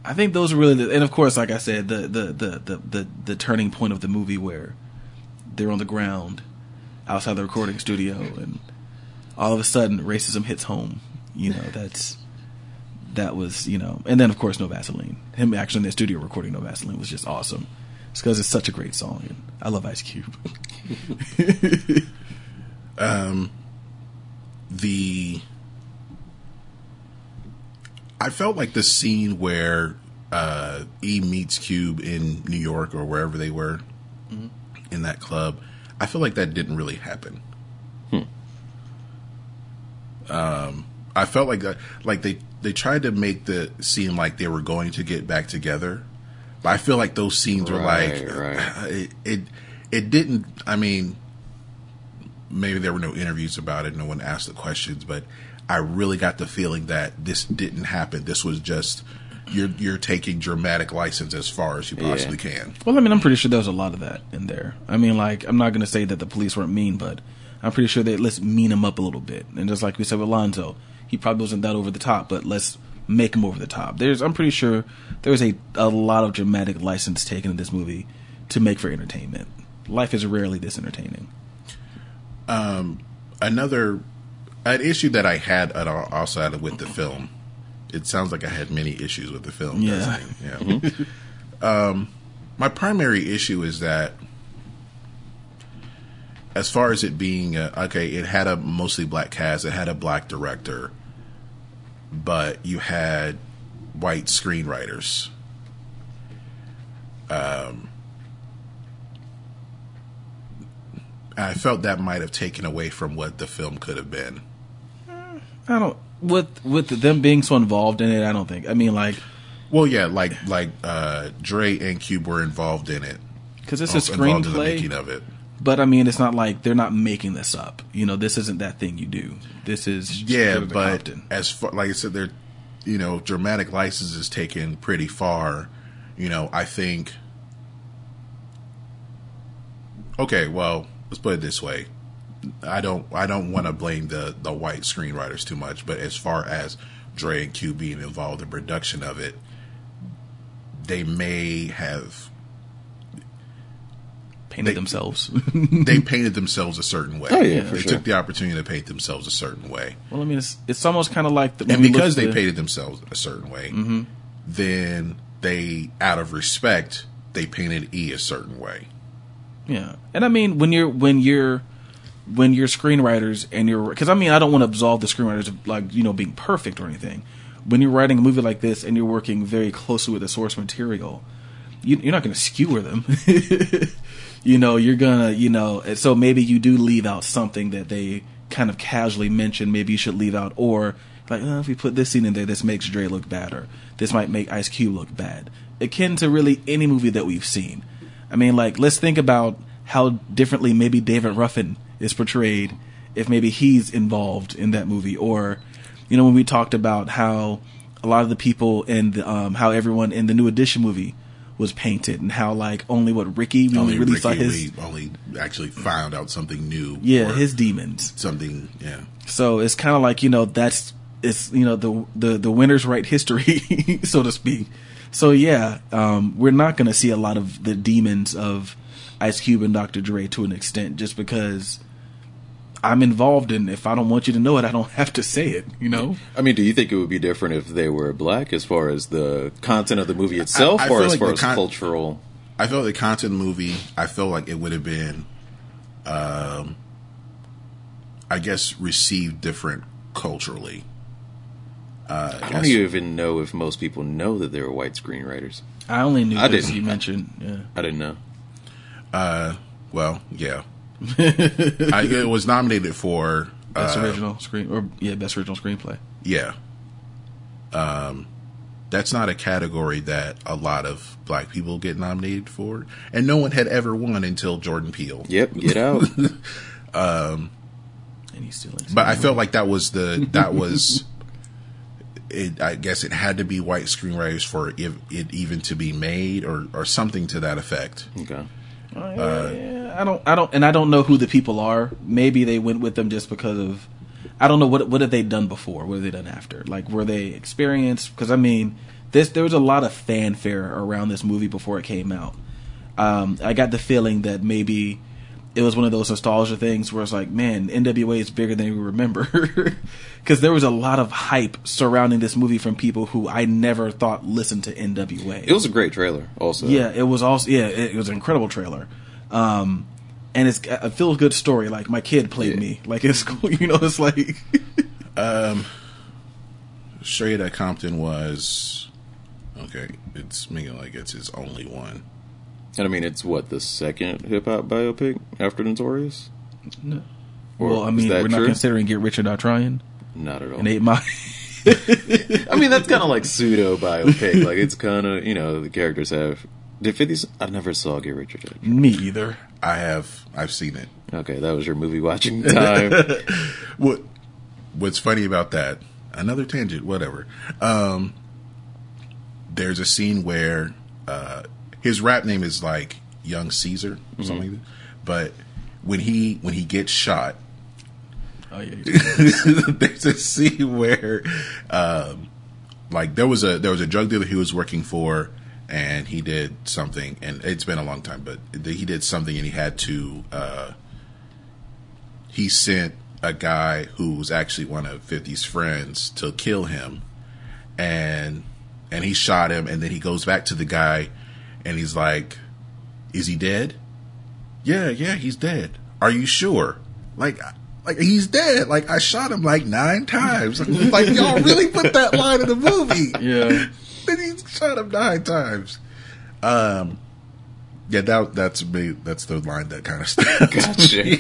I think those are really the, and of course, like I said, the the the the the, the turning point of the movie where they're on the ground outside the recording studio, and all of a sudden, racism hits home. You know, that's that was you know, and then of course, no Vaseline. Him actually in the studio recording no Vaseline was just awesome. It's because it's such a great song, and I love Ice Cube. um, the I felt like the scene where uh, E meets Cube in New York or wherever they were in that club. I feel like that didn't really happen. Hmm. Um, I felt like that, like they they tried to make the seem like they were going to get back together, but I feel like those scenes were like uh, right. it, it it didn't. I mean, maybe there were no interviews about it, no one asked the questions, but I really got the feeling that this didn't happen. This was just you're you're taking dramatic license as far as you Yeah. possibly can. Well, I mean, I'm pretty sure there was a lot of that in there. I mean, like, I'm not going to say that the police weren't mean, but I'm pretty sure they let's mean him up a little bit. And just like we said with Lonzo, he probably wasn't that over the top, but let's make him over the top. There's, I'm pretty sure there's a a lot of dramatic license taken in this movie to make for entertainment. Life is rarely this entertaining. Um, Another an issue that I had at all, outside with the film. It sounds like I had many issues with the film. Yeah. doesn't it? Yeah. um, my primary issue is that as far as it being a, okay, it had a mostly black cast, it had a black director, but you had white screenwriters. Um, I felt that might have taken away from what the film could have been. I don't with with them being so involved in it. I don't think. I mean, like, Well, yeah, like like uh, Dre and Cube were involved in it. because it's a Also involved in the screenplay. making of it. But I mean, it's not like they're not making this up. You know, this isn't that thing you do. This is Yeah, but Compton. as far like I said, they're you know dramatic license is taken pretty far. You know, I think. Okay, well, let's put it this way. I don't I don't want to blame the the white screenwriters too much, but as far as Dre and Q being involved in production of it, they may have painted they- themselves. they painted themselves a certain way. Oh, yeah, they sure. took the opportunity to paint themselves a certain way. well, I mean, it's it's almost kind of like the and because they to- painted themselves a certain way, Mm-hmm. then they, out of respect, they painted E a certain way. Yeah, and I mean when you're when you're when you're screenwriters and you're because I mean I don't want to absolve the screenwriters of like you know being perfect or anything. When you're writing a movie like this and you're working very closely with the source material, you, you're not going to skewer them. you know, you're gonna you know. So maybe you do leave out something that they kind of casually mention. Maybe you should leave out or like oh, if we put this scene in there, this makes Dre look bad, or this might make Ice Cube look bad. Akin to really any movie that we've seen. I mean, like let's think about how differently maybe David Ruffin is portrayed if maybe he's involved in that movie, or you know when we talked about how a lot of the people and um, how everyone in the New Edition movie was painted, and how like only what Ricky we only really Ricky saw his we only actually found out something new. yeah his demons. something. Yeah, So it's kind of like you know that's it's you know the the the winners write history, so to speak. So yeah, um, we're not going to see a lot of the demons of Ice Cube and Dr. Dre to an extent, just because I'm involved in. If I don't want you to know it, I don't have to say it. You know? I mean, do you think it would be different if they were black as far as the content of the movie itself, I or feel as like far as con- cultural? I felt the content of the movie. I felt like it would have been, um, I guess, received different culturally. Uh, I don't even know if most people know that they were white screenwriters. I only knew I didn't. you mentioned. Yeah. I didn't know. Uh, well, yeah. I, it was nominated for Best uh, original screen or yeah, best original screenplay. Yeah. Um, that's not a category that a lot of black people get nominated for, and no one had ever won until Jordan Peele. Yep, get out. And he's still. But I felt like that was the that was. It, I guess it had to be white screenwriters for it, it even to be made, or or something to that effect. okay. Uh, yeah, I don't, I don't, and I don't know who the people are. Maybe they went with them just because of, I don't know what what have they done before. What have they done after? Like, were they experienced? Because I mean, this there was a lot of fanfare around this movie before it came out. Um, I got the feeling that maybe it was one of those nostalgia things where it's like, man, NWA is bigger than we remember. Because there was a lot of hype surrounding this movie from people who I never thought listened to NWA. It was a great trailer, also. Yeah, it was also yeah, it, it was an incredible trailer. Um, and it's a feel good story. Like my kid played Yeah. me. Like it's cool. You know, it's like Straight at Compton was okay. It's making like it's his only one. And I mean, it's what the second hip hop biopic after Notorious. Or well, I mean, we're not true? considering Get Rich or Not Trying Not at all. and Eight Mile. I mean, that's kind of like pseudo biopic. like it's kind of you know the characters have. Did Fifty? I never saw Get Rich or Die. me either. I have I've seen it. Okay, that was your movie watching time. What What's funny about that? Another tangent, whatever. Um, there's a scene where uh, his rap name is like Young Caesar or something like that. But when he when he gets shot, Oh yeah. there's a scene where um, like there was a there was a drug dealer he was working for and he did something and it's been a long time but he did something and he had to uh, he sent a guy who was actually one of 50's friends to kill him and and he shot him and then he goes back to the guy and he's like is he dead? Yeah yeah he's dead. Are you sure? Like like he's dead. Like i shot him like nine times. Like y'all really put that line in the movie. Yeah. and he shot him nine times. Um yeah that that's me that's the line that kind of stuck. Gotcha.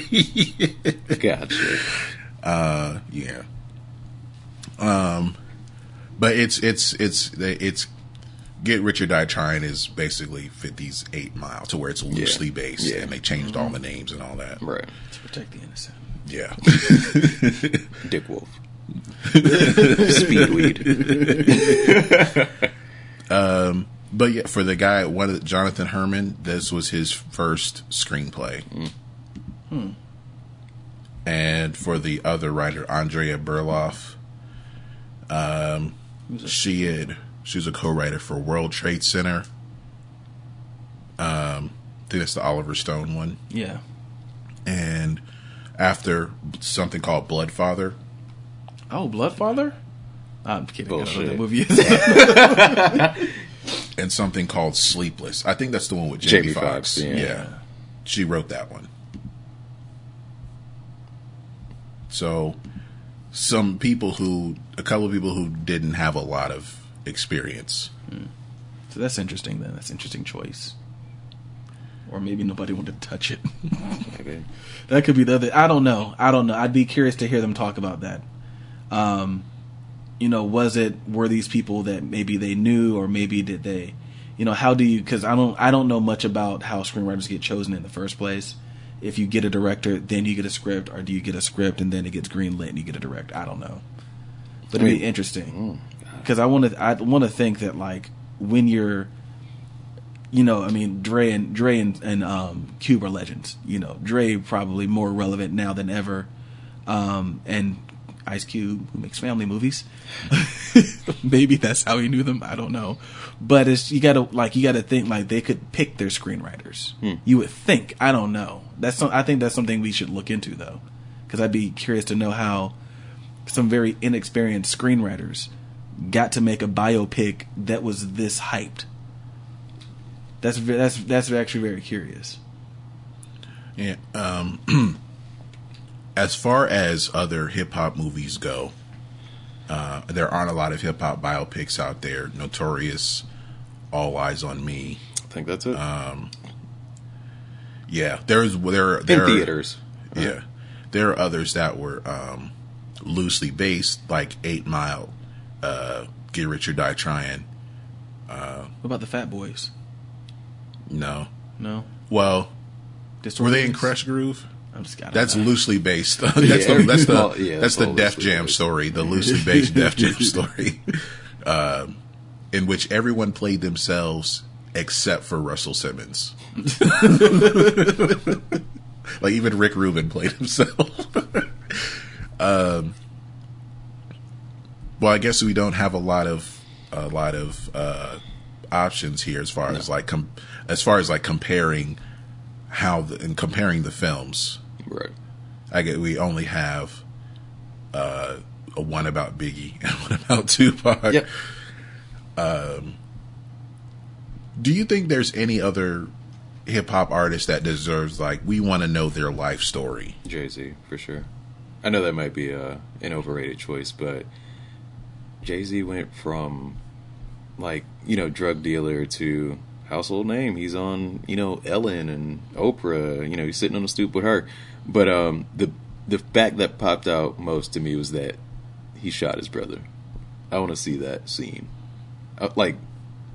gotcha. uh yeah. Um but it's it's it's it's get rich or die trying is basically 50's eight mile to where it's loosely based Yeah. and they changed all mm-hmm. the names and all that Right. To protect the innocent. yeah Dick Wolf. Speedweed. Um, but yeah for the guy one of jonathan herman this was his first screenplay hmm. and for the other writer Andrea Berloff um she had she was a co-writer for world trade center um i think that's the oliver stone one Yeah. and after something called bloodfather Oh, Bloodfather. I'm kidding. I don't know what Bullshit. that movie is. and something called sleepless i think that's the one with jamie, Jamie foxx Foxx, yeah. yeah she wrote that one So some people who, a couple of people who didn't have a lot of experience. So that's interesting. Then that's an interesting choice. Or maybe nobody wanted to touch it. Maybe. that could be the other. I don't know. I don't know. I'd be curious to hear them talk about that. Um, you know, was it were these people that maybe they knew, or maybe did they? You know, how do you? Because I don't. I don't know much about how screenwriters get chosen in the first place. If you get a director, then you get a script, or do you get a script and then it gets greenlit and you get a director? I don't know. But it'd I be interesting because I want to. I want to think that like when you're, you know, I mean, Dre and Dre and, and um, Cube are legends. You know, Dre probably more relevant now than ever, um, and Ice Cube who makes family movies. Maybe that's how he knew them. I don't know, but it's you gotta like you gotta think like they could pick their screenwriters. You would think. I don't know. That's some, I think that's something we should look into though, because I'd be curious to know how some very inexperienced screenwriters got to make a biopic that was this hyped. That's that's that's actually very curious. Yeah. Um, as far as other hip hop movies go, uh, there aren't a lot of hip hop biopics out there. Notorious, All Eyez on Me. I think that's it. Yeah, there's there In there are- theaters. Yeah, there are others that were um, loosely based, like Eight Mile, uh, Get Rich or Die Trying. Uh, What about the Fat Boys? No, No, well, were they in Disorderlies? Krush Groove? I'm just got That's loosely based. that's Yeah, the that's the well, yeah, that's that's the Def Jam based. story, the loosely based Def Jam story, um, in which everyone played themselves except for Russell Simmons. like even Rick Rubin played himself. um, well, I guess we don't have a lot of a lot of uh, options here as far as like com- as far as like comparing how the, and comparing the films. Right. I get we only have uh, a one about Biggie and one about Tupac. Yep. Do you think there's any other hip hop artist that deserves like we want to know their life story? Jay Z for sure. I know that might be uh, an overrated choice, but Jay Z went from like you know drug dealer to household name. He's on you know Ellen and Oprah. You know he's sitting on the stoop with her. But um, the the fact that popped out most to me was that he shot his brother. I want to see that scene. Uh, like,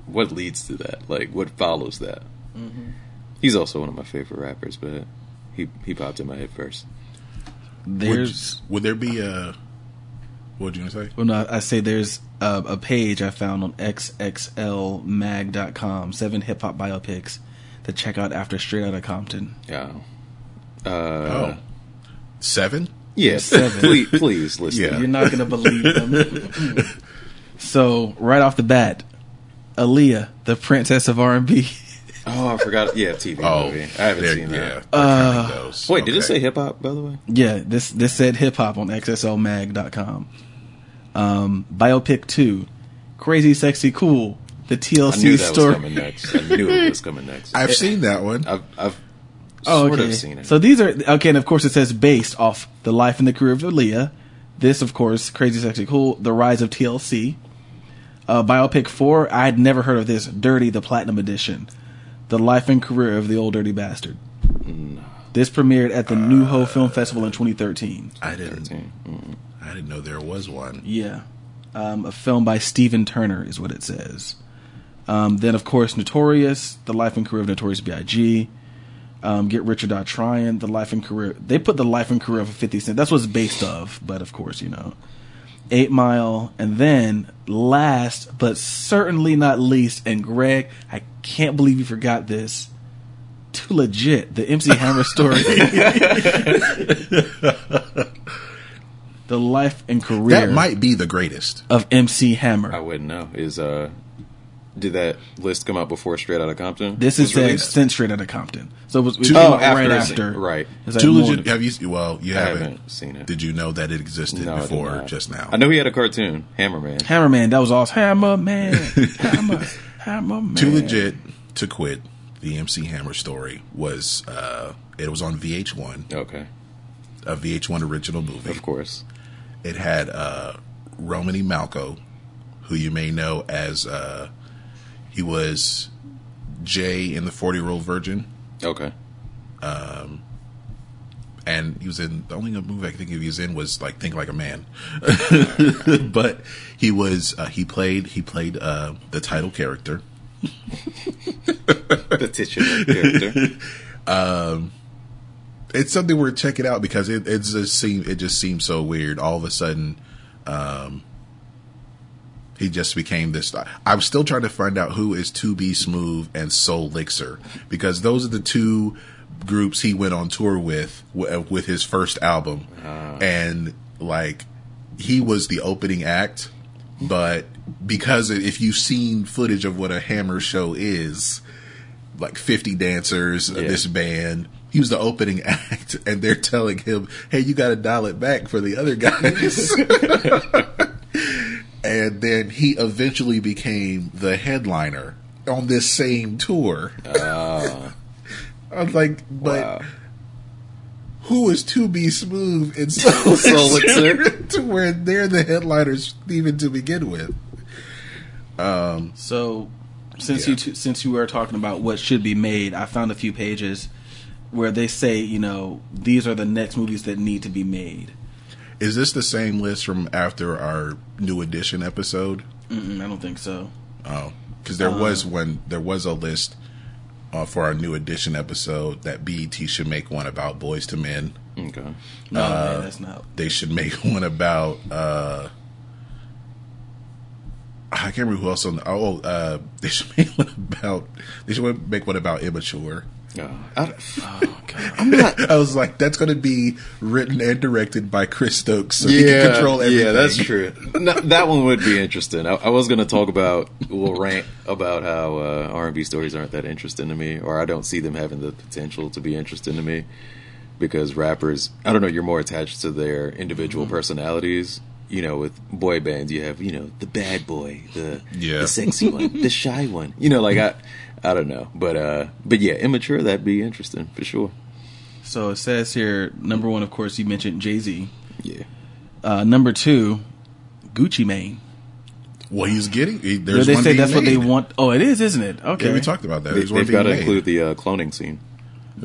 what leads to that? Like, what follows that? He's also one of my favorite rappers, but he he popped in my head first. There's would, would there be a what do you want to say? well, no, I say there's a, a page I found on xxlmag.com, seven hip hop biopics to check out after Straight Outta Compton. Yeah. Uh, Oh, seven? Yes. Seven. please, please listen. Yeah. You're not gonna believe them. so right off the bat, Aaliyah, the princess of R&B. Oh, I forgot. Yeah, TV Oh, movie. I haven't seen that. they're Uh, counting those. Wait, did it say hip hop? By the way. Yeah, this this said hip hop on xxlmag.com. Um, biopic two, crazy, sexy, cool. The I TLC knew that story. was coming next. I knew it was coming next. I've seen that one. I've, I've Oh, sort okay. of seen it. So these are okay, and of course it says based off the life and the career of Aaliyah. This, of course, crazy, sexy, cool. The rise of TLC. Uh, biopic four. I had never heard of this. Dirty, the platinum edition. The life and career of the Ol' Dirty Bastard. This premiered at the New Ho Film Festival in 2013. I didn't. 13. I didn't know there was one. Yeah. Um, a film by Stephen Turner is what it says. Um, then, of course, Notorious, The Life and Career of Notorious B.I.G., um, Get Rich or Die Trying, The Life and Career. They put The Life and Career of 50 Cent. That's what it's based of, but of course, you know. Eight Mile, and then last, but certainly not least, and Greg, I can't believe you forgot this. Too legit, the MC Hammer story. the life and career That might be the greatest. of MC Hammer. I wouldn't know. Is uh, did that list come out before Straight Outta Compton? This is was said since straight out of Compton. So it was, it Oh, after right after. right. It's like Too legit. Have you? Well, you I haven't, haven't seen it. Did you know that it existed No, before just now? I know he had a cartoon, Hammerman. Hammerman, that was awesome. Hammer Man. Hammer. Hammer Man. Too legit to quit. The MC Hammer story was. uh It was on VH1. Okay. a VH1 original movie. Of course. It had uh, Romany Malco, who you may know as uh, he was Jay in the Forty Year Old Virgin, Okay. and he was in the only movie I can think of he was in was like Think Like a Man, but he was uh, he played he played uh, the title character. The titular character. it's something we're checking out because it it just seem it just seems so weird. All of a sudden, um, he just became this. I'm still trying to find out who is To Be Smooth and Soul Lixer because those are the two groups he went on tour with with his first album, and like he was the opening act. But because if you've seen footage of what a Hammer show is, like 50 dancers, uh, Yeah. this band. He was the opening act, and they're telling him, "Hey, you got to dial it back for the other guys." and then he eventually became the headliner on this same tour. I was like, but Wow. who is to be smooth and so Soul to where they're the headliners even to begin with? Um, so, since Yeah. you t- since you were talking about what should be made, I found a few pages where they say, you know, these are the next movies that need to be made. Is this the same list from after our new edition episode? Mm-mm, I don't think so. Oh, because there was one. There was a list uh, for our new edition episode that BET should make one about Boyz II Men. Okay. No, Uh, man, that's not. They should make one about. uh I can't remember who else on. The, oh, uh, they should make one about. They should make one about immature. No, I, Oh God. I'm not. I was like, that's going to be written and directed by Chris Stokes, so he can control everything. Yeah, that's true. No, that one would be interesting. I, I was going to talk about, we'll rant about how uh, R&B stories aren't that interesting to me, or I don't see them having the potential to be interesting to me, because rappers, I don't know, you're more attached to their individual Mm-hmm. personalities. You know, with boy bands, you have you know the bad boy, the Yeah. the sexy one, the shy one. You know, like I, I don't know, but uh, but yeah, immature that'd be interesting for sure. So it says here, number one, of course, you mentioned Jay Z. Yeah. Uh, number two, Gucci Mane. What he's getting. He, Where there's they one say being that's what they want. Oh, it is, isn't it? Okay. Yeah, we talked about that. They, There's one have got to made. include the uh, cloning scene.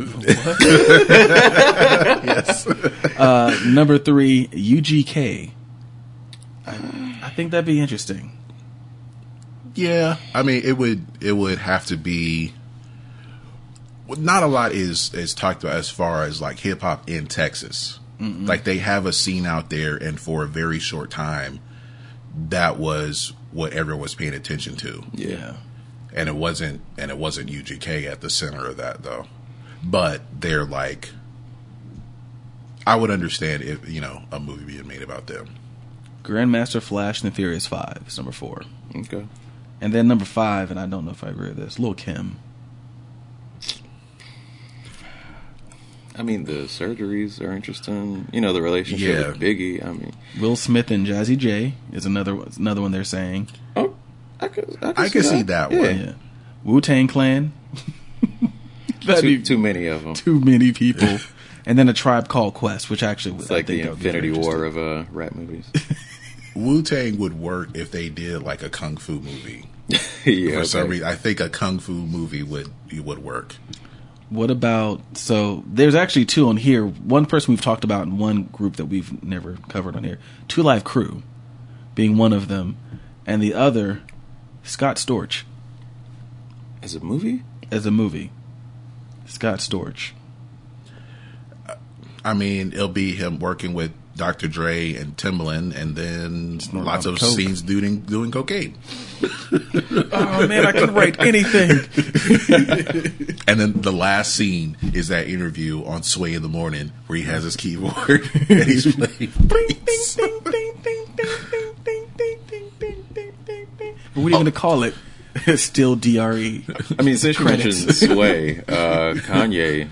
yes. Uh, number three, UGK. I, I think that'd be interesting. Yeah, I mean, it would it would have to be. Not a lot is is talked about as far as like hip hop in Texas. Like they have a scene out there, and for a very short time, that was what everyone was paying attention to. Yeah. and it wasn't and it wasn't UGK at the center of that though. But they're like, I would understand if you know a movie being made about them. Grandmaster Flash and the Furious Five is number four. Okay. And then number five, and I don't know if I agree with this, Lil Kim. I mean, the surgeries are interesting. You know, the relationship Yeah. with Biggie. I mean, Will Smith and Jazzy J is another another one they're saying. oh, I could, I could, I can see that one. Yeah. Wu Tang Clan. That'd Too, be too many of them. too many people. and then a tribe called Quest, which actually It's I like think the that would be Infinity War of uh, rap movies. Wu Tang would work if they did like a kung fu movie. yeah, For some okay. reason, I think a kung fu movie would would work. What about so? There's actually two on here. One person we've talked about, and one group that we've never covered on here. Two Live Crew, being one of them, and the other, Scott Storch As a movie, as a movie. Scott Storch. I mean, it'll be him working with Dr. Dre and Timbaland, and then lots of coke. scenes doing doing cocaine. Oh man, I can write anything. And then the last scene is that interview on Sway in the Morning where he has his keyboard and he's playing. bass. But what are you going to call it? Still E. DRE. I mean, since you Credits. mentioned Sway, uh, Kanye,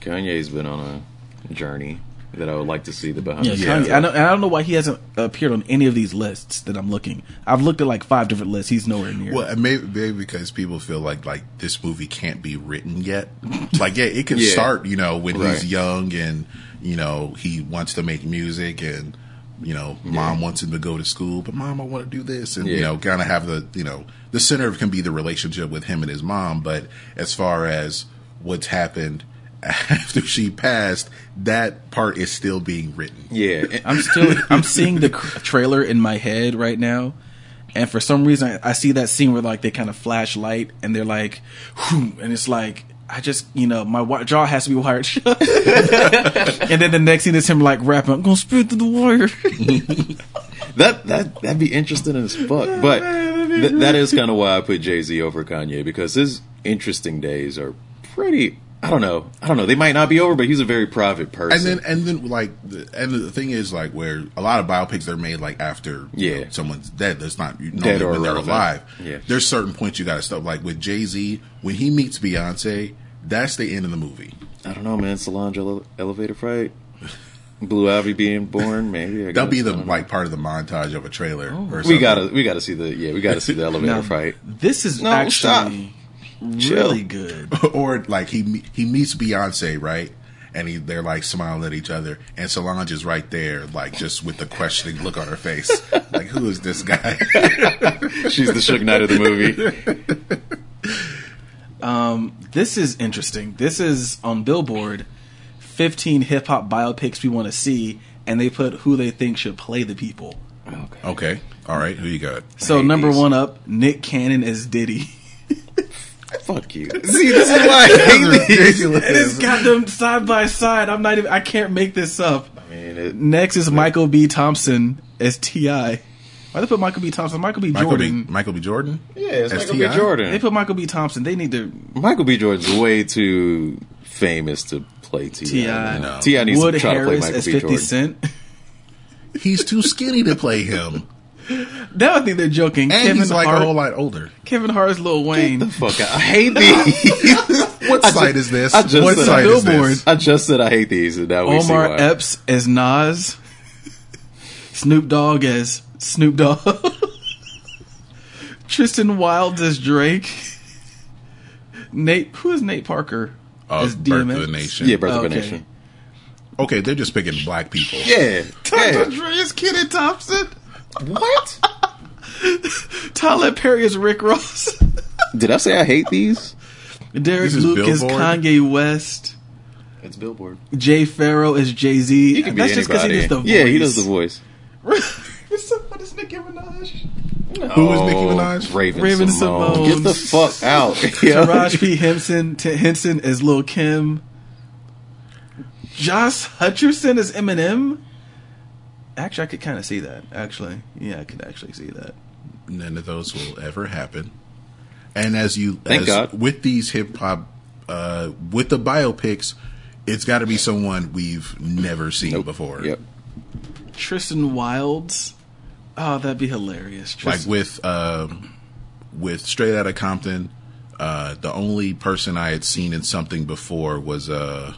Kanye's been on a journey. That I would like to see the behind. Yeah, the Kanye. scenes. I don't, I don't know why he hasn't appeared on any of these lists that I'm looking. I've looked at like five different lists. He's nowhere near. Well, maybe, maybe because people feel like like this movie can't be written yet. Like, yeah, it can Yeah. start, you know, when Right. he's young and you know he wants to make music and you know mom wants him to go to school, but mom, I want to do this, and you know, kind of have the you know the center can be the relationship with him and his mom. But as far as what's happened after she passed, that part is still being written. Yeah, I'm still I'm seeing the trailer in my head right now, and for some reason I, I see that scene where like they kind of flash light and they're like, and it's like I just you know my wi- jaw has to be wired shut, and then the next scene is him like rapping, "I'm gonna spit through the wire." that that that'd be interesting as fuck. But th- that is kind of why I put Jay Z over Kanye because his interesting days are pretty. I don't know. I don't know. They might not be over, but he's a very private person. And then, and then, like, the, and the thing is, like, where a lot of biopics are made, like, after you Yeah. know, someone's dead. That's not normally Dead or they're alive. Yeah. There's certain points you got to stop. Like with Jay Z, when he meets Beyonce, that's the end of the movie. I don't know, man. Solange ele- elevator fight, Blue Ivy being born. Maybe I That'll be the I don't know. like part of the montage of a trailer. Oh. or We gotta we gotta see the yeah we gotta see the elevator Now, fight. This is No, actually Chill. Really good. or like he he meets Beyonce, right? And he, they're like smiling at each other, and Solange is right there, like just with the questioning look on her face, like who is this guy? She's the Suge Knight of the movie. Um, This is interesting. This is on Billboard, 15 hip hop biopics we want to see, and they put who they think should play the people. okay, all right, who you got? So number one up, Nick Cannon as Diddy. Fuck you. See, this is why I hate these. and it's got them side by side. I'm not even. I can't make this up. I mean, it, Next is Michael B. Thompson as Ti. Why they put Michael B. Thompson? Michael B. Michael Jordan. B. Michael B. Jordan. yeah, it's As Michael B. Jordan. They put Michael B. Thompson. They need to. Michael B. Jordan's way too famous to play Ti. T.I. No. Needs Wood to try to play Harris Michael as B. 50 Jordan. Cent. He's too skinny to play him, Now I think they're joking. and Kevin he's like Hart, a whole lot older. Kevin Hart's Lil Wayne. The fuck out. I hate these. What I site ju- is this? I just what said- site is Billboard. this? I just said I hate these, and now we see Omar why. Epps as Nas. Snoop Dogg as Snoop Dogg. Tristan Wilds as Drake. Nate, who is Nate Parker Uh, as Birth of DMX? the Nation. Yeah, Birth of a Okay. Nation. Okay, they're just picking black people. Yeah. Dr. yeah. Dre is Kenan Thompson. What? Tyler Perry is Rick Ross. Did I say I hate these? Derek This is Luke is Kanye West. It's Billboard. Jay Pharoah is Jay Z. He can be That's just because he does the voice. Yeah, he does the voice. What is Nicki Minaj? Who is Nicki Minaj? Oh, Raven, Raven Simone. Symoné. Get the fuck out. Yeah. Taraji P. Henson, T- Henson as Lil Kim. Josh Hutcherson is Eminem. Actually, I could kind of see that. Actually, yeah, I could actually see that. None of those will ever happen. And as you, Thank as, God. with these hip hop, uh, with the biopics, it's got to be someone we've never seen Nope. before. Yep. Tristan Wilds. Oh, that'd be hilarious. Like with um, with Straight Outta Compton, uh, the only person I had seen in something before was uh,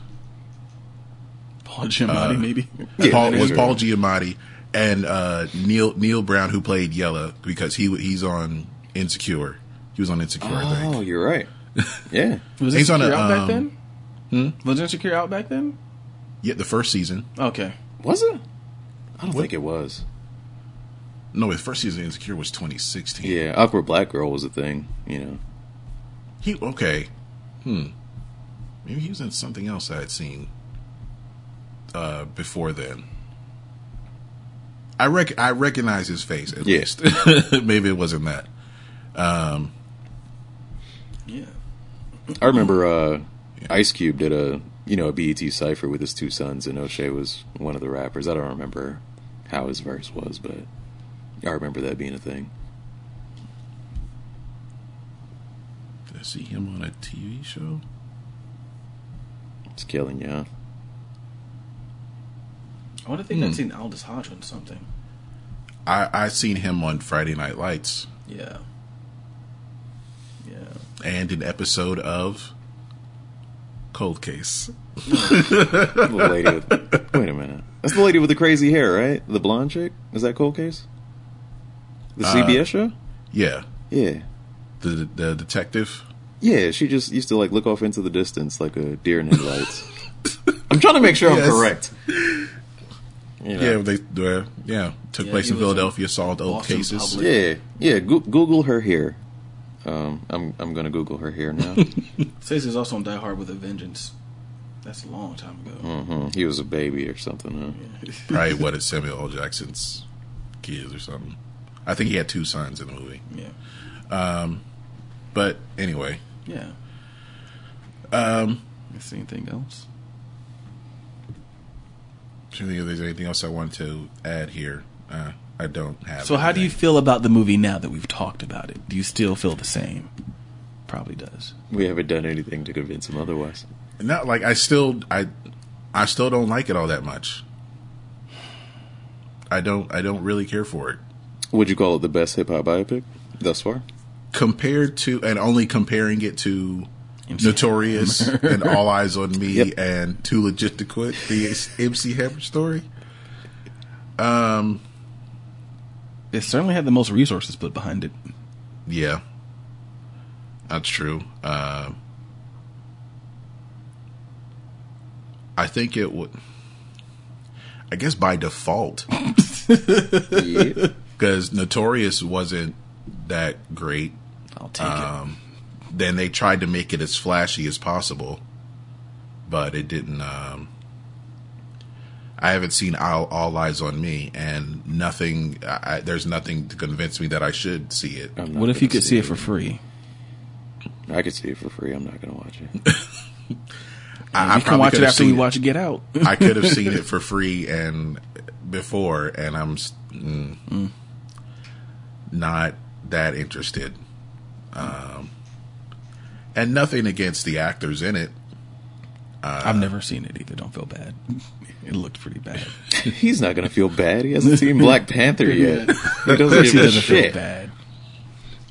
Paul Giamatti, maybe. Yeah, Paul that was Paul right. Giamatti and uh, Neil Neil Brown who played Yella because he he's on Insecure. He was on Insecure, I Oh, think. you're right. Yeah. Was He's on Insecure a, out back um, then? Was Insecure out back then? Yeah, the first season. Okay. Was it? I don't think it was. No, the first season of Insecure was 2016. Yeah, awkward black girl was a thing. You know. He okay. Hmm. Maybe he was in something else I had seen uh, before then. I rec- I recognize his face at Yeah. least. Maybe it wasn't that. Um, Yeah. I remember uh, Ice Cube did a you know a BET cipher with his two sons, and O'Shea was one of the rappers. I don't remember how his verse was, but I remember that being a thing. Did I see him on a TV show? It's killing you. Huh? I wonder if they got seen Aldis Hodge on something. I I seen him on Friday Night Lights Yeah. Yeah. and an episode of Cold Case. The lady with, wait a minute. That's the lady with the crazy hair, right? The blonde chick? Is that Cold Case? The Uh, CBS show? Yeah, Yeah. the the detective. Yeah, she just used to like look off into the distance like a deer in headlights. I'm trying to make sure Yes. I'm correct. You know. Yeah, they uh, yeah took Yeah, place in was in Philadelphia, solved old Boston cases. Public. Yeah, yeah. Go- Google her here. Um, I'm I'm gonna Google her here now. Says he's also on Die Hard with a Vengeance. That's a long time ago. hmm He was a baby or something. Huh? Probably what is Samuel L. Jackson's kids or something. I think he had two sons in the movie. Yeah. Um, But anyway, Yeah. um, Is anything else? Do you think if there's anything else I want to add here? Uh, I don't have. So, how do you feel about the movie now that we've talked about it? Do you still feel the same? Probably does. We haven't done anything to convince him otherwise. Not like I still I I still don't like it all that much. I don't I don't really care for it. Would you call it the best hip hop biopic thus far? Compared to and only comparing it to MC Notorious and All Eyez on Me Yep. and Too Legit to Quit, the MC Hammer story. Um It certainly had the most resources put behind it. yeah. That's true. Uh, I think it would I guess by default yeah. because Notorious wasn't that great. I'll take Um, then they tried to make it as flashy as possible, but it didn't. Um, I haven't seen All, All Eyez on Me, and nothing. I, I- there's nothing to convince me that I should see it. It. not What if you could see it for free? I could see it for free. I'm not gonna watch it. I, I we can watch it after we watch Get Out. I could have seen it for free and before, and I'm s- mm, not that interested. Um, and nothing against the actors in it. I've never seen it either. Don't feel bad. It looked pretty bad. He's not gonna feel bad. He hasn't seen Black Panther yet. He doesn't He give a doesn't feel shit. bad.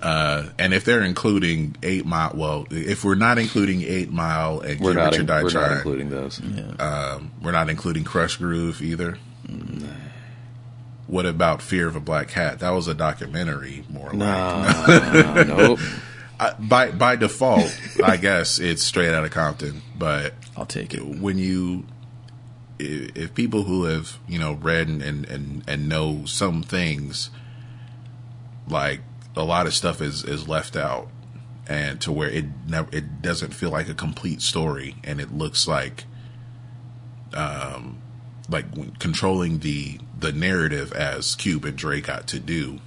Uh, and if they're including Eight Mile, well, if we're not including Eight Mile and We're Get not. Rich or In, Die we're not including those. um, we're not including Krush Groove either. What about Fear of a Black Hat? That was a documentary, more like. Nah, nope. I, by by default, I guess it's straight out of Compton. But I'll take it. when you, i- if people who have you know read and and and, and know some things, like a lot of stuff is is left out, and to where it never it doesn't feel like a complete story, and it looks like, um, like controlling the the narrative as Cube and Dre got to do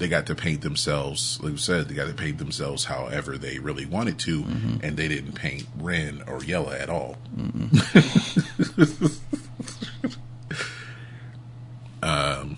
they got to paint themselves, like we said, they got to paint themselves however they really wanted to, and they didn't paint Ren or Yella at all. um,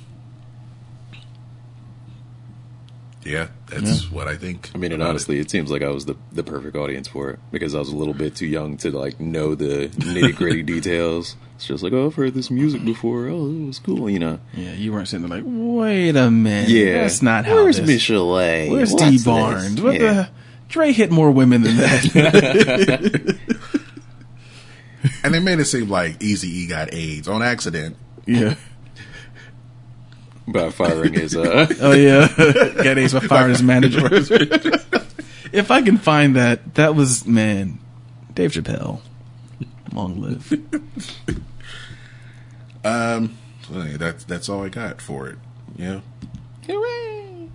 yeah, that's what I think. I mean, and honestly, it seems like I was the the perfect audience for it because I was a little bit too young to like know the nitty gritty details. It's just like, oh, I've heard this music before. Oh, it was cool, you know. Yeah, you weren't sitting there like, wait a minute. Yeah, That's not how Where's this... Michel'le? Where's What's T this? Barnes? What Yeah. the... Dre hit more women than that. and they made it seem like Easy E got AIDS on accident. yeah. by firing his uh Oh yeah. Got ace by firing his manager. if I can find that, that was man, Dave Chappelle. Long live. Um, that's that's all I got for it. Yeah. Hooray!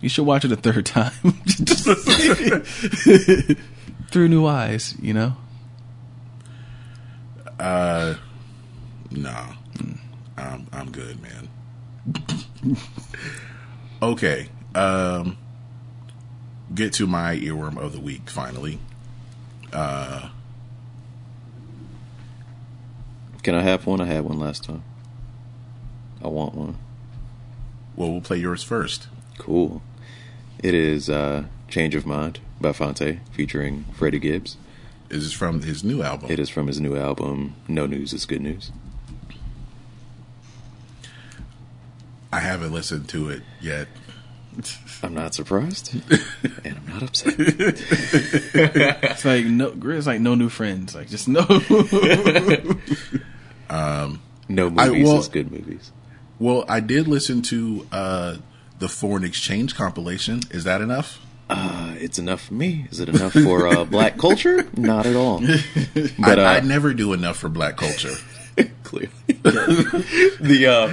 You should watch it a third time. Through new eyes, you know? Uh, nah. I'm I'm good, man. okay. Um, get to my earworm of the week finally. Uh, Can I have one? I had one last time. I want one. well, we'll play yours first. Cool. It is uh Change of Mind by Phonte featuring Freddie Gibbs. Is This is from his new album. It is from his new album No News is Good News. I haven't listened to it yet. I'm not surprised, and I'm not upset. It's like no, it's like no new friends. Like just no. No I- movies well- is good movies. Well, I did listen to uh, the foreign exchange compilation. Is that enough? Uh, it's enough for me. Is it enough for uh, black culture? Not at all. But I, I uh, never do enough for black culture. clearly, the uh,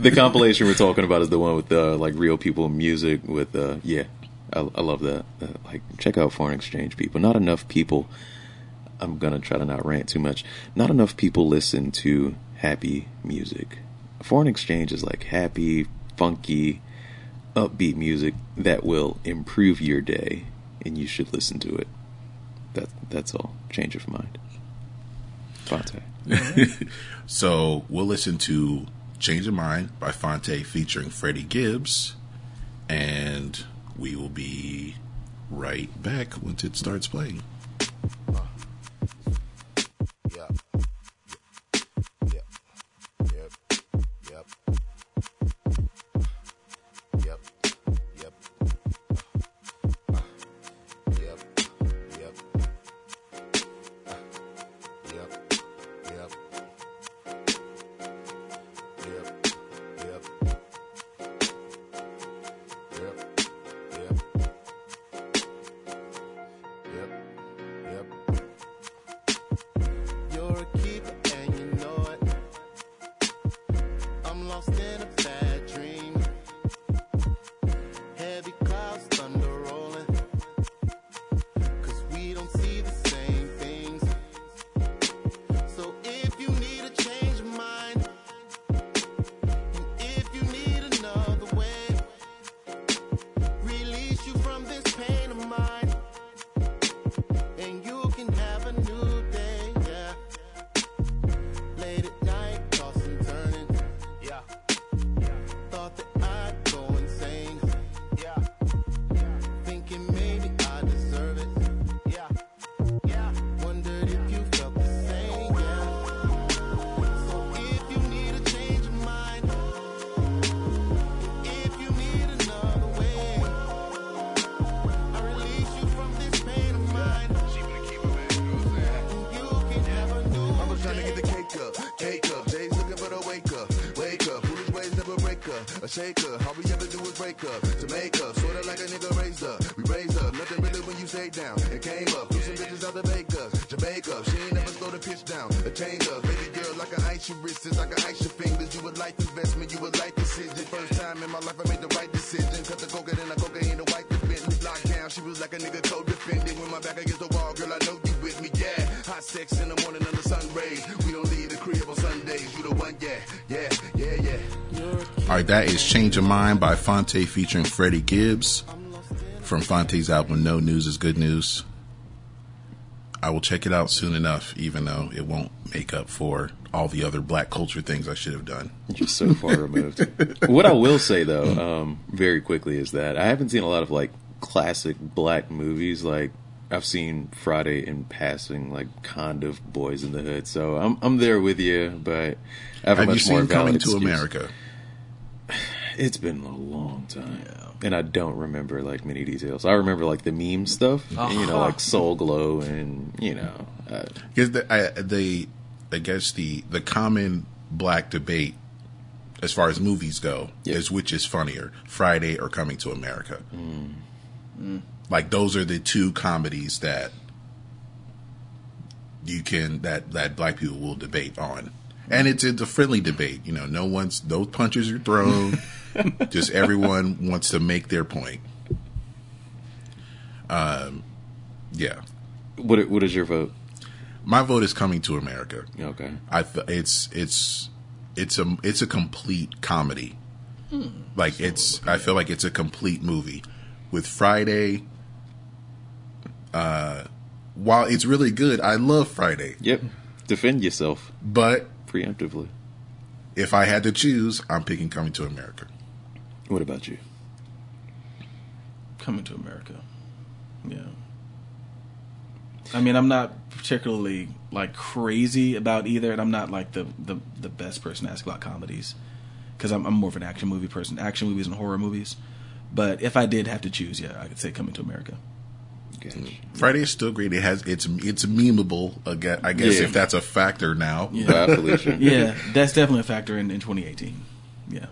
the compilation we're talking about is the one with uh, like real people music. With uh, yeah, I, I love that. Uh, like, check out foreign exchange people. Not enough people. I'm gonna try to not rant too much. Not enough people listen to happy music. Foreign exchange is like happy, funky, upbeat music that will improve your day, and you should listen to it. That that's all. Change of mind. Phonte. So we'll listen to Change of Mind by Phonte featuring Freddie Gibbs. And we will be right back once it starts playing. Yeah. Change of Mind by Phonte featuring Freddie Gibbs from Phonte's album No News is Good News. I will check it out soon enough, even though it won't make up for all the other black culture things I should have done. just so far removed. what I will say though, um, very quickly, is that I haven't seen a lot of like classic black movies. Like I've seen Friday in passing, like kind of Boys in the Hood. So I'm I'm there with you, but I have, a Have much you more seen valid Coming to excuse. America? It's been a long time, and I don't remember like many details. I remember like the meme stuff, and, you know, like uh-huh. Soul Glo, and you know, uh, Because the, I, the, I guess the the common black debate, as far as movies go, Yeah. is which is funnier, Friday or Coming to America. Mm. Mm. Like those are the two comedies that you can that that black people will debate on, and it's it's a friendly debate. You know, no one's no punches are thrown. just everyone wants to make their point. Um, yeah, what what is your vote? my vote is Coming to America. Okay, I th- it's it's it's a it's a complete comedy. Like it's I feel like it's a complete movie. With Friday, uh, while it's really good, I love Friday. yep. Defend yourself But preemptively. if I had to choose, I'm picking Coming to America. What about you? Coming to America. Yeah. I mean, I'm not particularly like crazy about either, and I'm not like the the, the best person to ask about comedies because I'm, I'm more of an action movie person, action movies and horror movies. But if I did have to choose, yeah, I could say Coming to America. Gotcha. Friday is still great. It has it's it's memeable. I guess, I guess Yeah. if that's a factor now. Yeah. Yeah, that's definitely a factor in, in 2018. Yeah.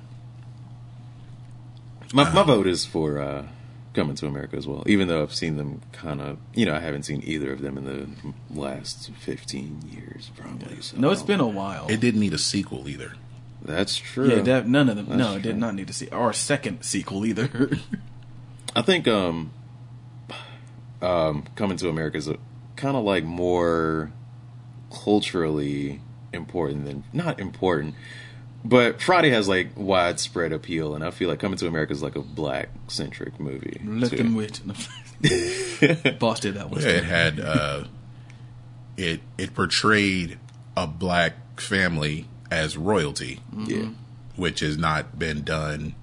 My, my vote is for uh, Coming to America as well. Even though I've seen them kind of, you know, I haven't seen either of them in the last 15 years, probably. So No, it's been a while. It didn't need a sequel either. That's true. yeah, that, none of them. That's no, it did not need to see or a second sequel either. I think um, um, Coming to America is kind of like more culturally important than not important, but Friday has like widespread appeal, and I feel like Coming to America is like a black centric movie. Look too. and wait. Boss did that one. Yeah, it had uh, it it portrayed a black family as royalty, Yeah, which has not been done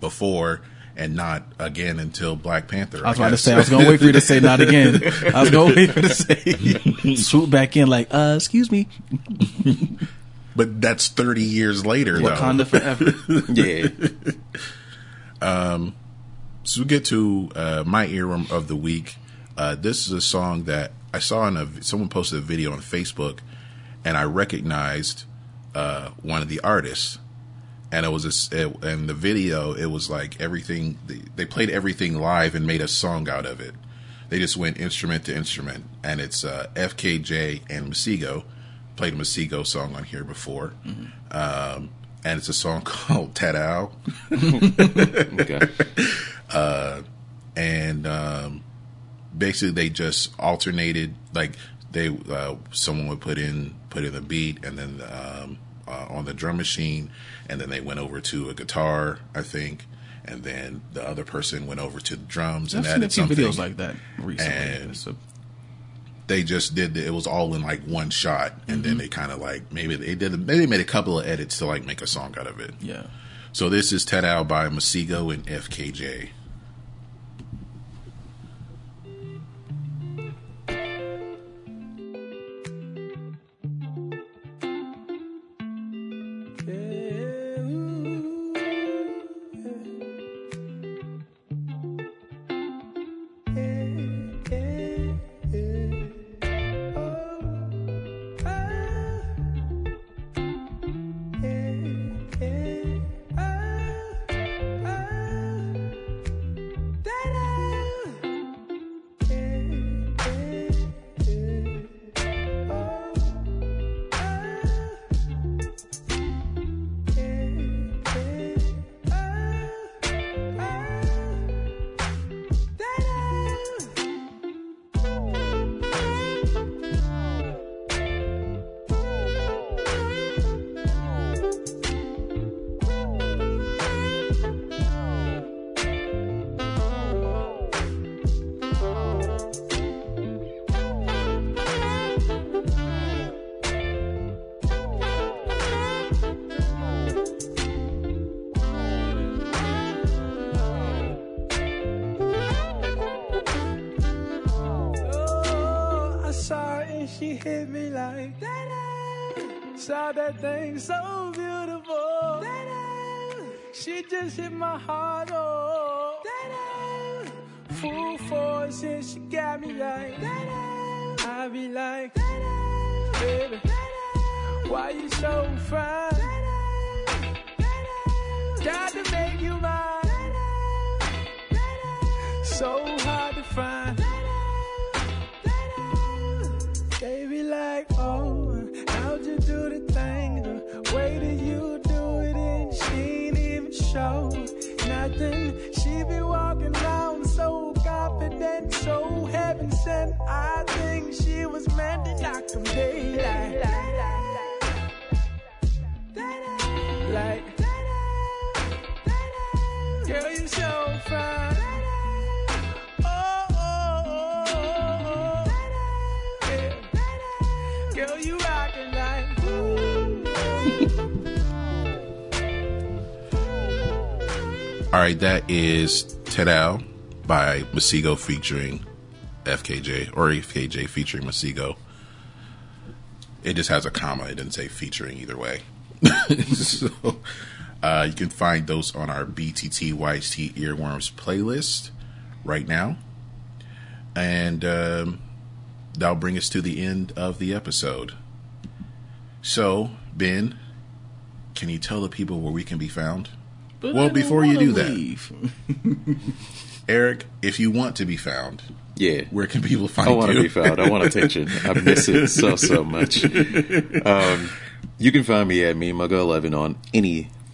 before, and not again until Black Panther. I was about to say, I was gonna wait for you to say not again. I was gonna wait for you to say swoop back in like, uh, excuse me, but that's thirty years later. Wakanda though. forever. yeah. So we get to uh, my earworm of the week. Uh, this is a song that I saw in a someone posted a video on Facebook, and I recognized uh, one of the artists. And it was a, s- it, and the video. It was like everything. They, they played everything live and made a song out of it. They just went instrument to instrument, and it's uh, FKJ and Masego. Played a Masego song on here before, um, and it's a song called "Tadow." Okay. and um, basically they just alternated like they uh, someone would put in put in the beat and then um, uh, on the drum machine and then they went over to a guitar I think and then the other person went over to the drums I've and seen a added few something videos like that recently. And- So, they just did the, it was all in like one shot and Mm-hmm. then they kind of like maybe they did maybe they made a couple of edits to like make a song out of it yeah. so this is Tadow by Masego and FKJ So hard to find. Baby, like, oh, how'd you do the thing? The way that you do it, and she ain't even show nothing. She be walking around so confident, so heaven sent. I think she was meant to knock them daylight. Right, that is Tadow by Masego featuring FKJ or FKJ featuring Masego. It just has a comma. It didn't say featuring either way. so, Uh, you can find those on our BTT YT Earworms playlist right now. And um, that'll bring us to the end of the episode. So, Ben, can you tell the people where we can be found? But Well, before you wanna do that- Eric, if you want to be found, Yeah. where can people find you? I want you? to be found. I want attention. I miss it so so much. Um, you can find me at Mean Muggah Eleven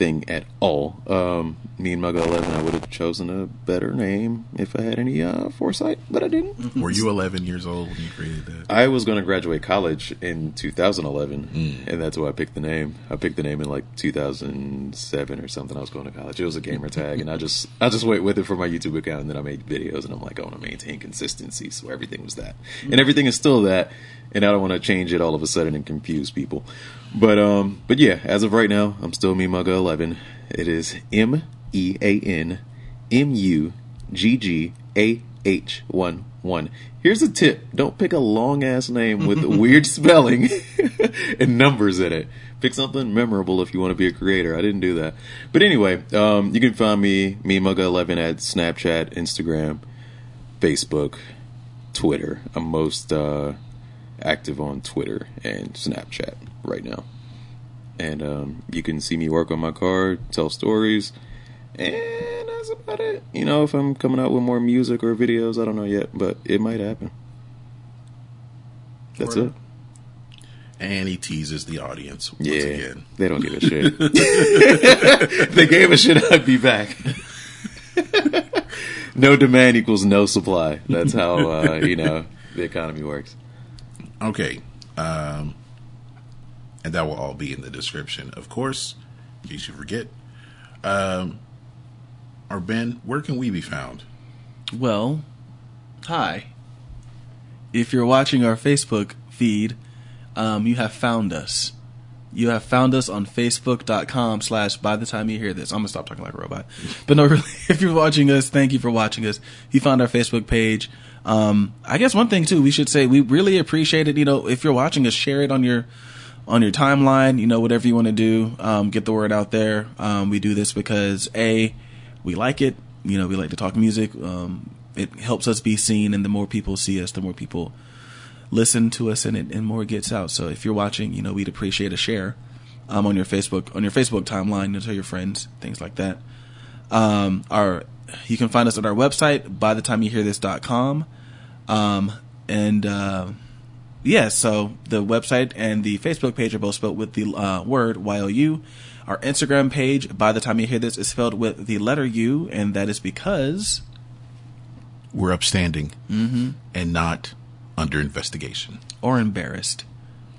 on anything at all. Um, Mean Muggah Eleven. I would have chosen a better name if I had any uh, foresight, but I didn't. Were you 11 years old when you created that? I was going to graduate college in 2011, and that's why I picked the name. I picked the name in like 2007 or something. I was going to college. It was a gamer tag, and I just I just went with it for my YouTube account, and then I made videos, and I'm like, I want to maintain consistency, so everything was that, and everything is still that, and I don't want to change it all of a sudden and confuse people. But um, but yeah, as of right now, I'm still me Muggah 11. It is M E A N M U G G A H 1 1. Here's a tip don't pick a long ass name with weird spelling and numbers in it. Pick something memorable if you want to be a creator. I didn't do that. But anyway, um, you can find me, me Muggah11 at Snapchat, Instagram, Facebook, Twitter. I'm most uh, active on Twitter and Snapchat right now. And um, you can see me work on my car, tell stories, and that's about it. You know, if I'm coming out with more music or videos, I don't know yet, but it might happen. That's it. And he teases the audience once Yeah, again. they don't give a shit. they gave a shit, I'd be back. no demand equals no supply. That's how uh, you know the economy works. Okay. Um, and that will all be in the description, of course, in case you forget. Um, or Ben, where can we be found? Well, hi. If you're watching our Facebook feed, um, you have found us. You have found us on Facebook.com slash by the time you hear this. I'm gonna stop talking like a robot. But no, really, if you're watching us, thank you for watching us. You found our Facebook page. Um, I guess one thing too, we should say we really appreciate it. You know, if you're watching us, share it on your on your timeline, you know, whatever you want to do, um, get the word out there. Um, we do this because A, we like it. You know, we like to talk music. Um, it helps us be seen, and the more people see us, the more people listen to us, and it and more gets out. So if you're watching, you know, we'd appreciate a share um, on your Facebook on your Facebook timeline. You know, tell your friends, things like that. Um, our you can find us at our website by the time you hear this.com. Um, and uh, yeah, so the website and the Facebook page are both spelled with the uh, word Y O U. Our Instagram page, by the time you hear this, is spelled with the letter U, and that is because We're upstanding and not under investigation. or embarrassed.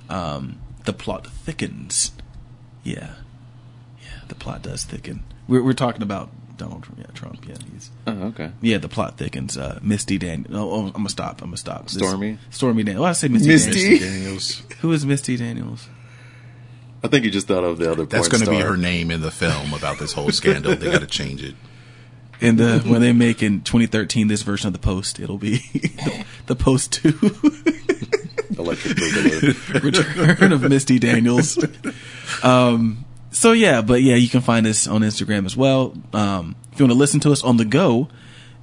Um, the plot thickens. Yeah, yeah, the plot does thicken. We're we're talking about Donald Trump. Yeah, Trump. Yeah, he's Oh, okay. yeah. The plot thickens. Uh, Misty Daniel. Oh, oh, I'm gonna stop. I'm gonna stop. This- Stormy? Stormy Daniels. Well, I say Misty. Misty? Daniels. Daniels. Who is Misty Daniels? I think you just thought of the other. That's going to be her name in the film about this whole scandal. they got to change it. And the when they make in 2013 this version of the Post, it'll be the, the Post Two Electric Boogaloo. Return of Misty Daniels. Um, so yeah, but yeah, you can find us on Instagram as well. Um, if you want to listen to us on the go,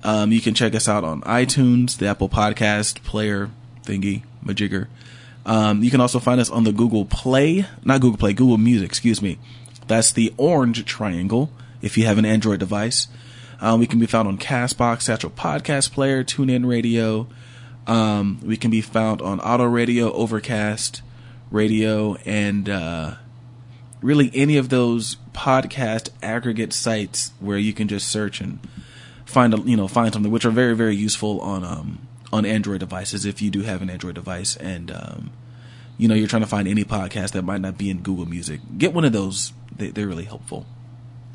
um, you can check us out on iTunes, the Apple Podcast player thingy, majigger. Um, you can also find us on the Google Play, not Google Play, Google Music, excuse me. That's the orange triangle if you have an Android device. Um, we can be found on Castbox, Satchel Podcast Player, TuneIn Radio. Um, we can be found on Auto Radio, Overcast Radio, and uh, really any of those podcast aggregate sites where you can just search and find a, you know find something, which are very very useful on um, on Android devices if you do have an Android device and um, you know you're trying to find any podcast that might not be in Google Music. Get one of those; they, they're really helpful.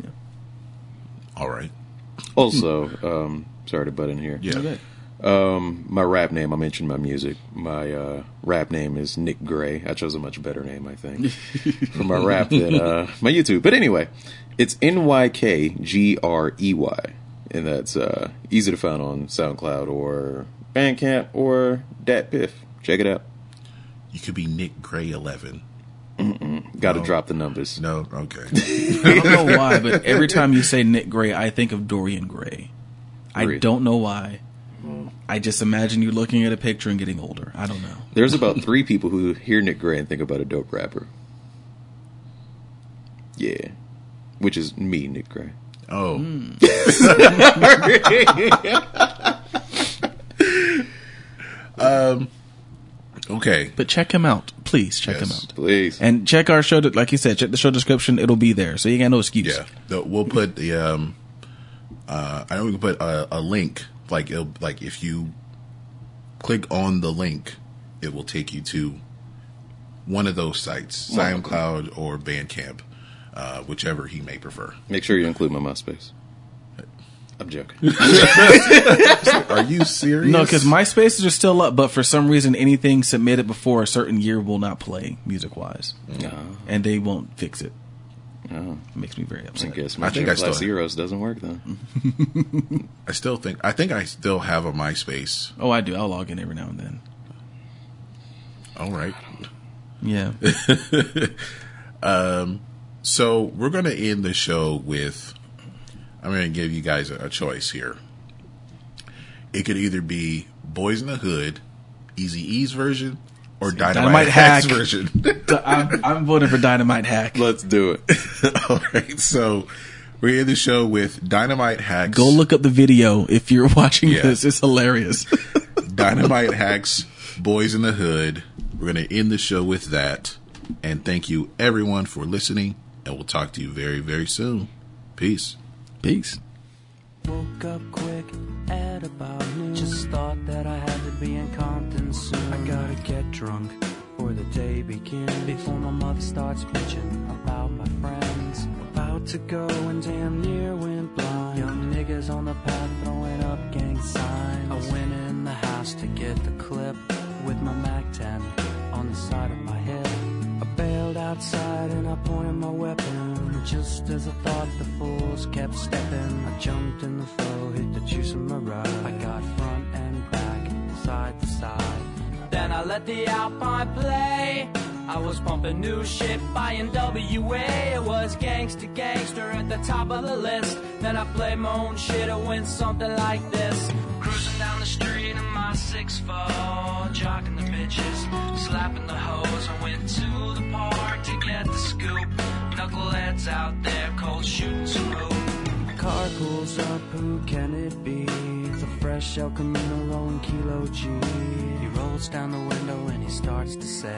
yeah. All right. Also, um, sorry to butt in here. Yeah. Okay. Um, my rap name. I mentioned my music. My uh, rap name is Nyk Grey. I chose a much better name, I think, for my rap than uh, my YouTube. But anyway, it's N Y K G R E Y, and that's uh, easy to find on SoundCloud or Bandcamp or DatPiff. Check it out. You could be Nyk Grey 11. Got to No. drop the numbers. No, okay. I don't know why, but every time you say Nyk Grey, I think of Dorian Gray. I don't know why. I just imagine you looking at a picture and getting older. I don't know. There's about three people who hear Nyk Grey and think about a dope rapper. Yeah. Which is me, Nyk Grey. Oh, um, okay. But check him out, please. Check him out, Please. and check our show. Like you said, check the show description. It'll be there, so you got no excuse. Yeah, the, we'll put the. Um, uh, I know we can put a, a link. Like, it'll, like if you click on the link, it will take you to one of those sites, SoundCloud or Bandcamp, uh, whichever he may prefer. Make sure you include my MySpace. I'm joking. Are you serious? No, because MySpaces are still up, but for some reason, anything submitted before a certain year will not play music wise, no. and they won't fix it. No. It makes me very I upset. guess I my think think I still- zeros doesn't work then. I still think I think I still have a MySpace. Oh, I do. I'll log in every now and then. All right. Yeah. Um, so we're going to end the show with. I'm going to give you guys a, a choice here. It could either be Boys in the Hood, Eazy-E's version, or Dynamite, Dynamite Hack's Hack. version. I'm, I'm voting for Dynamite Hack. Let's do it. All right. So we're end the show with Dynamite Hacks. Go look up the video if you're watching Yeah. this. It's hilarious. Dynamite Hacks, Boys in the Hood. We're going to end the show with that. And thank you, everyone, for listening. And we'll talk to you very, very soon. Peace. Peace. Woke up quick at about noon. Just thought that I had to be in Compton soon. I gotta get drunk before the day begins. Before my mother starts bitching about my friends. About to go and damn near went blind. Young niggas on the path throwing up gang signs. I went in the house to get the clip with my Mac 10 on the side of my head. I outside and I pointed my weapon. Just as I thought the fools kept stepping, I jumped in the flow, hit the juice in my ride. I got front and back, side to side. Then I let the Alpine play. I was pumping new shit by NWA. It was gangster gangster at the top of the list. Then I played my own shit. It went something like this. The street in my six four, jocking the bitches, slapping the hoes. I went to the park to get the scoop. Knuckleheads out there, cold shooting some. Car pulls up, who can it be? It's a fresh El Camino rolling Kilo G. He rolls down the window and he starts to say,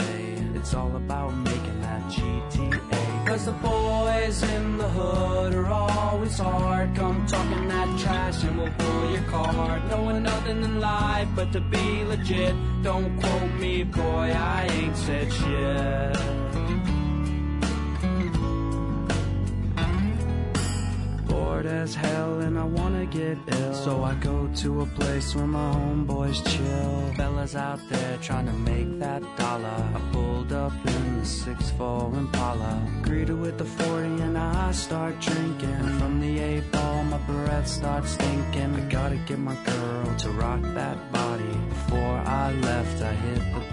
It's all about making that GTA. Cause the boys in the hood are always hard. Come talking that trash and we'll pull your card. Knowing nothing in life but to be legit. Don't quote me, boy, I ain't said shit. Bored as hell and I wanna get ill. So I go to a place where my homeboys chill. Fellas out there trying to make that dollar. I pulled up in the 6-4 Impala. Greeted with the 40 and I start drinking. From the 8 ball, my breath starts stinking. I gotta get my girl to rock that body. Before I left, I hit the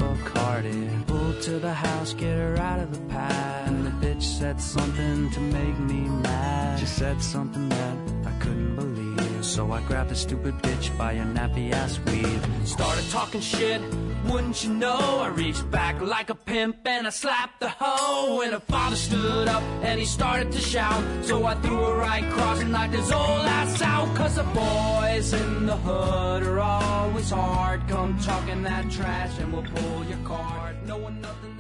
Pulled to the house, get her out of the pad. And the bitch said something to make me mad. She said something that I couldn't believe. So I grabbed the stupid bitch by her nappy ass weave. Started talking shit, wouldn't you know? I reached back like a pimp and I slapped the hoe. And her father stood up and he started to shout. So I threw her right across and knocked his old ass out. Cause the boys in the hood are always hard. Come talking that trash and we'll pull your card. Knowing nothing in